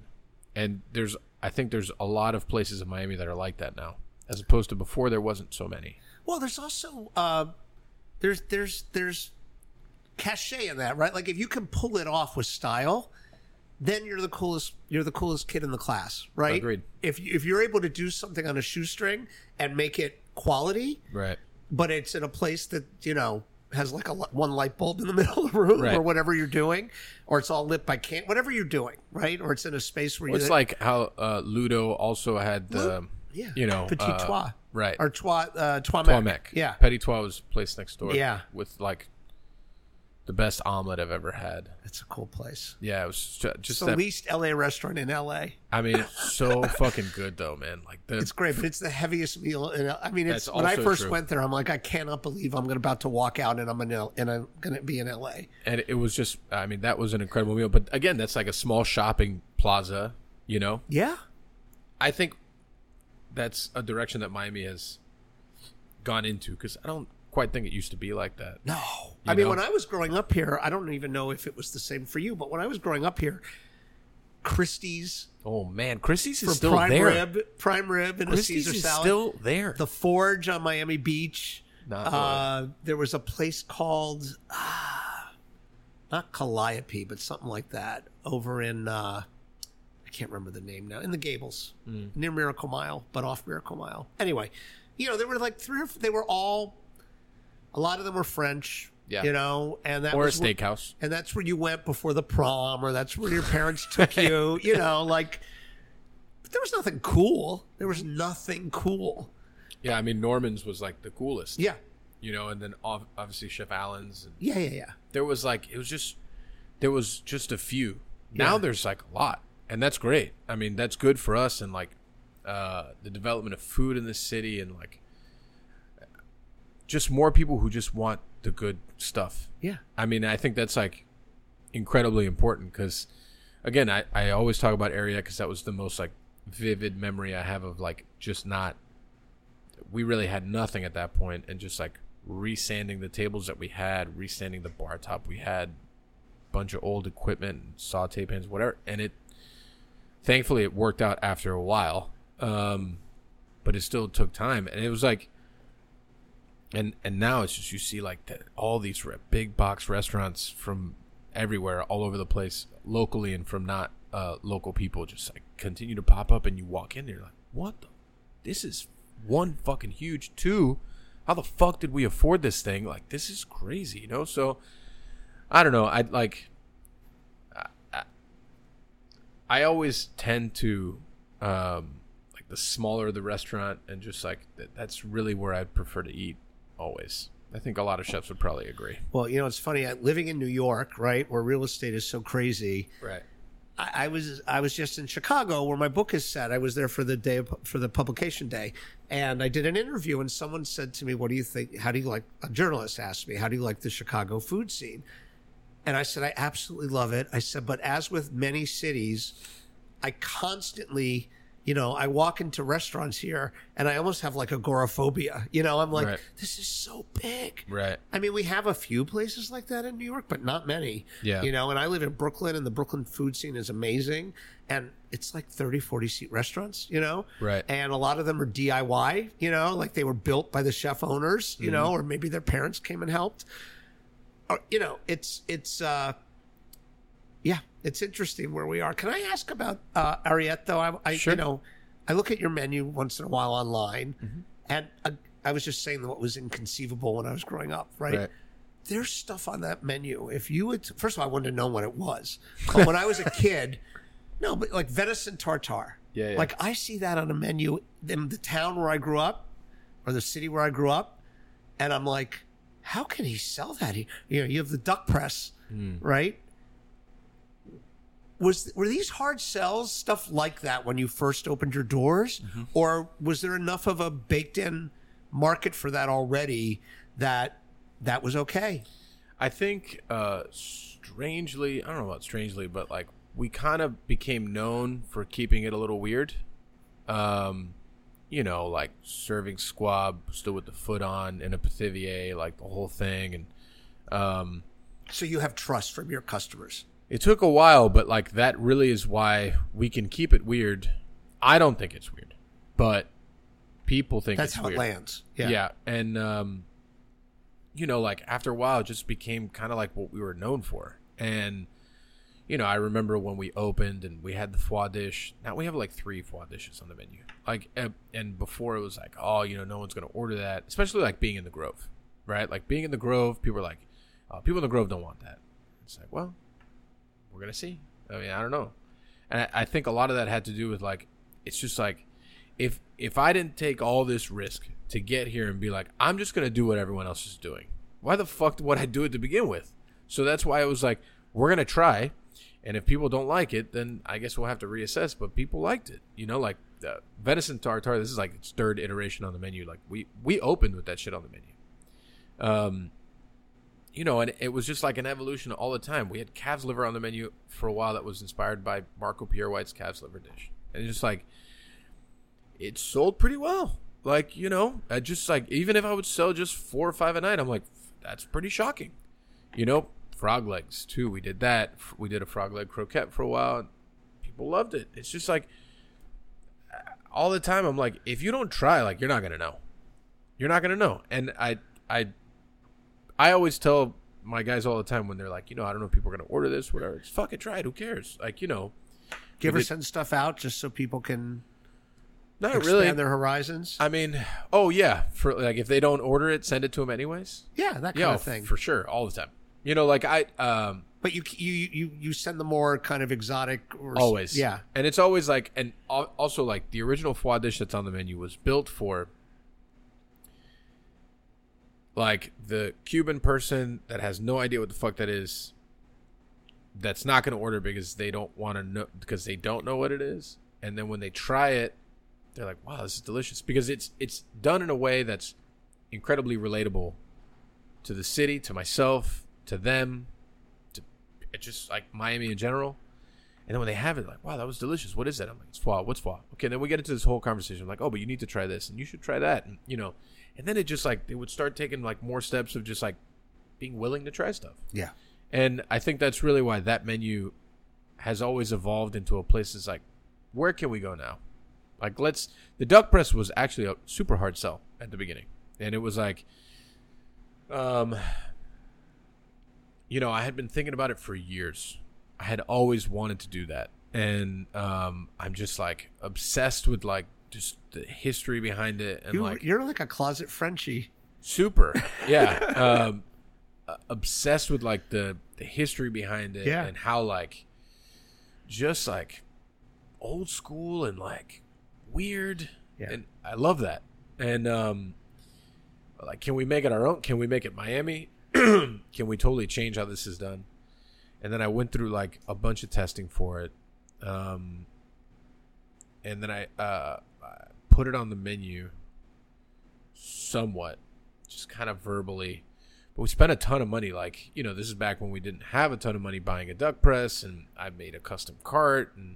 and there's i think there's a lot of places in miami that are like that now as opposed to before there wasn't so many Well, there's also uh, there's there's there's cachet in that, right? Like if you can pull it off with style, then you're the coolest. You're the coolest kid in the class, right? Agreed. If you, if you're able to do something on a shoestring and make it quality, right but it's in a place that you know has like a one light bulb in the middle of the room Right. or whatever you're doing, or it's all lit by can whatever you're doing, right? Or it's in a space where Well, you it's like how uh, ludo also had the yeah, you know petit uh, trois. right. or Twa uh, Trois Mec. Twamek. Yeah, Petit Trois was place next door. Yeah. with like the best omelet I've ever had. it's a cool place. Yeah, it was ju- It's just the that. least LA restaurant in LA. I mean, it's so fucking good though, man. Like the It's great, but it's the heaviest meal. In, I mean, it's That's when I also first true. went there, I'm like, I cannot believe I'm about to walk out and I'm in L- and I'm to be in LA. and it was just i mean that was an incredible meal but again that's like a small shopping plaza you know Yeah, i think that's a direction that miami has gone into because i don't quite think it used to be like that no. I mean, when I was growing up here, I don't even know if it was the same for you, but when I was growing up here, Christy's oh man christy's is still prime there rib, prime rib, and christy's a Caesar is salad. still there the Forge on Miami Beach. Not uh, there was a place called ah, not Calliope, but something like that over in uh, I can't remember the name now in the Gables Mm. near Miracle Mile, but off Miracle Mile. Anyway, you know there were like three or f- they were all a lot of them were French. Yeah. you know, and that or a was where- steakhouse and that's where you went before the prom, or that's where your parents took you. You know, like but there was nothing cool. There was nothing cool. yeah i mean norman's was like the coolest Yeah, you know and then ob- obviously chef allen's and yeah, yeah, yeah. there was like it was just there was just a few now Yeah. there's like a lot and that's great i mean that's good for us and like uh the development of food in the city and like just more people who just want the good stuff. Yeah. i mean i think that's like incredibly important because again i i always talk about Ariete because that was the most like vivid memory i have of like just not we really had nothing at that point and just like resanding the tables that we had resanding the bar top. We had bunch of old equipment saute pans whatever and it thankfully it worked out after a while um but it still took time. And it was like and and now it's just you see like the, all these re- big box restaurants from everywhere all over the place locally and from not uh local people just like continue to pop up and you walk in there you're like what the this is one fucking huge two how the fuck did we afford this thing? Like this is crazy you know? So i don't know i like I, always tend to um like the smaller the restaurant and just like that, that's really where i prefer to eat always i think a lot of chefs would probably agree Well, you know, it's funny. Uh, living in New York, right, where real estate is so crazy. right I, I was I was just in Chicago, where my book is set. I was there for the day of, for the publication day, and I did an interview. And someone said to me, "What do you think? How do you like?" A journalist asked me, "How do you like the Chicago food scene?" And I said, "I absolutely love it." I said, "But as with many cities, I constantly." You know, I walk into restaurants here and I almost have like agoraphobia. You know, I'm like, Right. this is so big. right I mean, we have a few places like that in New York, but not many. Yeah. You know, and I live in Brooklyn, and the Brooklyn food scene is amazing. And it's like 30, 40 seat restaurants, you know? Right. And a lot of them are DIY, you know, like they were built by the chef owners, you know, Mm-hmm. or maybe their parents came and helped. Or, you know, it's, it's, uh, yeah, it's interesting where we are. Can I ask about uh, Ariete, though? I, I Sure. you know, I look at your menu once in a while online, Mm-hmm. and uh, I was just saying that what was inconceivable when I was growing up, right? Right. There's stuff on that menu. If you would, first of all, I wanted to know what it was. But when I was a kid, no, but like venison tartare. Yeah, yeah. Like I see that on a menu in the town where I grew up, or the city where I grew up, and I'm like, how can he sell that? He, you know, you have the duck press, Hmm. right? Was were these hard sells stuff like that when you first opened your doors, Mm-hmm. or was there enough of a baked-in market for that already that that was okay? I think uh strangely, I don't know about strangely, but like we kind of became known for keeping it a little weird. Um you know, like serving squab still with the foot on in a pithivier, like the whole thing and um So you have trust from your customers. It took a while, but like that really is why we can keep it weird. I don't think it's weird, but people think That's it's how weird. it lands. Yeah. Yeah. and um, you know, like after a while, it just became kind of like what we were known for. And you know, I remember when we opened and we had the foie dish. Now we have like three foie dishes on the menu. Like, and- and before it was like, oh, you know, no one's gonna order that. Especially like being in the Grove, right? Like being in the Grove, people are like, oh, people in the Grove don't want that. It's like, well, we're gonna see. I mean, I don't know. And I, I think a lot of that had to do with like, it's just like, if if I didn't take all this risk to get here and be like, I'm just gonna do what everyone else is doing. Why the fuck would I do it to begin with? So that's why it was like, we're gonna try, and if people don't like it, then I guess we'll have to reassess. But people liked it, you know, like uh, venison tartare. This is like its third iteration on the menu. Like we we opened with that shit on the menu. Um, you know, and it was just like an evolution all the time. We had calf's liver on the menu for a while that was inspired by Marco Pierre White's calf's liver dish, and it's just like it sold pretty well. Like you know, I just like even if I would sell just four or five a night, I'm like that's pretty shocking. You know, frog legs too. We did that. We did a frog leg croquette for a while. People loved it. It's just like all the time. I'm like, if you don't try, like you're not gonna know. You're not gonna know. And I, I, I always tell my guys all the time when they're like, you know, I don't know if people are gonna order this, whatever. It's fucking try it. Who cares? Like you know, Do you ever send stuff out just so people can not expand really. their horizons? I mean, oh yeah, for like if they don't order it, send it to them anyways. yeah, that kind Yeah, of thing. for sure, all the time. You know, like I, um, but you you you you send the more kind of exotic or always yeah and it's always like and also like the original foie dish that's on the menu was built for like the cuban person that has no idea what the fuck that is that's not going to order because they don't want to know because they don't know what it is and then when they try it they're like wow this is delicious because it's it's done in a way that's incredibly relatable to the city to myself to them to just like miami in general and then when they have it, like, wow, that was delicious. What is that? I'm like, it's foie. What's foie? Okay, then we get into this whole conversation. like, oh, but you need to try this, and you should try that, and you know, and then it just like they would start taking like more steps of just like being willing to try stuff. yeah And I think that's really why that menu has always evolved into a place that's like, where can we go now? Like, let's. The duck press was actually a super hard sell at the beginning, and it was like, um, you know, I had been thinking about it for years. I had always wanted to do that, and um, I'm just like obsessed with like just the history behind it, and you, like you're like a closet Frenchie. Super. Yeah um uh, obsessed with like the the history behind it Yeah. and how like just like old school and like weird. Yeah. and i love that. And um like can we make it our own? Can we make it miami? Can we totally change how this is done? And then i went through like a bunch of testing for it. Um and then i uh I put it on the menu somewhat just kind of verbally. But we spent a ton of money like you know this is back when we didn't have a ton of money buying a duck press and i made a custom cart and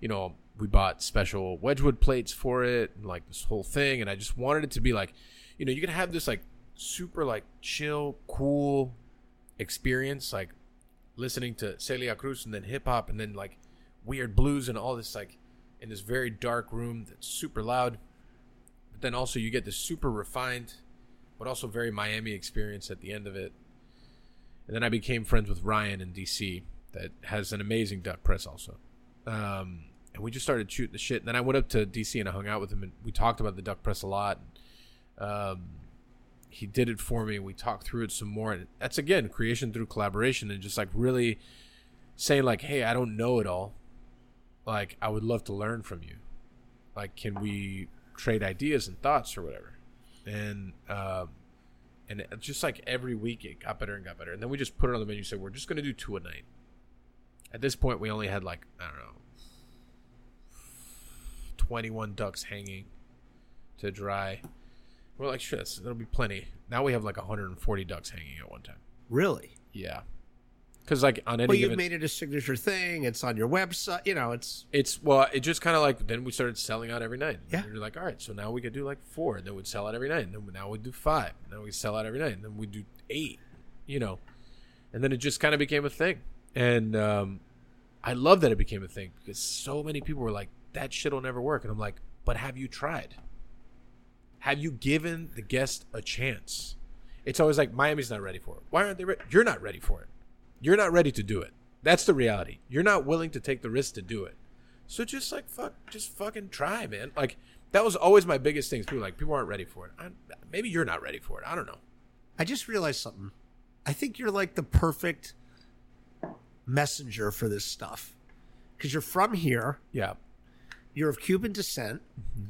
you know we bought special wedgwood plates for it and like this whole thing. And i just wanted it to be like you know you can have this like super like chill cool experience like listening to celia cruz and then hip-hop and then like weird blues and all this like in this very dark room that's super loud but then also you get this super refined but also very Miami experience at the end of it. And then I became friends with Ryan in DC that has an amazing duck press also. Um, and we just started shooting the shit. And then I went up to DC and I hung out with him and we talked about the duck press a lot. Um, he did it for me. We talked through it some more. And that's again creation through collaboration and just like really saying like, hey, I don't know it all. Like I would love to learn from you. Like, can we trade ideas and thoughts or whatever? and um, and it- just like every week it got better and got better. And then we just put it on the menu and said we're just going to do two a night. At this point we only had like i don't know 21 ducks hanging to dry. We're like shit that'll be plenty. Now we have like 140 ducks hanging at one time. Really? Yeah because like on any well you've given made it a signature thing it's on your website you know it's It's well, it just kind of like then we started selling out every night. Yeah. you're like, all right, so now we could do like four, and then we'd sell out every night. And then now we do five, and then we sell out every night, and then we do eight, you know, and then it just kind of became a thing. And um, I love that it became a thing because so many people were like, that shit will never work, and I'm like, but have you tried? Have you given the guest a chance? It's always like Miami's not ready for it. Why aren't they? Re- You're not ready for it. You're not ready to do it. That's the reality. You're not willing to take the risk to do it. So just like fuck, just fucking try, man. Like that was always my biggest thing. People like people aren't ready for it. I, maybe you're not ready for it. I don't know. i just realized something i think you're like the perfect messenger for this stuff because you're from here Yeah, you're of cuban descent mm-hmm.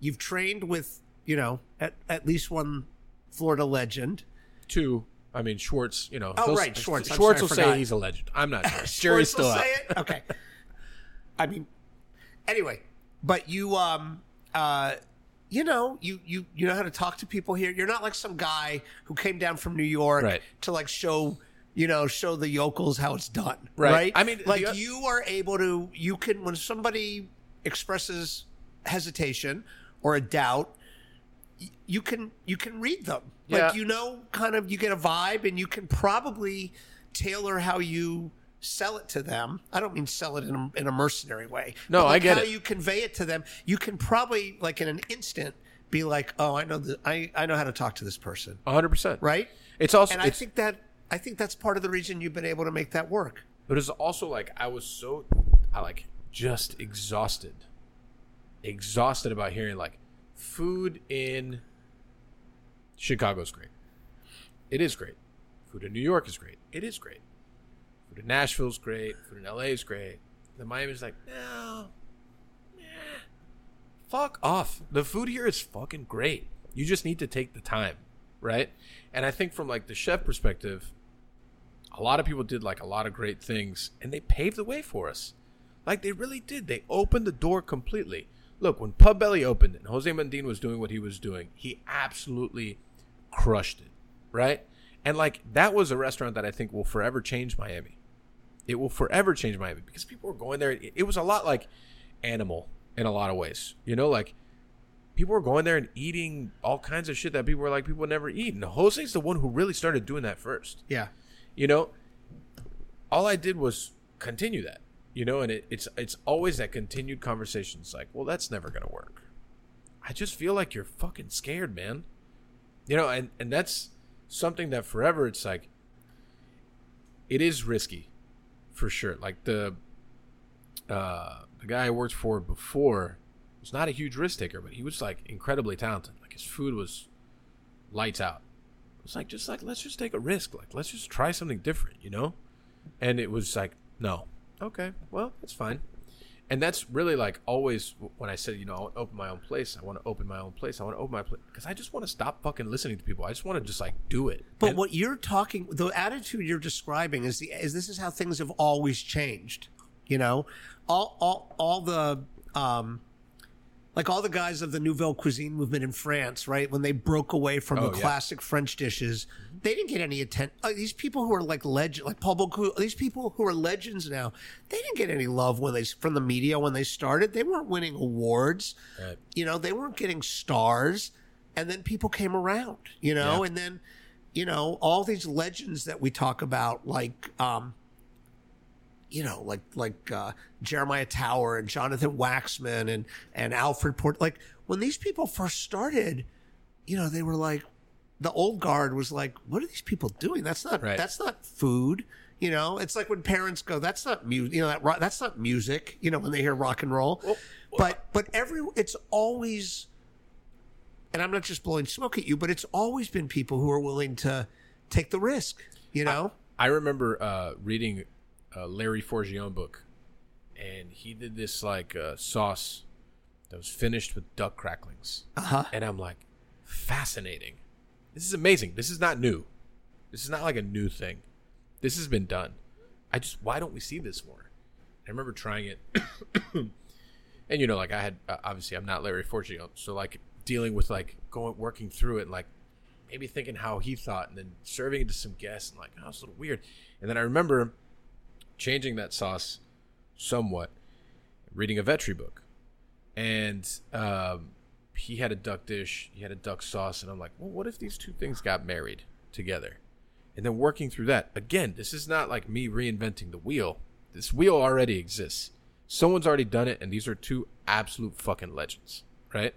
you've trained with you know at, at least one Florida legend. Two. I mean, Schwartz. You know. Oh, right, Schwartz. I'm Schwartz sorry, will say he's a legend. I'm not sure. Jerry's still out. say it? Okay. I mean, anyway, but you, um, uh, you know, you you you know how to talk to people here. You're not like some guy who came down from New York Right. to like show. You know, show the yokels how it's done. Right. Right. I mean, like the- you are able to. You can when somebody expresses hesitation or a doubt, you can you can read them. Yeah. Like you know, kind of you get a vibe, and you can probably tailor how you sell it to them. I don't mean sell it in a, in a mercenary way. No, but I get how it. you convey it to them. You can probably like in an instant be like, oh, I know the I I know how to talk to this person, 100. percent right? It's also. And I think that I think that's part of the reason you've been able to make that work. But it's also like I was so I like just exhausted. Exhausted about hearing like food in Chicago's great. It is great. Food in New York is great. It is great. Food in Nashville's great. Food in LA is great. Then Miami's like, no. eh, Fuck off. The food here is fucking great. You just need to take the time, right? And I think from like the chef perspective, a lot of people did like a lot of great things and they paved the way for us. Like they really did. They opened the door completely. Look, when Pub Belly opened and Jose Mendin was doing what he was doing, he absolutely crushed it. Right? And like that was a restaurant that I think will forever change Miami. It will forever change Miami because people were going there. It it was a lot like animal in a lot of ways. You know, like people were going there and eating all kinds of shit that people were like people would never eat. And Jose's the one who really started doing that first Yeah. you know all i did was continue that you know and it, it's it's always that continued conversation it's like well that's never gonna work i just feel like you're fucking scared man you know and and that's something that forever it's like it is risky for sure like the uh the guy i worked for before was not a huge risk taker but he was like incredibly talented like his food was lights out it's like just like let's just take a risk. Like let's just try something different, you know? And it was like, no. Okay, well, that's fine. And that's really like always when I said, you know, I want to open my own place. I want to open my own place. I want to open my place because I just want to stop fucking listening to people. I just want to just like do it. But And- what you're talking, the attitude you're describing is the is this is how things have always changed. You know, all all all the um, like all the guys of the Nouvelle Cuisine movement in France, right? When they broke away from Oh, the yeah. classic French dishes, they didn't get any attention. Uh, these people who are like legend, like Paul Bocuse, these people who are legends now, they didn't get any love when they from the media when they started. They weren't winning awards. Right. You know, they weren't getting stars, and then people came around. You know, Yeah. and then you know all these legends that we talk about, like um, you know, like like uh, Jeremiah Tower and Jonathan Waxman and and Alfred Port. Like when these people first started, you know, they were like, the old guard was like, "What are these people doing? That's not Right. that's not food." You know, it's like when parents go, "That's not music." You know, that ro- that's not music. You know, when they hear rock and roll. but but every it's always, and I'm not just blowing smoke at you, but it's always been people who are willing to take the risk. You know, I remember uh, reading a Larry Forgione book, and he did this like uh, sauce that was finished with duck cracklings, uh-huh. and I'm like, fascinating. This is amazing. This is not new. This is not like a new thing. This has been done. I just why don't we see this more? I remember trying it, and you know, like I had uh, obviously I'm not Larry Forgione, so like dealing with like going working through it, and like maybe thinking how he thought, and then serving it to some guests, and like oh, it's a little weird. And then I remember changing that sauce somewhat, reading a Vetri book, and um, he had a duck dish, he had a duck sauce, and I'm like, well, what if these two things got married together? And then working through that again, this is not like me reinventing the wheel. This wheel already exists. Someone's already done it, and these are two absolute fucking legends, right?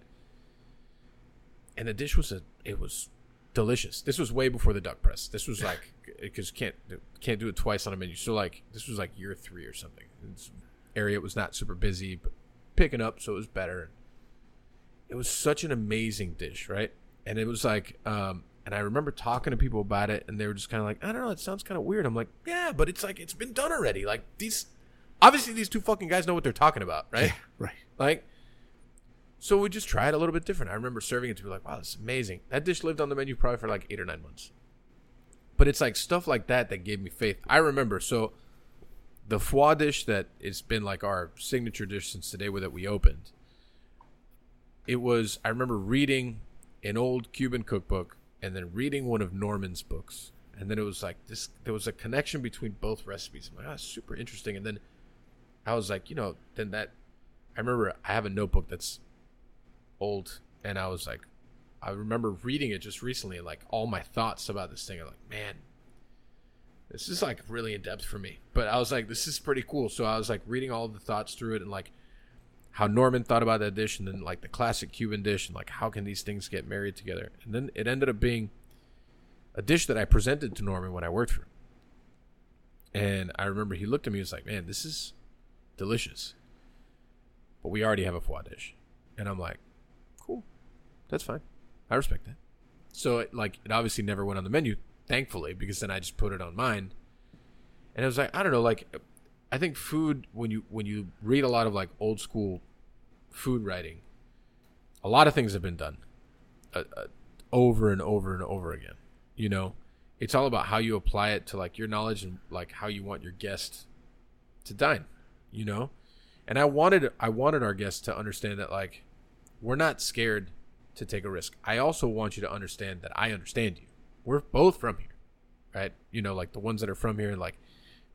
And the dish was a, it was delicious. This was way before the duck press. This was like because can't can't do it twice on a menu. So like this was like year three or something. This area was not super busy, but picking up, so it was better. It was such an amazing dish, right? And it was like, um, and I remember talking to people about it, and they were just kind of like, I don't know, it sounds kind of weird. I'm like, yeah, but it's like it's been done already. Like these, obviously, these two fucking guys know what they're talking about, right? right. Like, So we just tried a little bit different. I remember serving it to be like, wow, this is amazing. That dish lived on the menu probably for like eight or nine months. But it's like stuff like that that gave me faith. I remember so the foie dish that it's been like our signature dish since the day that we opened. It was I remember reading an old Cuban cookbook and then reading one of Norman's books. And then it was like this there was a connection between both recipes. I'm like, oh, super interesting. And then I was like, you know, then that I remember I have a notebook that's old and I was like I remember reading it just recently like all my thoughts about this thing. I'm like, man, this is like really in depth for me. But I was like, this is pretty cool. So I was like reading all the thoughts through it and like how Norman thought about that dish and then like the classic Cuban dish and like how can these things get married together. And then it ended up being a dish that I presented to Norman when I worked for him. And I remember he looked at me and was like, man, this is delicious. But we already have a foie dish. And I'm like. That's fine. I respect that. So it, like it obviously never went on the menu, thankfully, because then I just put it on mine. And it was like I don't know, like I think food when you when you read a lot of like old school food writing, a lot of things have been done uh, uh, over and over and over again. You know, it's all about how you apply it to like your knowledge and like how you want your guest to dine. You know, and I wanted I wanted our guests to understand that like we're not scared to take a risk. I also want you to understand that I understand you. We're both from here, right? You know, like the ones that are from here, and like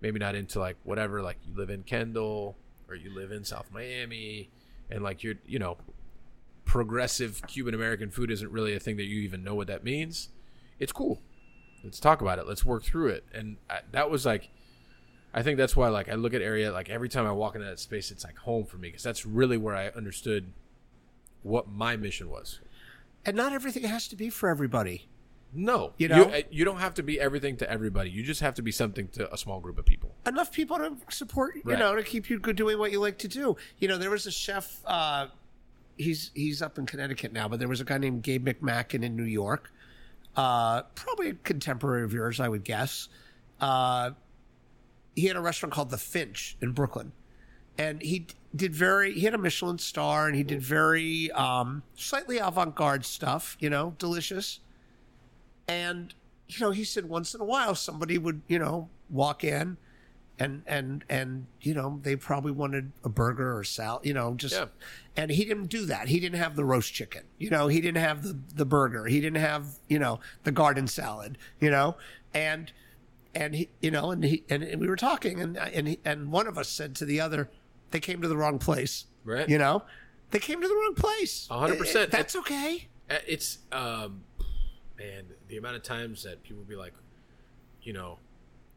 maybe not into like whatever, like you live in Kendall or you live in South Miami, and like you're, you know, progressive Cuban American food isn't really a thing that you even know what that means. It's cool. Let's talk about it. Let's work through it. And I, that was like, I think that's why like I look at Ariete like every time I walk into that space, it's like home for me because that's really where I understood what my mission was. And not everything has to be for everybody. No, You know? you, you don't have to be everything to everybody. You just have to be something to a small group of people. enough people to support you Right. know to keep you doing what you like to do you know there was a chef uh he's he's up in connecticut now but there was a guy named gabe mcmackin in new york uh probably a contemporary of yours i would guess uh he had a restaurant called the finch in brooklyn and he did very he had a michelin star and he did very um slightly avant-garde stuff you know delicious. And you know he said once in a while somebody would you know walk in and and and you know they probably wanted a burger or salad you know just Yeah. and he didn't do that. He didn't have the roast chicken you know he didn't have the the burger. He didn't have you know the garden salad you know and and he you know and he and we were talking and and he, and one of us said to the other they came to the wrong place Right. you know they came to the wrong place A hundred percent. Eh, that's okay Uh, It's um, man, the amount of times that people be like, you know,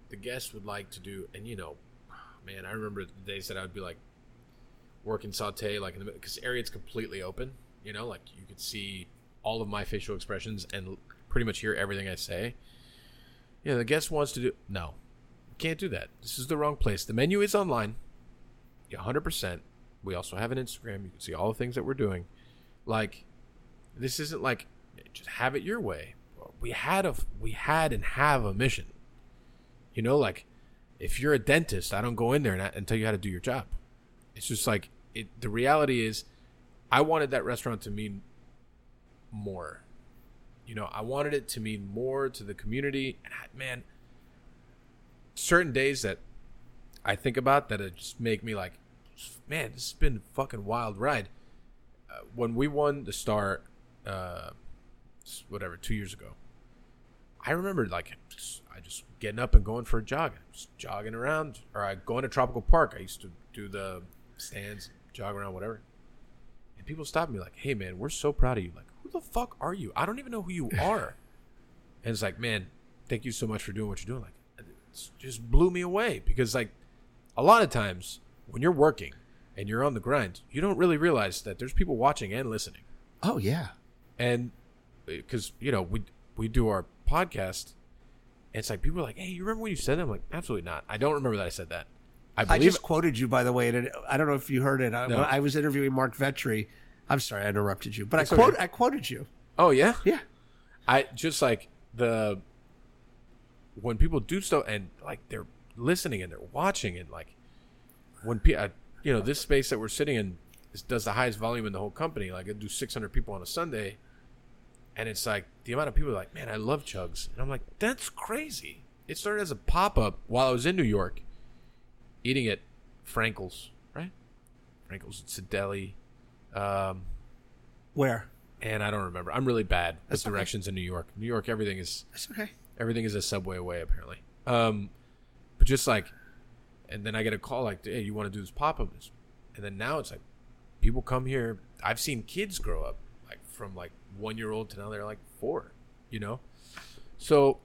the guest would like to do, and you know, man, I remember the days that I would be like working saute like in the because Ariete it's completely open. You know, like you could see all of my facial expressions and pretty much hear everything I say. Yeah, the guest wants to do no, can't do that. This is the wrong place. The menu is online. Yeah, hundred percent. We also have an Instagram. You can see all the things that we're doing. Like, this isn't like just have it your way. We had a we had and have a mission. You know, like if you're a dentist, I don't go in there and, and tell you how to do your job. It's just like it. The reality is, I wanted that restaurant to mean more. You know, I wanted it to mean more to the community. And I, man, certain days that I think about that it just make me like, man, this has been a fucking wild ride. Uh, when we won the star, uh, whatever, two years ago, I remember like I just getting up and going for a jog, just jogging around, or I going to Tropical Park. I used to do the stands, jog around, whatever. And people stop me like, "Hey, man, we're so proud of you. Like, who the fuck are you? I don't even know who you are." and it's like, man, thank you so much for doing what you're doing. Like, it just blew me away because like a lot of times when you're working and you're on the grind, you don't really realize that there's people watching and listening. oh yeah And uh, because you know we we do our podcast, and it's like people are like, "Hey, you remember when you said that?" I'm like, "Absolutely not. I don't remember that I said that." I I just quoted you, by the way. And I don't know if you heard it. I, No. I was interviewing Mark Vetri. I'm sorry, I interrupted you, but That's I quote okay. I quoted you. Oh yeah, Yeah, I just like the when people do stuff and like they're listening and they're watching and like when people, you know, this space that we're sitting in, this does the highest volume in the whole company. Like I do 600 people on a Sunday, and it's like the amount of people are like, man, I love Chug's, and I'm like, that's crazy. It started as a pop up while I was in New York, eating at Frankel's, right? Frankel's, it's a deli. Um, Where? and I don't remember. I'm really bad with That's okay. directions in New York. New York, everything is That's okay. everything is a subway away apparently. Um, but just like, and then I get a call like, "Hey, you want to do this pop up?" And then now it's like, people come here. I've seen kids grow up like from like one year old to now they're like four. You know, so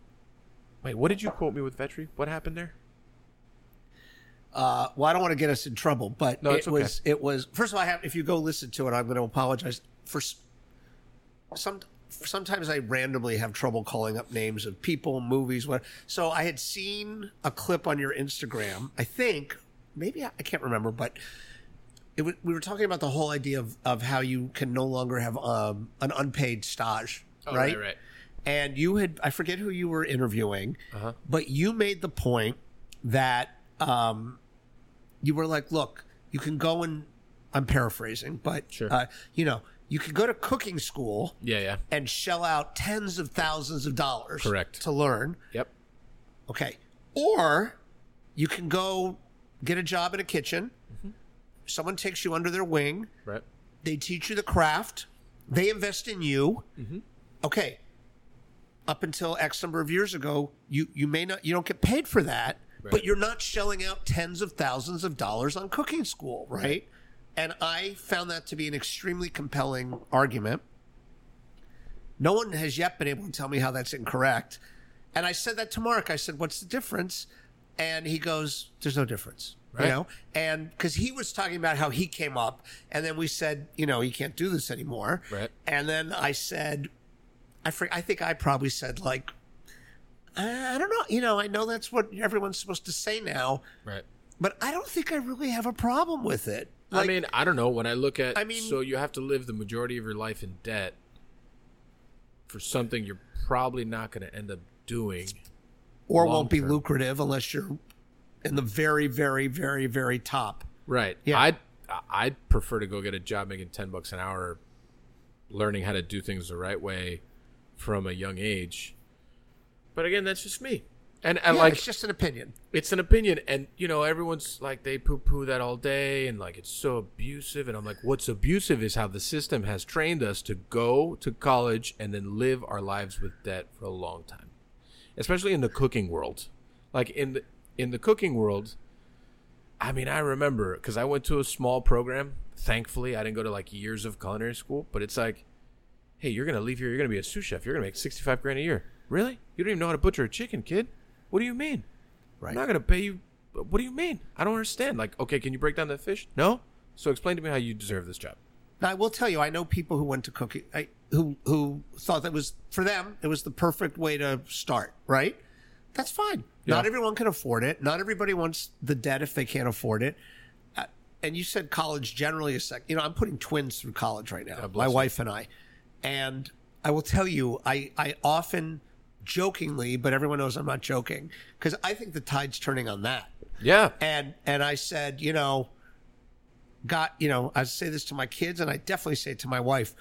wait, what did you quote me with Vetri? What happened there? Uh, well, I don't want to get us in trouble, but No, it okay. was it was first of all. I have if you go listen to it, I'm going to apologize for some. Sometimes I randomly have trouble calling up names of people, movies, what. So I had seen a clip on your Instagram. I think maybe I, can't remember, but it was, we were talking about the whole idea of, of how you can no longer have um, an unpaid stage, Oh, right? right, right. And you had I forget who you were interviewing, Uh-huh. but you made the point that um, you were like, look, you can go and I'm paraphrasing, but Sure. uh, you know, you could go to cooking school Yeah, yeah. and shell out tens of thousands of dollars Correct. to learn. Yep. Okay. Or you can go get a job in a kitchen. Mm-hmm. Someone takes you under their wing. Right. They teach you the craft. They invest in you. Mm-hmm. Okay. Up until X number of years ago, you you may not you don't get paid for that, but you're not shelling out tens of thousands of dollars on cooking school, right? And I found that to be an extremely compelling argument. No one has yet been able to tell me how that's incorrect. And I said that to Mark. I said, "What's the difference?" And he goes, "There's no difference." Right. You know, and because he was talking about how he came up, and then we said, you know, he can't do this anymore. Right. And then I said, I fr- I think I probably said like, I I don't know, you know, I know that's what everyone's supposed to say now, Right. but I don't think I really have a problem with it. Like, I mean, I don't know. When I look at, I mean- so you have to live the majority of your life in debt for something you're probably not going to end up doing. or won't be lucrative unless you're in the very, very, very, very top. Right. Yeah. I'd I'd prefer to go get a job making ten bucks an hour, learning how to do things the right way from a young age. But again, that's just me. And, and Yeah, like it's just an opinion. it's an opinion. And you know everyone's like they poo poo that all day and like it's so abusive. And i'm like what's abusive is how the system has trained us to go to college and then live our lives with debt for a long time especially in the cooking world. Like in the in the cooking world i mean i remember because i went to a small program. Thankfully i didn't go to like years of culinary school but it's like hey you're gonna leave here. You're gonna be a sous chef. You're gonna make 65 grand a year. Really? You don't even know how to butcher a chicken kid what do you mean Right. I'm not gonna pay you. What do you mean? I don't understand. Like, okay, can you break down the fish? No. So explain to me how you deserve this job. Now, I will tell you, I know people who went to cooking, I, who who thought that was for them. It was the perfect way to start. Right? That's fine. Not everyone can afford it. Not everybody wants the debt if they can't afford it. Uh, and you said college generally is sec. You know, I'm putting twins through college right now. My you. wife and I, and I will tell you, I I often jokingly, but everyone knows I'm not joking because I think the tide's turning on that Yeah. and and I said, you know, got you know, I say this to my kids, and I definitely say it to my wife.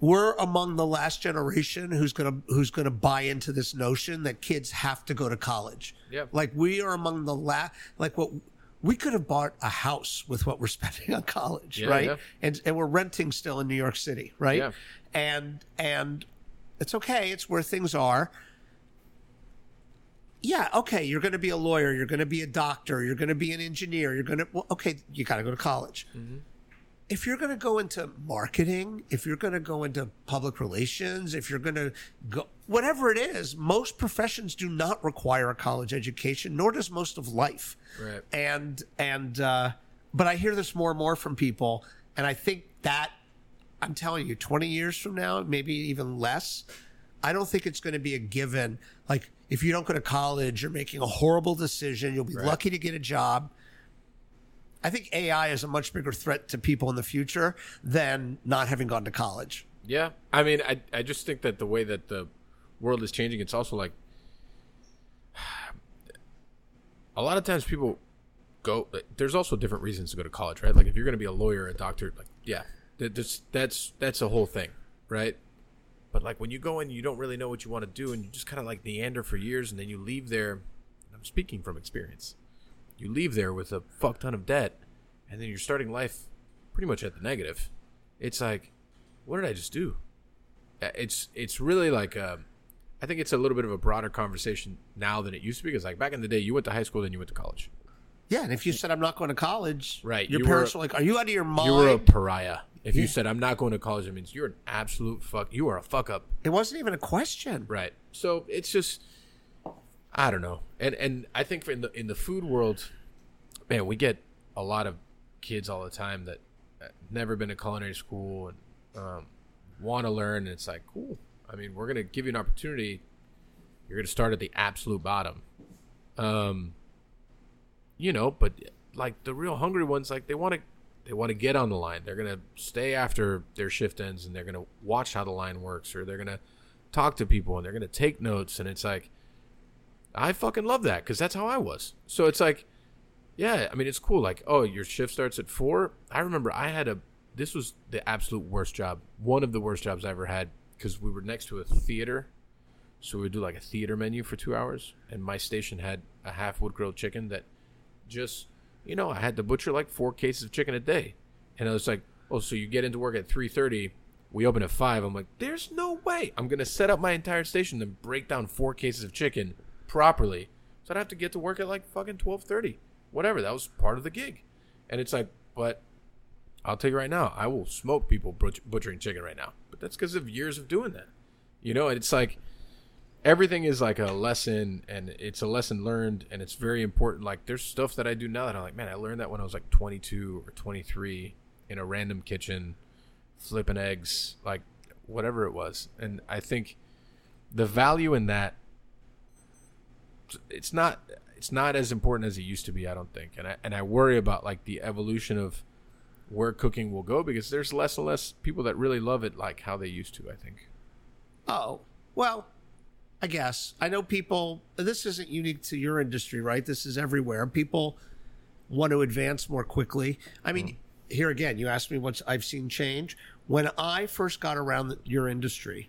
We're among the last generation who's gonna who's gonna buy into this notion that kids have to go to college. Yeah. like we are among the last. Like what we could have bought a house with what we're spending on college, Yeah, right? yeah. And and we're renting still in New York City, right? Yeah. And and it's okay. It's where things are yeah, okay, you're going to be a lawyer, you're going to be a doctor, you're going to be an engineer, you're going to, well, okay, you got to go to college. If you're going to go into marketing, if you're going to go into public relations, if you're going to go, whatever it is, most professions do not require a college education, nor does most of life. Right. And, and, uh, but I hear this more and more from people, and I think that I'm telling you, 20 years from now, maybe even less, I don't think it's going to be a given. Like, if you don't go to college, you're making a horrible decision. You'll be Right. lucky to get a job. I think AI is a much bigger threat to people in the future than not having gone to college. Yeah. I mean, I I just think that the way that the world is changing, it's also like a lot of times people go. There's also different reasons to go to college, right? Like if you're going to be a lawyer, a doctor, like yeah, that- that's that's that's a whole thing, right? But like when you go in, you don't really know what you want to do, and you just kind of like meander for years, and then you leave there. I'm speaking from experience. You leave there with a fuck ton of debt, and then you're starting life pretty much at the negative. It's like, what did I just do? It's it's really like uh, I think it's a little bit of a broader conversation now than it used to be. Because like back in the day, you went to high school, then you went to college. Yeah, and if you said I'm not going to college, Right, Your you parents were- were like, "Are you out of your mind?" You were a pariah. If you Yeah. said I'm not going to college, it means you're an absolute fuck. You are a fuck up. it wasn't even a question. Right. So it's just I don't know. And and I think in the in the food world, man, we get a lot of kids all the time that uh, never been to culinary school and um, want to learn. And it's like, cool. I mean, we're gonna give you an opportunity. You're gonna start at the absolute bottom. Um, you know, but like the real hungry ones, like they want to they want to get on the line. They're gonna stay after their shift ends, and they're gonna watch how the line works, or they're gonna talk to people, and they're gonna take notes. And it's like, I fucking love that because that's how I was. So it's like, yeah, I mean, it's cool. Like, oh, your shift starts at four. I remember I had a. This was the absolute worst job. One of the worst jobs I ever had because we were next to a theater. So we would do like a theater menu for two hours, and my station had a half wood grilled chicken that just, you know, I had to butcher like four cases of chicken a day, and I was like, oh, so you get into work at three thirty, we open at five. I'm like, there's no way I'm gonna set up my entire station and break down four cases of chicken properly, so I'd have to get to work at like fucking twelve thirty, whatever. That was part of the gig, and it's like, but I'll tell you right now, I will smoke people butch- butchering chicken right now, but that's because of years of doing that, you know. And it's like everything is like a lesson and it's a lesson learned and it's very important. Like there's stuff that i do now that i'm like man i learned that when i was like 22 or 23 in a random kitchen flipping eggs like whatever it was. And i think the value in that it's not it's not as important as it used to be i don't think. And i and i worry about like the evolution of where cooking will go because there's less and less people that really love it like how they used to i think. Oh, well, I guess. I know people, this isn't unique to your industry, right? This is everywhere. People want to advance more quickly. I mean, mm. here again, you asked me what I've seen change. When I first got around the, your industry,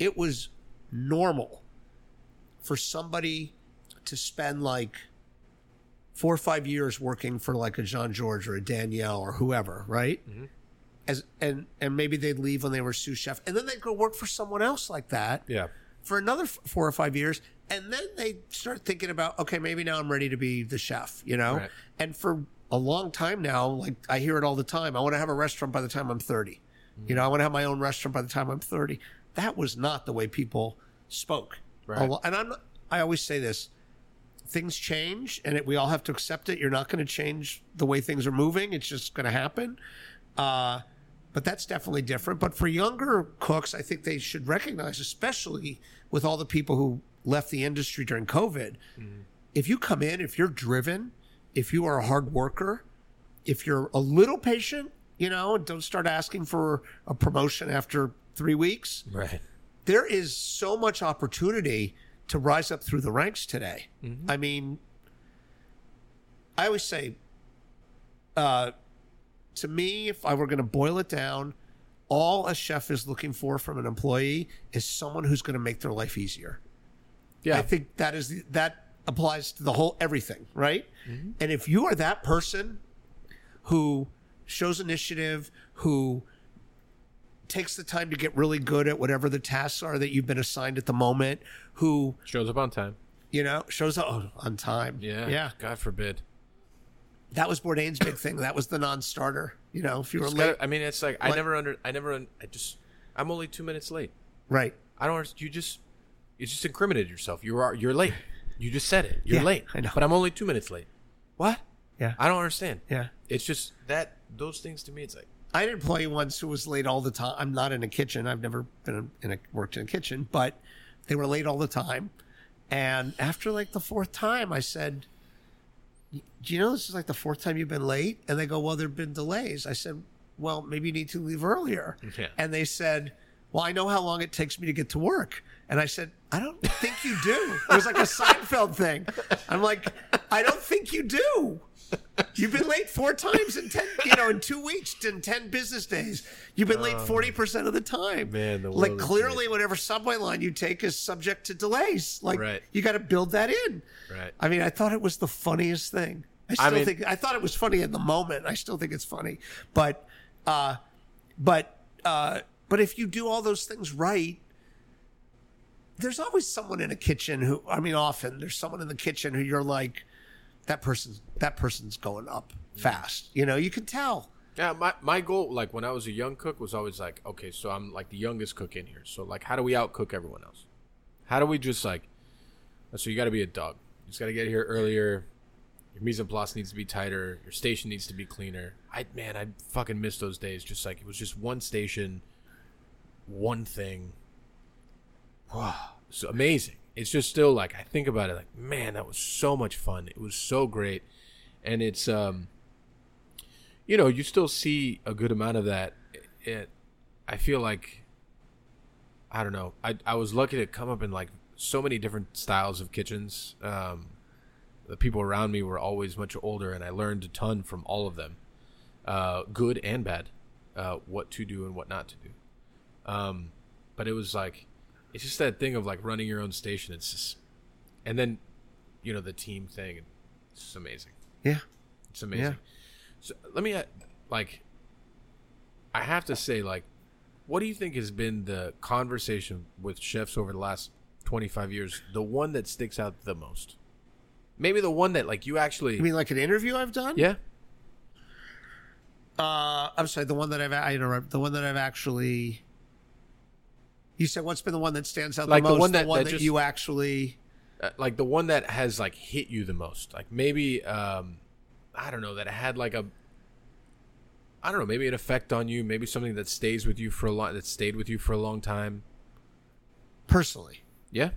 it was normal for somebody to spend like four or five years working for like a Jean-Georges or a Daniel or whoever, right? Mm-hmm. As and and maybe they'd leave when they were sous chef, and then they'd go work for someone else like that yeah for another f- four or five years, and then they start thinking about, okay, maybe now I'm ready to be the chef, you know. Right. And for a long time now, like I hear it all the time. I want to have a restaurant by the time I'm 30. You know, I want to have my own restaurant by the time I'm 30. That was not the way people spoke. Right. And I'm. I always say this: things change, and it, we all have to accept it. You're not going to change the way things are moving. It's just going to happen. Uh, but that's definitely different. But for younger cooks, I think they should recognize, especially with all the people who left the industry during COVID, if you come in, if you're driven, if you are a hard worker, if you're a little patient, you know, and don't start asking for a promotion after three weeks, right there is so much opportunity to rise up through the ranks today. I mean, I always say, uh, to me, if I were going to boil it down, all a chef is looking for from an employee is someone who's going to make their life easier. yeah I think that is the, that applies to the whole everything, right? Mm-hmm. And if you are that person who shows initiative, who takes the time to get really good at whatever the tasks are that you've been assigned at the moment, who shows up on time you know shows up oh, on time, Yeah. yeah. God forbid. That was Bourdain's big thing. That was the non-starter. You know, if you were It's late, I mean, it's like I never under. I never. I just. I'm only two minutes late. right? I don't. You just. You just incriminated yourself. You are. You're late. You just said it. You're Yeah, late. I know. But I'm only two minutes late. What? Yeah, I don't understand. yeah. It's just that those things to me. It's like I had an employee once who was late all the time. I'm not in a kitchen. I've never been in a worked in a kitchen, but they were late all the time. And after like the fourth time, I said, "Do you know this is like the fourth time you've been late?" And they go, "Well, there've been delays." I said, "Well, maybe you need to leave earlier." Yeah. And they said, well, I know how long it takes me to get to work. And I said, I don't think you do. It was like a Seinfeld thing. I'm like, I don't think you do. You've been late four times in ten, you know, in two weeks, in ten business days. You've been late forty percent of the time. Man, the like clearly, whatever subway line you take is subject to delays. Like Right. you got to build that in. Right. I mean, I thought it was the funniest thing. I still mean- think I thought it was funny in the moment. I still think it's funny, but, uh, but, uh, but if you do all those things right, there's always someone in a kitchen who I mean often there's someone in the kitchen who you're like that person's that person's going up fast. You know, you can tell. Yeah, my, my goal, like when I was a young cook, was always like, okay, so I'm like the youngest cook in here. So like, how do we outcook everyone else? How do we just like? Uh, so you got to be a dog. You just got to get here earlier. Your mise en place needs to be tighter. Your station needs to be cleaner. I man, I fucking miss those days. Just like it was just one station, one thing. Wow, so amazing. It's just still like I think about it, like man, that was so much fun. It was so great, and it's um you know, you still see a good amount of that. It, I feel like, I don't know. I I was lucky to come up in like so many different styles of kitchens. Um, the people around me were always much older, and I learned a ton from all of them, uh, good and bad, uh, what to do and what not to do. Um, but it was like, it's just that thing of like running your own station. It's just, and then, you know, the team thing. It's just amazing. Yeah. It's amazing. Yeah. So let me uh, like I have to say like what do you think has been the conversation with chefs over the last 25 years the one that sticks out the most? Maybe the one that like you actually I mean like an interview I've done? Yeah. Uh, I'm sorry, the one that I've I interrupt, the one that I've actually. You said what's been the one that stands out Like the the most? one that- the one that that, just- you actually. Uh, like the one that has like hit you the most. Like maybe um I don't know that had like a I don't know, maybe an effect on you, maybe something that stays with you for a long that stayed with you for a long time. Personally, Yeah?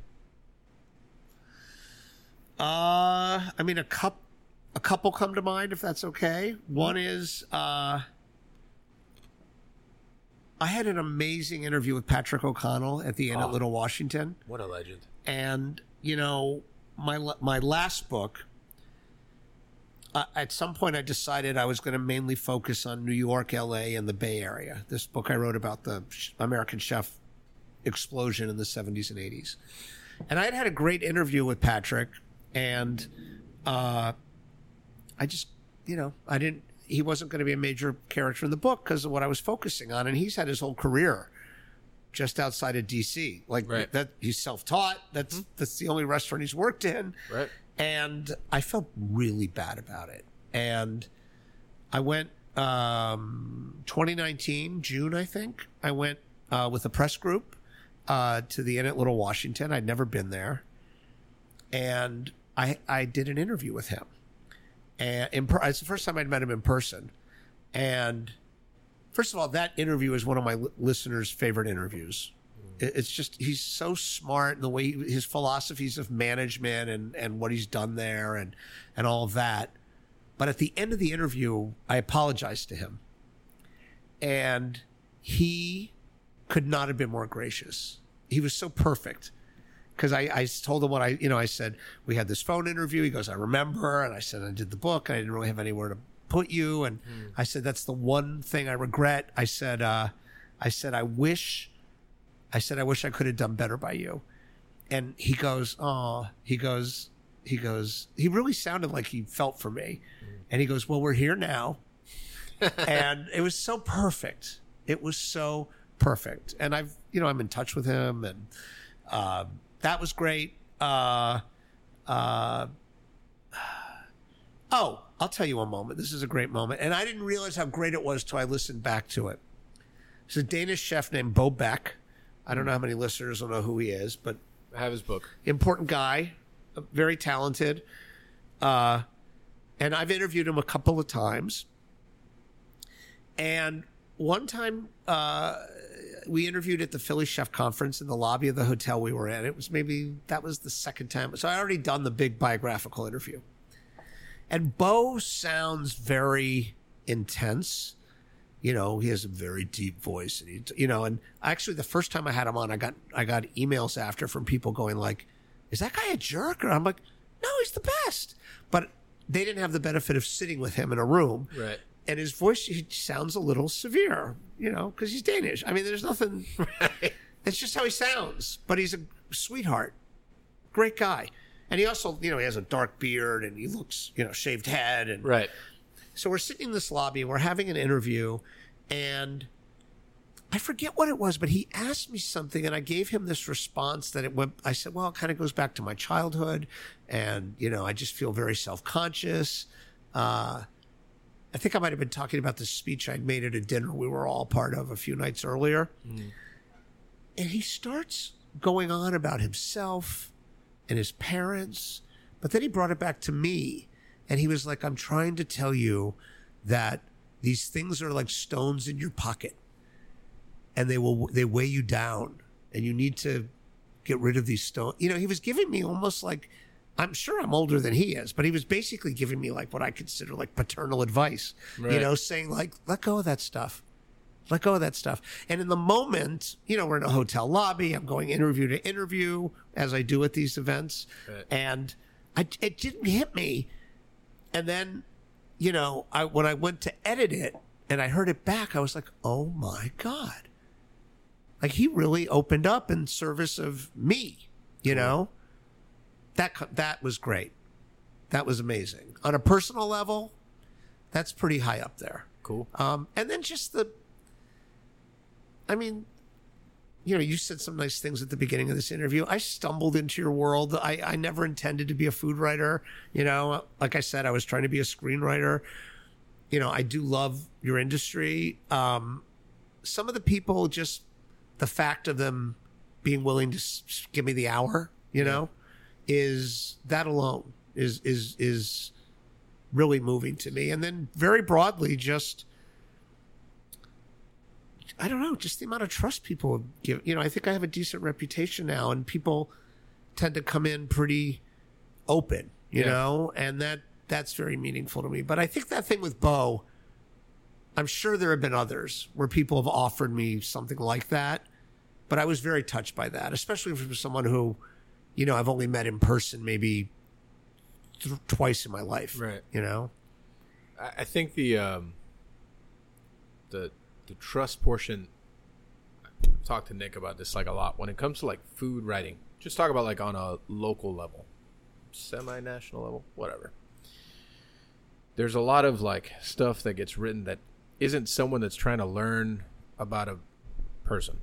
uh, I mean a cup, a couple come to mind if that's okay. One is uh, I had an amazing interview with Patrick O'Connell at the Inn Oh. at Little Washington. What a legend. and you know my my last book uh, at some point i decided i was going to mainly focus on new york la and the bay area. This book i wrote about the american chef explosion in the 70s and 80s and i had had a great interview with patrick and uh, i just you know i didn't he wasn't going to be a major character in the book because of what i was focusing on and he's had his whole career just outside of DC. Like Right. that he's self-taught. That's that's the only restaurant he's worked in. Right. And I felt really bad about it. And I went um 2019 June I think. I went uh, with a press group uh, to the Inn at Little Washington. I'd never been there. And I I did an interview with him. And in it's the first time I'd met him in person. And first of all, that interview is one of my listeners' favorite interviews. Mm. It's just he's so smart in the way he, his philosophies of management and and what he's done there and and all of that. But at the end of the interview, I apologized to him, and he could not have been more gracious. He was so perfect because I, I told him what I, you know, I said, we had this phone interview. He goes, I remember. And I said, I did the book. And I didn't really have anywhere to put you. And I said, that's the one thing I regret. I said, uh, I said, I wish, I said, I wish I could have done better by you. And he goes, oh, he goes, he goes, he really sounded like he felt for me. And he goes, well, we're here now. and it was so perfect. It was so perfect. And I've, you know, I'm in touch with him and, um, that was great. Uh, uh, oh, I'll tell you a moment. This is a great moment. And I didn't realize how great it was till I listened back to it. There's a Danish chef named Bo Bech. I don't know how many listeners will know who he is, but I have his book. important guy, very talented. Uh, and I've interviewed him a couple of times. And one time, uh, we interviewed at the Philly Chef Conference in the lobby of the hotel we were in. It was maybe that was the second time. So I already done the big biographical interview. And Bo sounds very intense you know, he has a very deep voice, and he, you know, and actually, the first time I had him on, I got I got emails after from people going like, "Is that guy a jerk?" Or I'm like, "No, he's the best." But they didn't have the benefit of sitting with him in a room, Right. and his voice he sounds a little severe, you know, because he's Danish. I mean, there's nothing. It's just how he sounds, but he's a sweetheart, great guy, and he also, you know, he has a dark beard and he looks, you know, shaved head and Right. so we're sitting in this lobby and we're having an interview, and I forget what it was, but he asked me something, and I gave him this response that it went. I said, "Well, it kind of goes back to my childhood, and you know, I just feel very self conscious." Uh, I think I might have been talking about the speech I'd made at a dinner we were all part of a few nights earlier, and he starts going on about himself and his parents, but then he brought it back to me and he was like, I'm trying to tell you that these things are like stones in your pocket and they will they weigh you down and you need to get rid of these stones. You know, he was giving me almost like I'm sure I'm older than he is, but he was basically giving me like what I consider like paternal advice. You know, saying like, let go of that stuff. Let go of that stuff. And in the moment, you know, we're in a hotel lobby. I'm going interview to interview as I do at these events. Right. And I, it didn't hit me. And then, you know, I when I went to edit it and I heard it back, I was like, oh my God. Like he really opened up in service of me, you know? That that was great. That was amazing. On a personal level, that's pretty high up there. Cool. Um, and then just the, I mean, you know, you said some nice things at the beginning of this interview. I stumbled into your world. I, I never intended to be a food writer. You know, like I said, I was trying to be a screenwriter. You know, I do love your industry. Um, some of the people, just the fact of them being willing to s- give me the hour, you know, is that alone is is is really moving to me. And then very broadly, just I don't know, just the amount of trust people give. You know, I think I have a decent reputation now, and people tend to come in pretty open. You Yeah. know, and that that's very meaningful to me. But I think that thing with Bo, I'm sure there have been others where people have offered me something like that, but I was very touched by that, especially from someone who, you know, I've only met in person maybe th- twice in my life. Right. You know. I I think the um, the the trust portion. Talked to Nick about this like a lot. When it comes to like food writing, just talk about like on a local level, semi-national level, whatever. There's a lot of like stuff that gets written that isn't someone that's trying to learn about a person,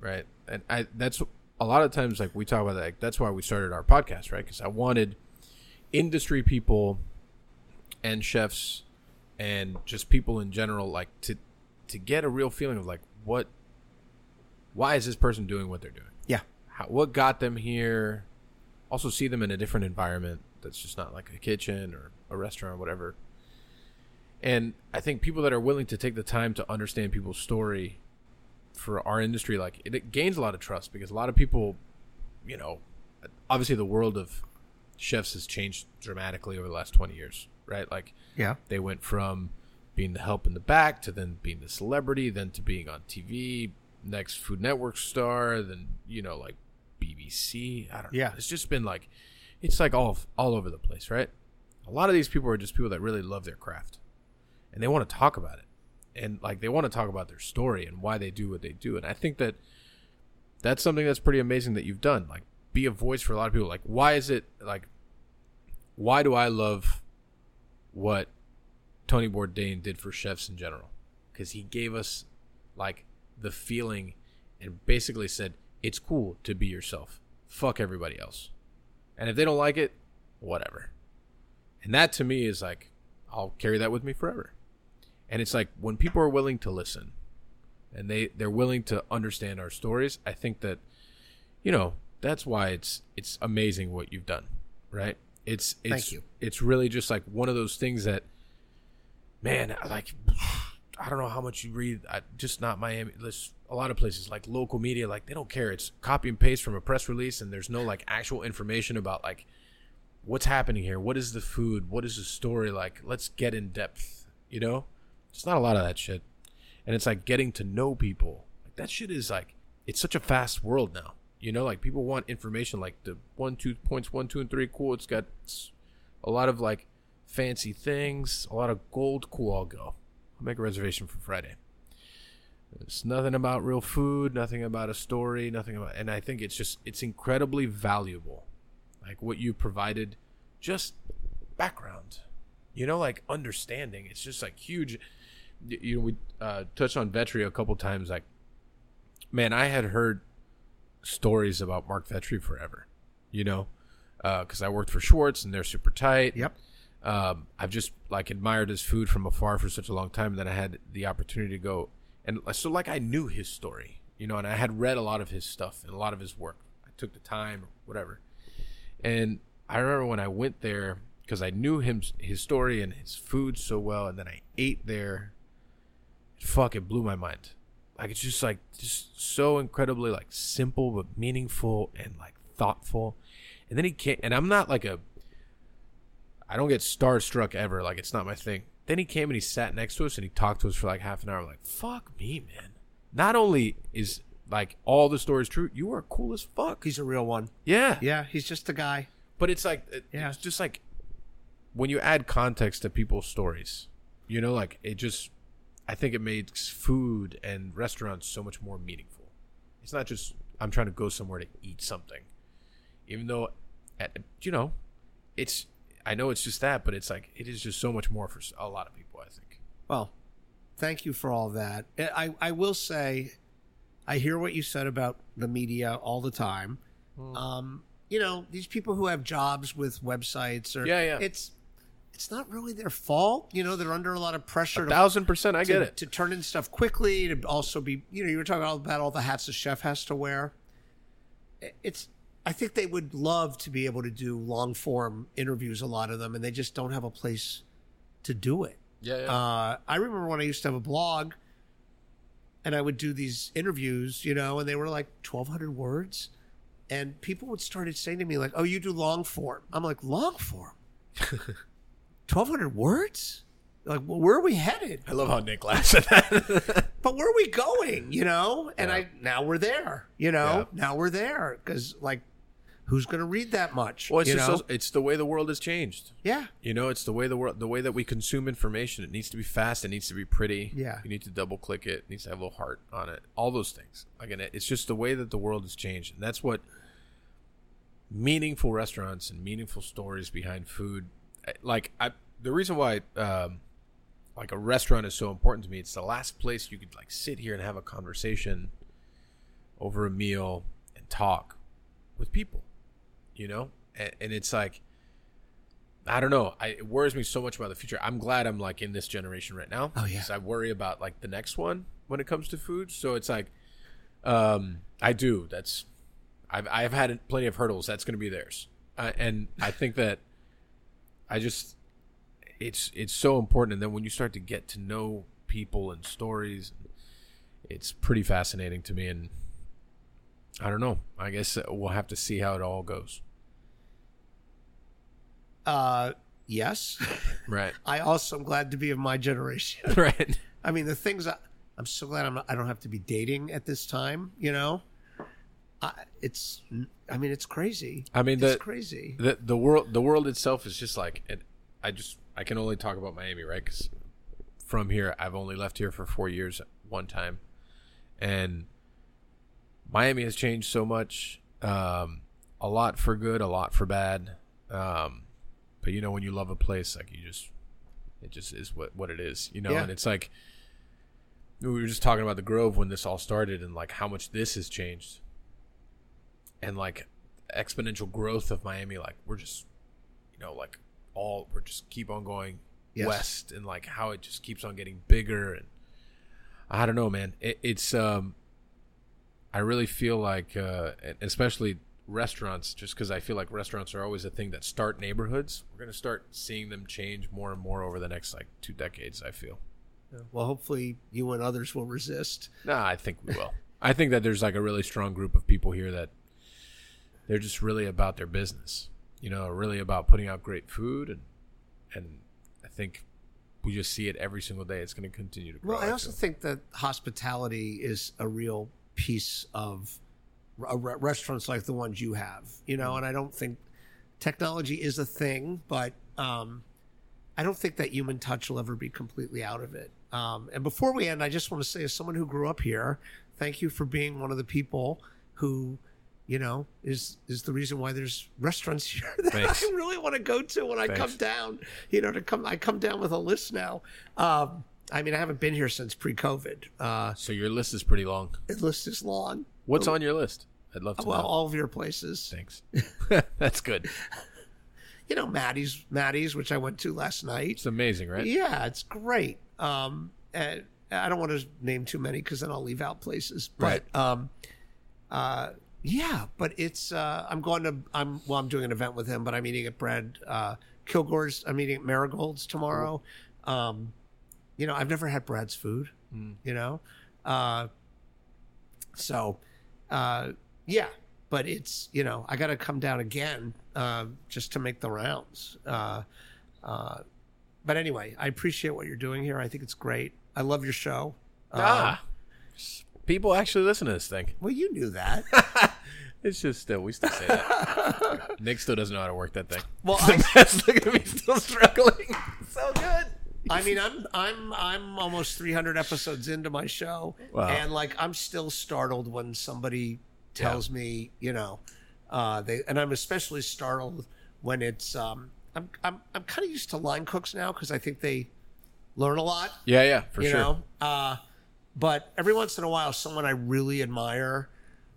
right? And I that's a lot of times like we talk about that. Like, that's why we started our podcast, right? Because I wanted industry people and chefs and just people in general like to to get a real feeling of like what why is this person doing what they're doing Yeah. How, what got them here also see them in a different environment that's just not like a kitchen or a restaurant or whatever and i think people that are willing to take the time to understand people's story for our industry like it, it gains a lot of trust because a lot of people you know obviously the world of chefs has changed dramatically over the last 20 years right like Yeah. they went from being the help in the back to then being the celebrity, then to being on TV, next Food Network star, then you know like BBC. I don't know. Yeah. It's just been like it's like all all over the place, right? A lot of these people are just people that really love their craft. And they want to talk about it. And like they want to talk about their story and why they do what they do. And I think that that's something that's pretty amazing that you've done. Like be a voice for a lot of people. Like why is it like why do I love what Tony Bourdain did for chefs in general because he gave us like the feeling and basically said it's cool to be yourself. Fuck everybody else. And if they don't like it, whatever. And that to me is like I'll carry that with me forever. And it's like when people are willing to listen and they they're willing to understand our stories, I think that you know, that's why it's it's amazing what you've done, right? It's it's Thank you. it's really just like one of those things that man, like I don't know how much you read. I, just not Miami. There's a lot of places like local media, like they don't care. It's copy and paste from a press release, and there's no like actual information about like what's happening here. What is the food? What is the story like? Let's get in depth. You know, it's not a lot of that shit. and it's like getting to know people. Like that shit is like it's such a fast world now. You know, like people want information like the one, two points, one, two, and three. Cool. It's got a lot of like fancy things, a lot of gold. Cool. I'll make a reservation for Friday. It's nothing about real food, nothing about a story, nothing about, and I think it's just it's incredibly valuable, like what you provided, just background, you know, like understanding. It's just like huge. You know, we uh, touched on Vetri a couple times. Like, man, I had heard stories about Marc Vetri forever, you know, because I worked for Schwartz and they're super tight. Yep. Um, I've just like admired his food from afar for such a long time that I had the opportunity to go and so like I knew his story, you know, and I had read a lot of his stuff and a lot of his work. I took the time, whatever, and I remember when I went there because I knew him, his story and his food so well, and then I ate there. Fuck, it blew my mind. Like it's just like just so incredibly like simple but meaningful and like thoughtful. And then he came, and I'm not like a I don't get starstruck ever. Like it's not my thing. Then he came and he sat next to us and he talked to us for like half an hour. I'm like, fuck me, man. Not only is like all the stories true, you are cool as fuck. He's a real one. Yeah. Yeah, he's just a guy. But it's like it- Yeah. it's just like when you add context to people's stories, you know, like it just I think it makes food and restaurants so much more meaningful. It's not just I'm trying to go somewhere to eat something. Even though at, you know, it's I know it's just that, but it's like it is just so much more for a lot of people, I think. Well, thank you for all that. I, I will say, I hear what you said about the media all the time. Hmm. Um, you know, these people who have jobs with websites or Yeah, yeah. it's it's not really their fault. You know, they're under a lot of pressure A to, thousand percent, I to, get it. to turn in stuff quickly. To also be, you know, you were talking about, about all the hats a chef has to wear. It's. I think they would love to be able to do long form interviews. A lot of them, and they just don't have a place to do it. Yeah, yeah. Uh, I remember when I used to have a blog and I would do these interviews, you know, and they were like 1,200 words. And people would started saying to me, like, oh, you do long form. I'm like, long form? 1,200 words? Like, well, where are we headed? I love how Nick laughs at that. But where are we going, you know? And Yeah. I, now we're there, you know? Yeah. Now we're there. Because, like, who's going to read that much? well, it's just so, it's the way the world has changed. yeah. You know, it's the way the world, the way that we consume information. It needs to be fast. It needs to be pretty. Yeah. You need to double click it. It needs to have a little heart on it. All those things. Again, it's just the way that the world has changed, and that's what meaningful restaurants and meaningful stories behind food. Like I, the reason why, um, like a restaurant is so important to me. It's the last place you could like sit here and have a conversation over a meal and talk with people. You know, and, and it's like. I don't know. I, it worries me so much about the future. I'm glad I'm like in this generation right now. Oh, yeah. because I worry about like the next one when it comes to food. So it's like, um, I do. That's, I've I've had plenty of hurdles. That's going to be theirs, uh, and I think that, I just, it's it's so important. And then when you start to get to know people and stories, it's pretty fascinating to me. And I don't know. I guess we'll have to see how it all goes. Uh, yes. Right. I also am glad to be of my generation. right. I mean, the things I, I'm so glad I'm not, I don't have to be dating at this time. You know, I, it's I mean it's crazy. I mean, it's the- crazy. the the world the world itself is just like it, I just I can only talk about Miami, right? Because from here, I've only left here for four years one time, and Miami has changed so much. Um, a lot for good, a lot for bad. Um, but you know, when you love a place, like you just, it just is what what it is, you know. Yeah. And it's like we were just talking about the Grove when this all started, and like how much this has changed, and like exponential growth of Miami. Like we're just, you know, like all we're just keep on going Yes. west, and like how it just keeps on getting bigger. And I don't know, man. It, it's um, I really feel like, uh, especially restaurants, just because I feel like restaurants are always a thing that start neighborhoods. We're gonna start seeing them change more and more over the next like two decades. I feel. Well, hopefully you and others will resist. Nah, I think we will. I think that there's like a really strong group of people here that they're just really about their business. You know, really about putting out great food and and I think we just see it every single day. It's going to continue to grow. Well, I also think that hospitality is a real piece of re- restaurants like the ones you have, you know, and I don't think technology is a thing, but um, I don't think that human touch will ever be completely out of it. Um, and before we end, I just want to say, as someone who grew up here, thank you for being one of the people who, you know, is is the reason why there's restaurants here that Thanks. I really want to go to when I come down. You know, to come, I come down with a list now. Um, I mean, I haven't been here since pre-COVID. Uh, so your list is pretty long. the list is long. What's on your list? I'd love to Well, know. all of your places. Thanks. That's good. You know, Maddie's, Maddie's, which I went to last night. It's amazing, right? Yeah, it's great. Um, and I don't want to name too many because then I'll leave out places. But um, uh, yeah, but it's uh, I'm going to I'm well I'm doing an event with him, but I'm eating at Brad uh, Kilgore's. I'm eating at Marigold's tomorrow. Um, you know, I've never had Brad's food. You know, uh, so uh, yeah, but it's you know I got to come down again uh, just to make the rounds. Uh, uh, but anyway, I appreciate what you're doing here. I think it's great. I love your show. Uh, Ah, people actually listen to this thing. well, you knew that. It's just still we still say that. Nick still doesn't know how to work that thing. Well, I, Look at me still struggling. So good. I mean, I'm I'm I'm almost 300 episodes into my show, Wow. and like I'm still startled when somebody tells me, you know, uh, they and I'm especially startled when it's um, I'm I'm I'm kind of used to line cooks now because I think they learn a lot. Yeah, yeah, for you sure. know uh, but every once in a while someone i really admire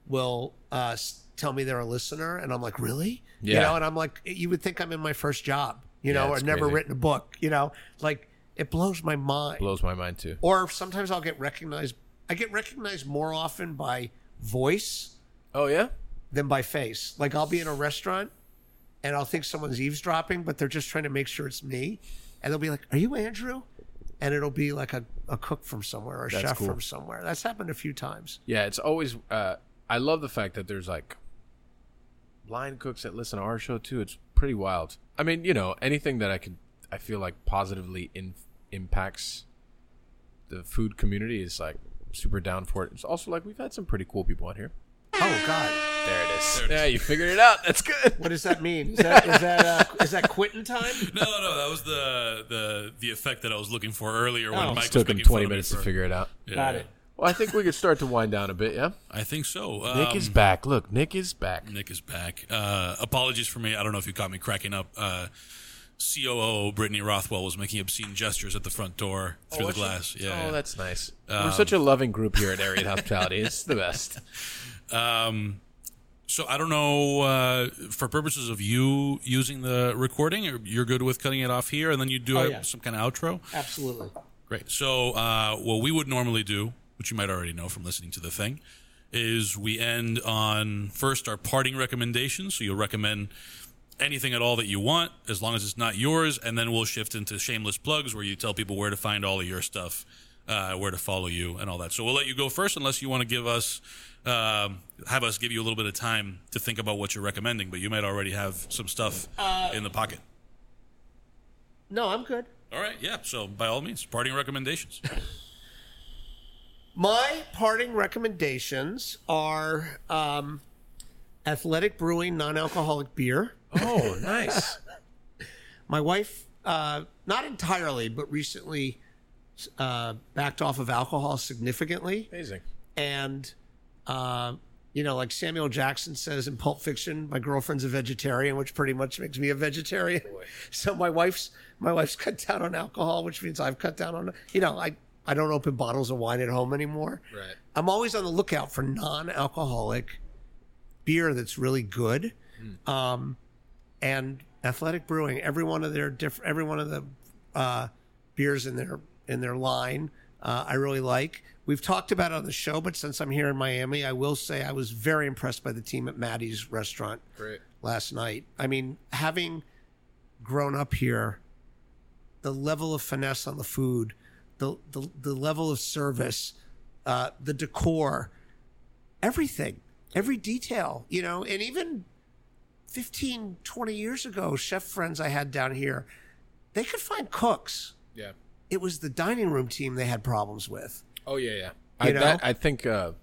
will uh, tell me they're a listener and i'm like really Yeah. you know and i'm like you would think i'm in my first job you Yeah, know or it's never written a book you know like it blows my mind Blows my mind too. or sometimes i'll get recognized i get recognized more often by voice Oh yeah. than by face like i'll be in a restaurant and i'll think someone's eavesdropping but they're just trying to make sure it's me and they'll be like are you andrew and it'll be like a, a cook from somewhere or a That's chef cool. from somewhere that's happened a few times Yeah, it's always. Uh, I love the fact that there's like line cooks that listen to our show too. It's pretty wild. I mean, you know, anything that I could, I feel like positively in, impacts the food community is like super down for it. It's also like we've had some pretty cool people on here. Oh god There it is. Yeah, you figured it out. That's good. what does that mean is that is that uh, is that quitting time No, no, that was the the the effect that I was looking for earlier when Oh. Mike It was took him making fun 20 of me minutes to for- figure it out. Yeah, got it Well, I think we could start to wind down a bit. Yeah. I think so. Um, Nick is back. Look, Nick is back. Nick is back. Uh, apologies for me. I don't know if you caught me cracking up. Uh, COO Brittany Rothwell was making obscene gestures at the front door through the was she? glass. Yeah, Oh, yeah. that's nice. We're such a loving group here at Ariete Hospitality. It's the best. Um, so I don't know. Uh, for purposes of you using the recording, you're good with cutting it off here, and then you do Oh, a- yeah. some kind of outro. absolutely Great. So, uh, what we would normally do, which you might already know from listening to the thing, is we end on first our parting recommendations. So, you'll recommend anything at all that you want, as long as it's not yours, and then we'll shift into shameless plugs where you tell people where to find all of your stuff, uh, where to follow you, and all that. So, we'll let you go first, unless you want to give us. Um, have us give you a little bit of time to think about what you're recommending, but you might already have some stuff in the pocket. no i'm good All right, yeah. So by all means, parting recommendations. My parting recommendations are um, Athletic Brewing non-alcoholic beer. Oh, nice. My wife, uh, not entirely, but recently uh, backed off of alcohol significantly, Amazing. and uh, you know, like Samuel Jackson says in Pulp Fiction, my girlfriend's a vegetarian, which pretty much makes me a vegetarian. So my wife's my wife's cut down on alcohol, which means I've cut down on. You know, I I don't open bottles of wine at home anymore. Right. I'm always on the lookout for non-alcoholic beer that's really good. Um, and Athletic Brewing, every one of their different, every one of the uh, beers in their in their line, uh, I really like. We've talked about it on the show, but since I'm here in Miami, I will say I was very impressed by the team at Maddie's restaurant Great. last night. I mean, having grown up here, the level of finesse on the food, the the, the level of service, uh, the decor, everything, every detail, you know, and even 15, 20 years ago, chef friends I had down here, they could find cooks Yeah. it was the dining room team they had problems with. Oh yeah, yeah. I, that, I think. Uh,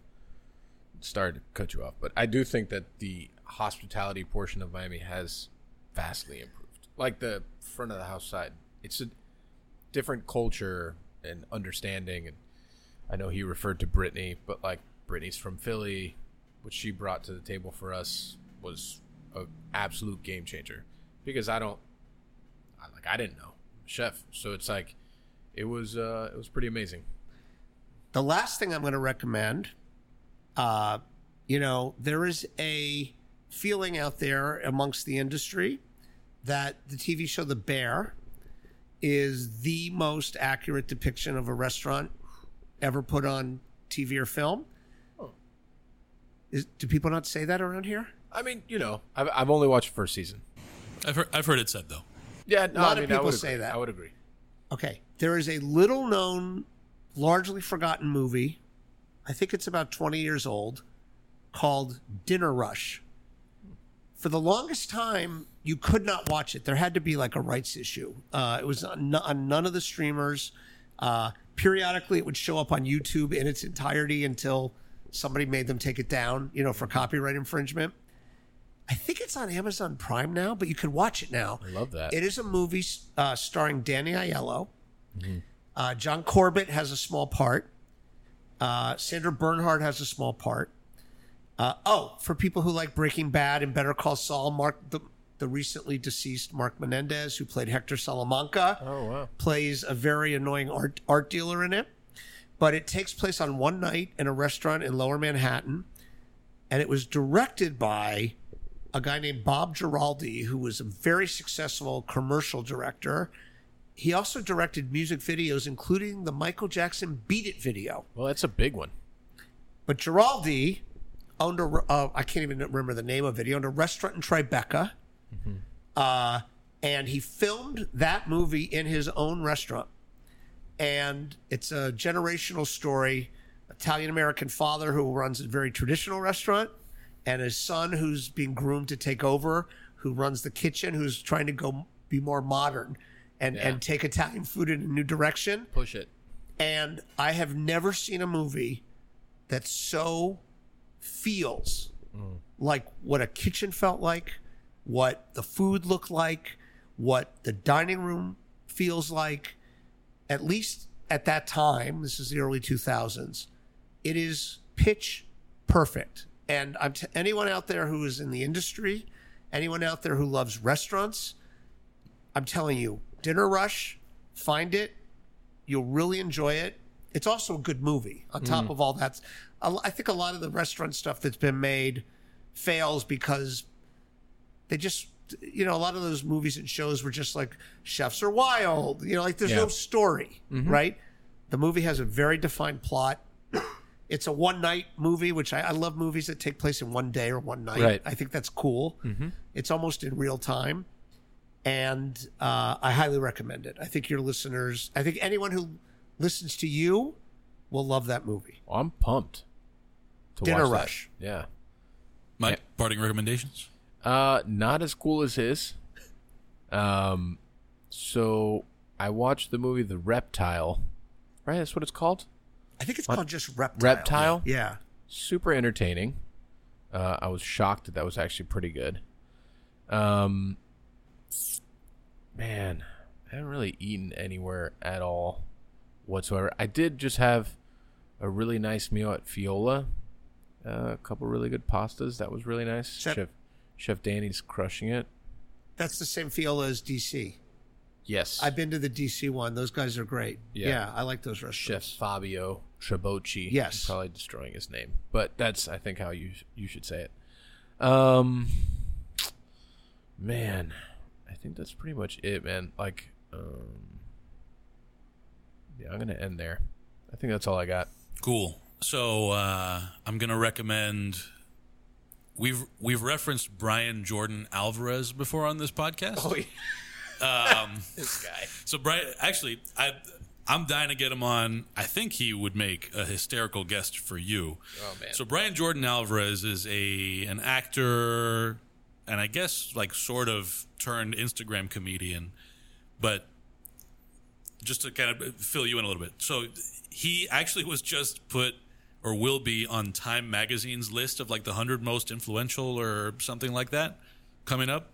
sorry to cut you off, but I do think that the hospitality portion of Miami has vastly improved. Like the front of the house side, it's a different culture and understanding. And I know he referred to Brittany, but like Brittany's from Philly, what she brought to the table for us was an absolute game changer. Because I don't, I, like I didn't know chef, so it's like it was uh, it was pretty amazing. The last thing I'm going to recommend, uh, you know, there is a feeling out there amongst the industry that the TV show The Bear is the most accurate depiction of a restaurant ever put on TV or film. Is, do people not say that around here? I mean, you know, I've, I've only watched the first season. I've heard, I've heard it said though. Yeah, no, A lot I of mean, I people say agree. that. I would agree. Okay. There is a little known, largely forgotten movie. I think it's about 20 years old called Dinner Rush. For the longest time, you could not watch it. There had to be like a rights issue. Uh, it was on, on none of the streamers. Uh, periodically, it would show up on YouTube in its entirety until somebody made them take it down, you know, for copyright infringement. I think it's on Amazon Prime now, but you can watch it now. I love that. It is a movie uh, starring Danny Aiello. Uh, John Corbett has a small part. Uh, Sandra Bernhard has a small part. Uh, oh, for people who like Breaking Bad and Better Call Saul, Mark the the recently deceased Mark Menendez, who played Hector Salamanca, Oh wow. plays a very annoying art art dealer in it. But it takes place on one night in a restaurant in Lower Manhattan, and it was directed by a guy named Bob Giraldi, who was a very successful commercial director. He also directed music videos, including the Michael Jackson "Beat It" video. Well, that's a big one. But Giraldi owned a, uh, I can't even remember the name of it. He owned a restaurant in Tribeca. Uh, and he filmed that movie in his own restaurant. And it's a generational story Italian American father who runs a very traditional restaurant, and his son who's being groomed to take over, who runs the kitchen, who's trying to go be more modern and, Yeah. and take Italian food in a new direction Push it. and I have never seen a movie that so feels mm. like what a kitchen felt like, what the food looked like, what the dining room feels like. At least at that time, this is the early 2000s, it is pitch perfect. And I'm t- anyone out there who is in the industry, anyone out there who loves restaurants, I'm telling you, Dinner Rush, find it. You'll really enjoy it. It's also a good movie. On top mm. of all that, I think a lot of the restaurant stuff that's been made fails because they just, you know, a lot of those movies and shows were just like chefs are wild. You know, like there's Yeah. no story, mm-hmm. right? The movie has a very defined plot. It's a one night movie, which I, I love movies that take place in one day or one night. Right. I think that's cool. Mm-hmm. It's almost in real time and uh, I highly recommend it. I think your listeners, I think anyone who listens to you will love that movie. Well, I'm pumped. To Dinner watch that. Rush. Yeah. My Yeah. parting recommendations. Uh, not as cool as his. Um, so I watched the movie The Reptile. Right, that's what it's called. I think it's called just Reptile. Reptile? Yeah. Super entertaining. Uh, I was shocked that that was actually pretty good. Um, man, I haven't really eaten anywhere at all whatsoever. I did just have a really nice meal at Fiola. Uh, a couple really good pastas. That was really nice. Chef- Chef Chef Danny's crushing it. That's the same Fiola as DC. Yes. I've been to the DC one. Those guys are great. Yeah. Yeah, I like those restaurants. Chef. Fabio Trabocchi. Yes. I'm probably destroying his name, but that's I think how you you should say it. Um, man, think that's pretty much it, man. Like, um, yeah, I'm gonna end there. I think that's all I got. Cool. So uh, I'm gonna recommend. We've we've referenced Brian Jordan Alvarez before on this podcast. Oh yeah. um, this guy. So Brian, actually, I I'm dying to get him on. I think he would make a hysterical guest for you. Oh, man. So Brian Jordan Alvarez is a an actor, and I guess like sort of turned Instagram comedian, but just to kind of fill you in a little bit. So he actually was just put or will be on Time Magazine's list of like the 100 most influential or something like that coming up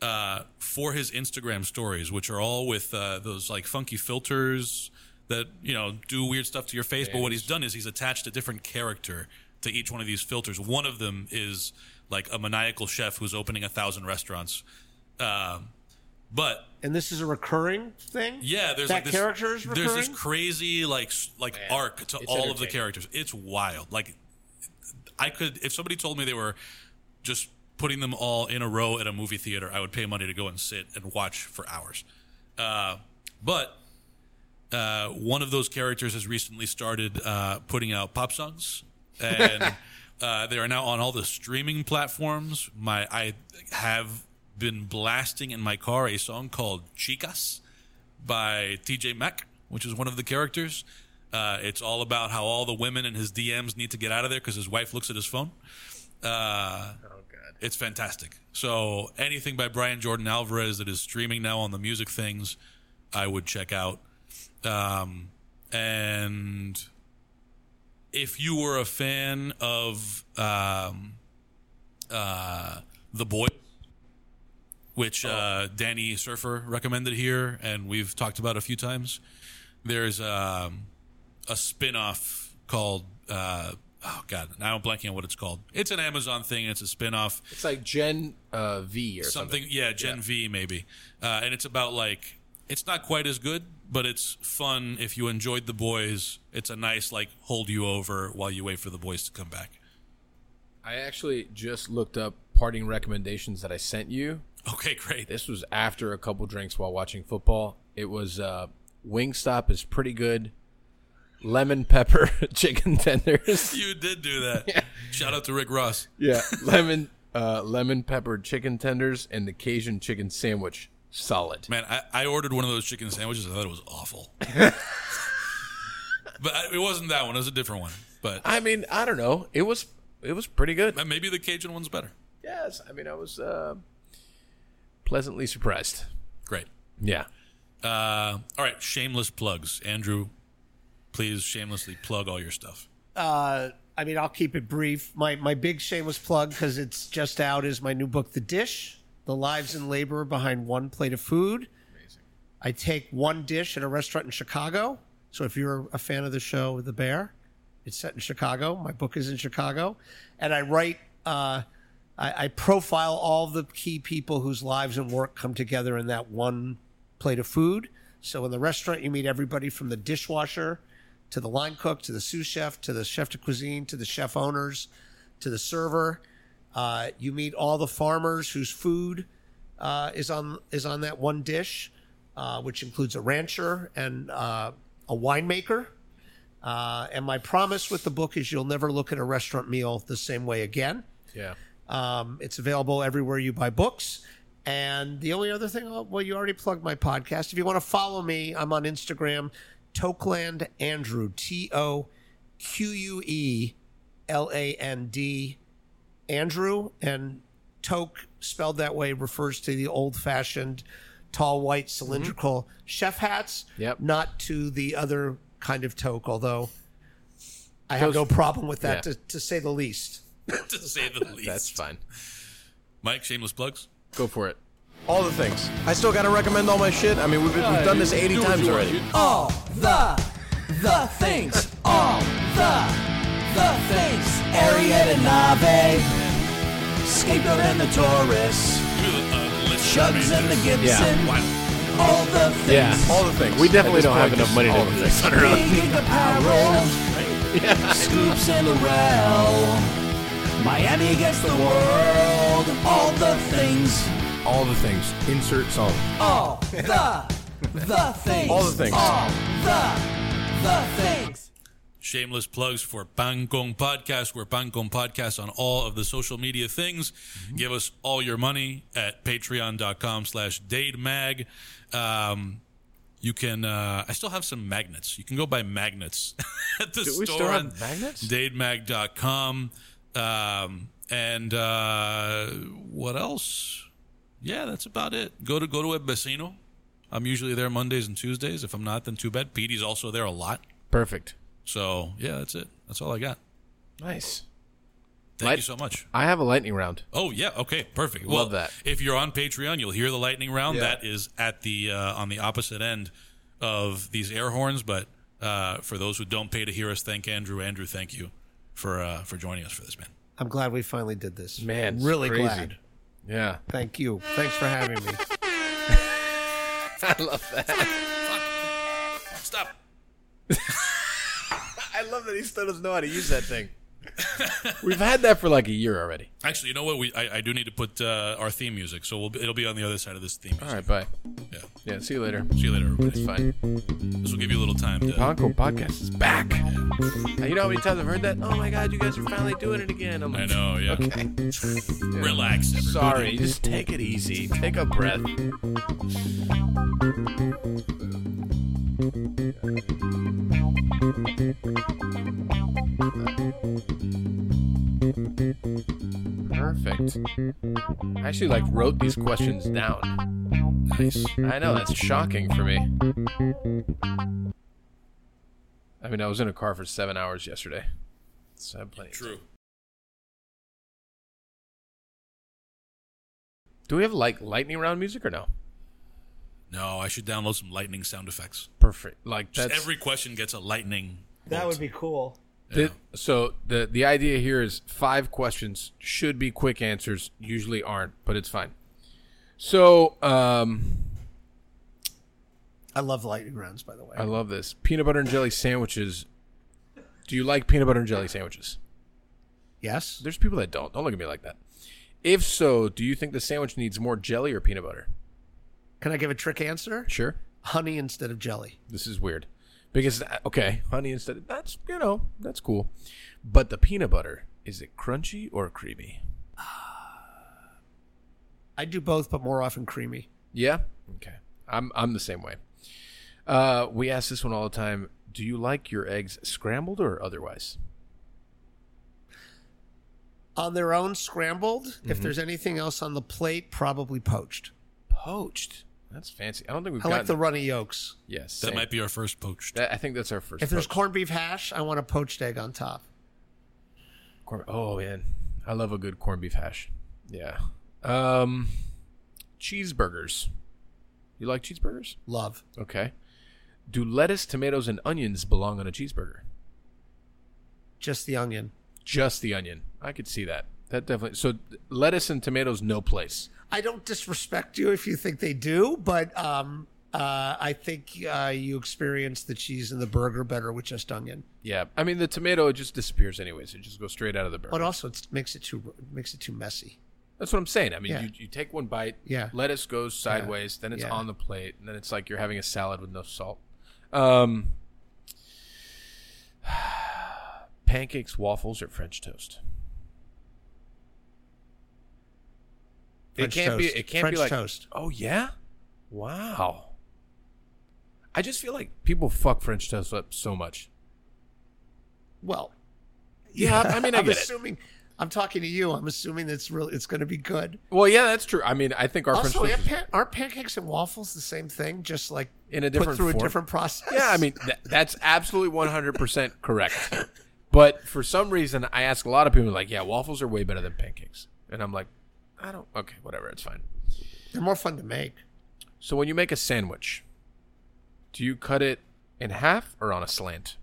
uh, for his Instagram stories, which are all with uh, those like funky filters that, you know, do weird stuff to your face. but what he's done is he's attached a different character to each one of these filters. One of them is like a maniacal chef who's opening a thousand restaurants. Um, but And this is a recurring thing. yeah, there's that like this, character is recurring. There's this crazy like s- like arc to all of the characters. It's wild. Like I could if somebody told me they were just putting them all in a row at a movie theater, I would pay money to go and sit and watch for hours. Uh, but uh, one of those characters has recently started uh, putting out pop songs, and uh, they are now on all the streaming platforms. My I have been blasting in my car a song called "Chicas" by TJ Mack, which is one of the characters. Uh, it's all about how all the women in his DMs need to get out of there because his wife looks at his phone. Uh, Oh god. it's fantastic. So anything by Brian Jordan Alvarez that is streaming now on the music things, I would check out. Um, and if you were a fan of um, uh, The Boy, which uh, Danny Surfer recommended here, and we've talked about a few times, there's um, a spin off called. Uh, Oh God! Now I'm blanking on what it's called. It's an Amazon thing. It's a spin-off It's like Gen uh, V or something. something. Yeah, Gen V maybe, uh, and it's about like it's not quite as good, but it's fun if you enjoyed the boys. It's a nice like hold you over while you wait for the boys to come back. I actually just looked up parting recommendations that I sent you. Okay, great. This was after a couple drinks while watching football. It was uh, Wingstop is pretty good. Lemon pepper chicken tenders. You did do that. Shout out to Rick Ross. Yeah, lemon uh, lemon pepper chicken tenders and the Cajun chicken sandwich. Solid. Man, I, I ordered one of those chicken sandwiches. I thought it was awful. but I, it wasn't that one. It was a different one. But I mean, I don't know. It was it was pretty good. maybe the Cajun one's better. Yes, I mean, I was uh, pleasantly surprised. Great. Yeah. Uh, all right, shameless plugs. Andrew, please shamelessly plug all your stuff. uh, I mean, I'll keep it brief. My my big shameless plug because it's just out is my new book, The Dish: The Lives and Labor Behind One Plate of Food. Amazing. I take one dish at a restaurant in Chicago. So if you're a fan of the show The Bear, it's set in Chicago. My book is in Chicago, and I write. Uh, I, I profile all the key people whose lives and work come together in that one plate of food. So in the restaurant, you meet everybody from the dishwasher to the line cook to the sous chef to the chef de cuisine to the chef owners to the server. Uh, you meet all the farmers whose food uh, is on is on that one dish, uh, which includes a rancher and uh, a winemaker. Uh, and my promise with the book is you'll never look at a restaurant meal the same way again. Yeah. Um, it's available everywhere you buy books. And the only other thing, oh, well, you already plugged my podcast. If you want to follow me, I'm on Instagram, Toqueland Andrew, T O Q U E L A N D, Andrew. And Toque, spelled that way, refers to the old fashioned tall, white, mm-hmm. cylindrical chef hats, Yep. not to the other kind of toque, although I have Those- no problem with that, Yeah. to, to say the least. to say the least. That's fine. Mike, shameless plugs. Go for it. All the things. I still got to recommend all my shit. I mean, we've, we've done this 80 times already. all the the things, all the the things. Ariete Nave, Scapegoat and the Taurus, list Chug's and the Gibson, Wow. all the things. Yeah, all the things. We definitely don't have enough money all to the fix things. it around. Big apparel, Scoops and Lorel, Miami against the world, all the things, All the things. Insert song. all the the things, All the things. all the the things. Shameless plugs for Pan Con Podcast. We're Pan Con Podcast on all of the social media things. Give us all your money at patreon.com slash dademag. Um, you can, uh, I still have some magnets. You can go buy magnets at the Do store we still have on magnets? dademag.com. Um, and uh, what else? Yeah, that's about it. Go to go to a vecino I'm usually there Mondays and Tuesdays. If I'm not, then too bad. Petey's also there a lot. Perfect. So yeah, that's it. That's all I got. Nice. Thank Light- you so much. I have a lightning round. Oh yeah, okay, perfect. Love well, that. If you're on Patreon, you'll hear the lightning round. Yeah. That is at the uh, on the opposite end of these air horns. But uh, for those who don't pay to hear us, thank Andrew. Andrew, thank you for uh, for joining us for this, man. I'm glad we finally did this. Man, it's really crazy. glad. Yeah. Thank you. Thanks for having me. I love that. Stop. I love that he still doesn't know how to use that thing. We've had that for like a year already. Actually, you know what? We I, I do need to put uh, our theme music, so we'll be, it'll be on the other side of this theme. All Music. right, bye. Yeah. Yeah, see you later. See you later, everybody. It's fine. This will give you a little time to. Pan Con Podcast is back. Now, you know how many times I've heard that? Oh my god, you guys are finally doing it again. I'm I like, know. Yeah. okay. Relax, everybody. Sorry, just take it easy. Take a breath. Perfect. I actually like wrote these questions down. Nice. I know that's shocking for me. I mean, I was in a car for seven hours yesterday. So I'm plenty. of True. Do we have like lightning round music or no? No, I should download some lightning sound effects. Perfect. Like Just that's every question gets a lightning. That bolt. would be cool. Yeah. the- so the the idea here is five questions should be quick answers. Usually aren't, but it's fine. So um, I love lightning rounds, by the way. I love this peanut butter and jelly sandwiches. Do you like peanut butter and jelly sandwiches? yes. There's people that don't. Don't look at me like that. If so, do you think the sandwich needs more jelly or peanut butter? Can I give a trick answer? Sure. Honey instead of jelly. This is weird. Because okay, honey instead of that's you know, that's cool. But the peanut butter, is it crunchy or creamy? I do both, but more often creamy. Yeah? Okay. I'm I'm the same way. Uh we ask this one all the time. Do you like your eggs scrambled or otherwise? On their own, scrambled. If Mm-hmm. there's anything else on the plate, probably poached. Poached. That's fancy. I don't think we've I like the runny yolks. Yes. That same. might be our first poached. That- I think that's our first. If there's corned beef hash, I want a poached egg on top. Corn- oh man, I love a good corned beef hash. Yeah. Um, cheeseburgers. You like cheeseburgers? Love. Okay. Do lettuce, tomatoes, and onions belong on a cheeseburger? Just the onion. Just the onion. I could see that. That definitely. So lettuce and tomatoes, no place. I don't disrespect you if you think they do, but um, uh, I think uh, you experience the cheese and the burger better with just onion. Yeah. I mean, the tomato it just disappears anyways. It just goes straight out of the burger. But also, it makes it too makes it too messy. That's what I'm saying. I mean, Yeah. you, you take one bite. Yeah. Lettuce goes sideways. Then it's Yeah. on the plate, and then it's like you're having a salad with no salt. Um, pancakes, waffles, or French toast. French it can't be. It can't French be like. toast. Oh yeah. Wow. I just feel like people fuck French toast up so much. Well, Yeah, I mean, I I'm get it. assuming. I'm talking to you. I'm assuming it's really it's going to be good. Well, yeah, that's true. I mean, I think our Also, French toast aren't pancakes and waffles the same thing? Just like in a different through a different process. Yeah, I mean th- that's absolutely 100% correct. But for some reason, I ask a lot of people like, "Yeah, waffles are way better than pancakes," and I'm like, "I don't. Okay, whatever, it's fine." they're more fun to make. So when you make a sandwich, do you cut it in half or on a slant?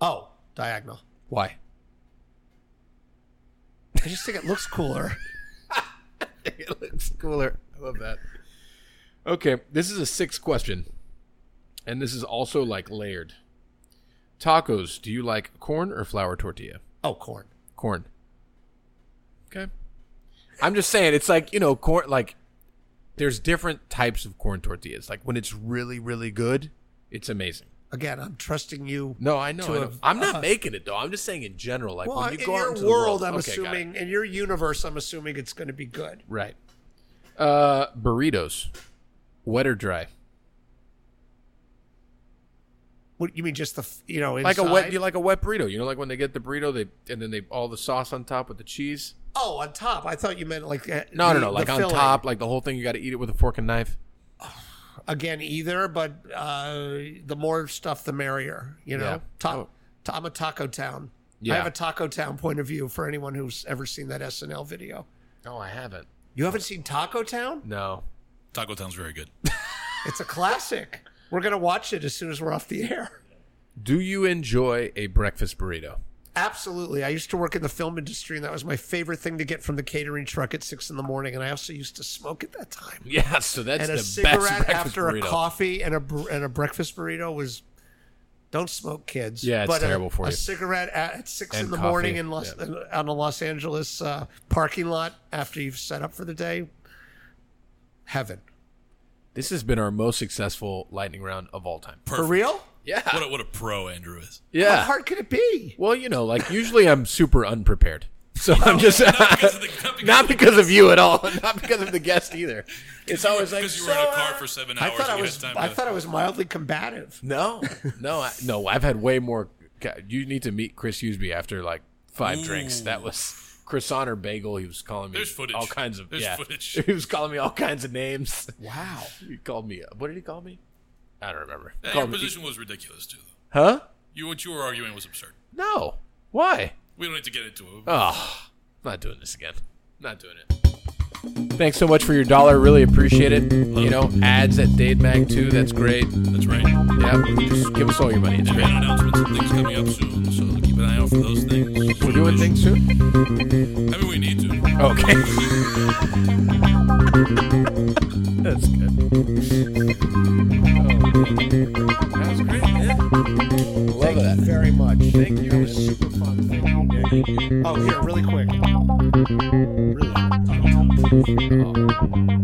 Oh, diagonal. Why? I just think it looks cooler. it looks cooler. I love that. Okay, this is a sixth question, and this is also like layered. Tacos. Do you like corn or flour tortilla? Oh, corn. corn. Okay. I'm just saying it's like, you know, corn like there's different types of corn tortillas. Like when it's really really good, it's amazing. Again, I'm trusting you. No, I know. To I know. have- I'm not uh, making it though. I'm just saying in general like Well, when you in go out into world, the world I'm Okay, got it. assuming in your universe, I'm assuming it's going to be good. Right. Uh burritos. Wet or dry? What you mean? Just the f- you know Like a wet you like a wet burrito? You know like when they get the burrito they and then they all the sauce on top with the cheese? Oh, on top. I thought you meant like uh, No, the- no, no, the like on filling. top, like the whole thing you got to eat it with a fork and knife. again either, but uh, the more stuff, the merrier. You know, Yeah. Ta- Oh. ta- I'm a Taco Town. Yeah. I have a Taco Town point of view for anyone who's ever seen that SNL video. No, I haven't. You haven't seen Taco Town? No. Taco Town's very good. It's a classic. We're gonna watch it as soon as we're off the air. Do you enjoy a breakfast burrito? Absolutely. I used to work in the film industry, and that was my favorite thing to get from the catering truck at six in the morning. And I also used to smoke at that time. Yeah, so that's and the a cigarette after a coffee and a br- and a breakfast burrito was. Don't smoke, kids. Yeah, it's but a- terrible for a cigarette at, six And in the coffee, morning in Los, yeah. on a Los Angeles uh, parking lot after you've set up for the day. Heaven. This has been our most successful lightning round of all time. For real? Yeah. What a, what a pro Andrew is. Yeah. How hard could it be? Well, you know, like usually I'm super unprepared. So I'm just Not because of the, not because not of because of you at all, not because of the guest either. It's always like because you were in a car for seven hours. I hours. thought I was. time I to- thought I was mildly combative. No, no, I, no. I've had way more. You need to meet Chris Huseby after like five drinks. That was croissant or bagel. He was calling me There's footage. all kinds of There's yeah. footage. He was calling me all kinds of names. Wow. He called me. What did he call me? I don't remember. Yeah, Called your me- position was ridiculous too. Though. huh? You what you were arguing was absurd. No. Why? We don't need to get into it. Oh, I'm not doing this again. Not doing it. Thanks so much for your dollar. Really appreciate it. You know, ads at Dade Mag too. That's great. That's right. Yeah, just give us all your money. It's great. announcements and things coming up soon, so keep an eye out for those things. We're doing things soon. I mean, we need to. Okay. That's good. Oh, That's great, man. Love Thank that. you very much. Thank you. That was super fun. Thank you, Oh, here, really quick. Música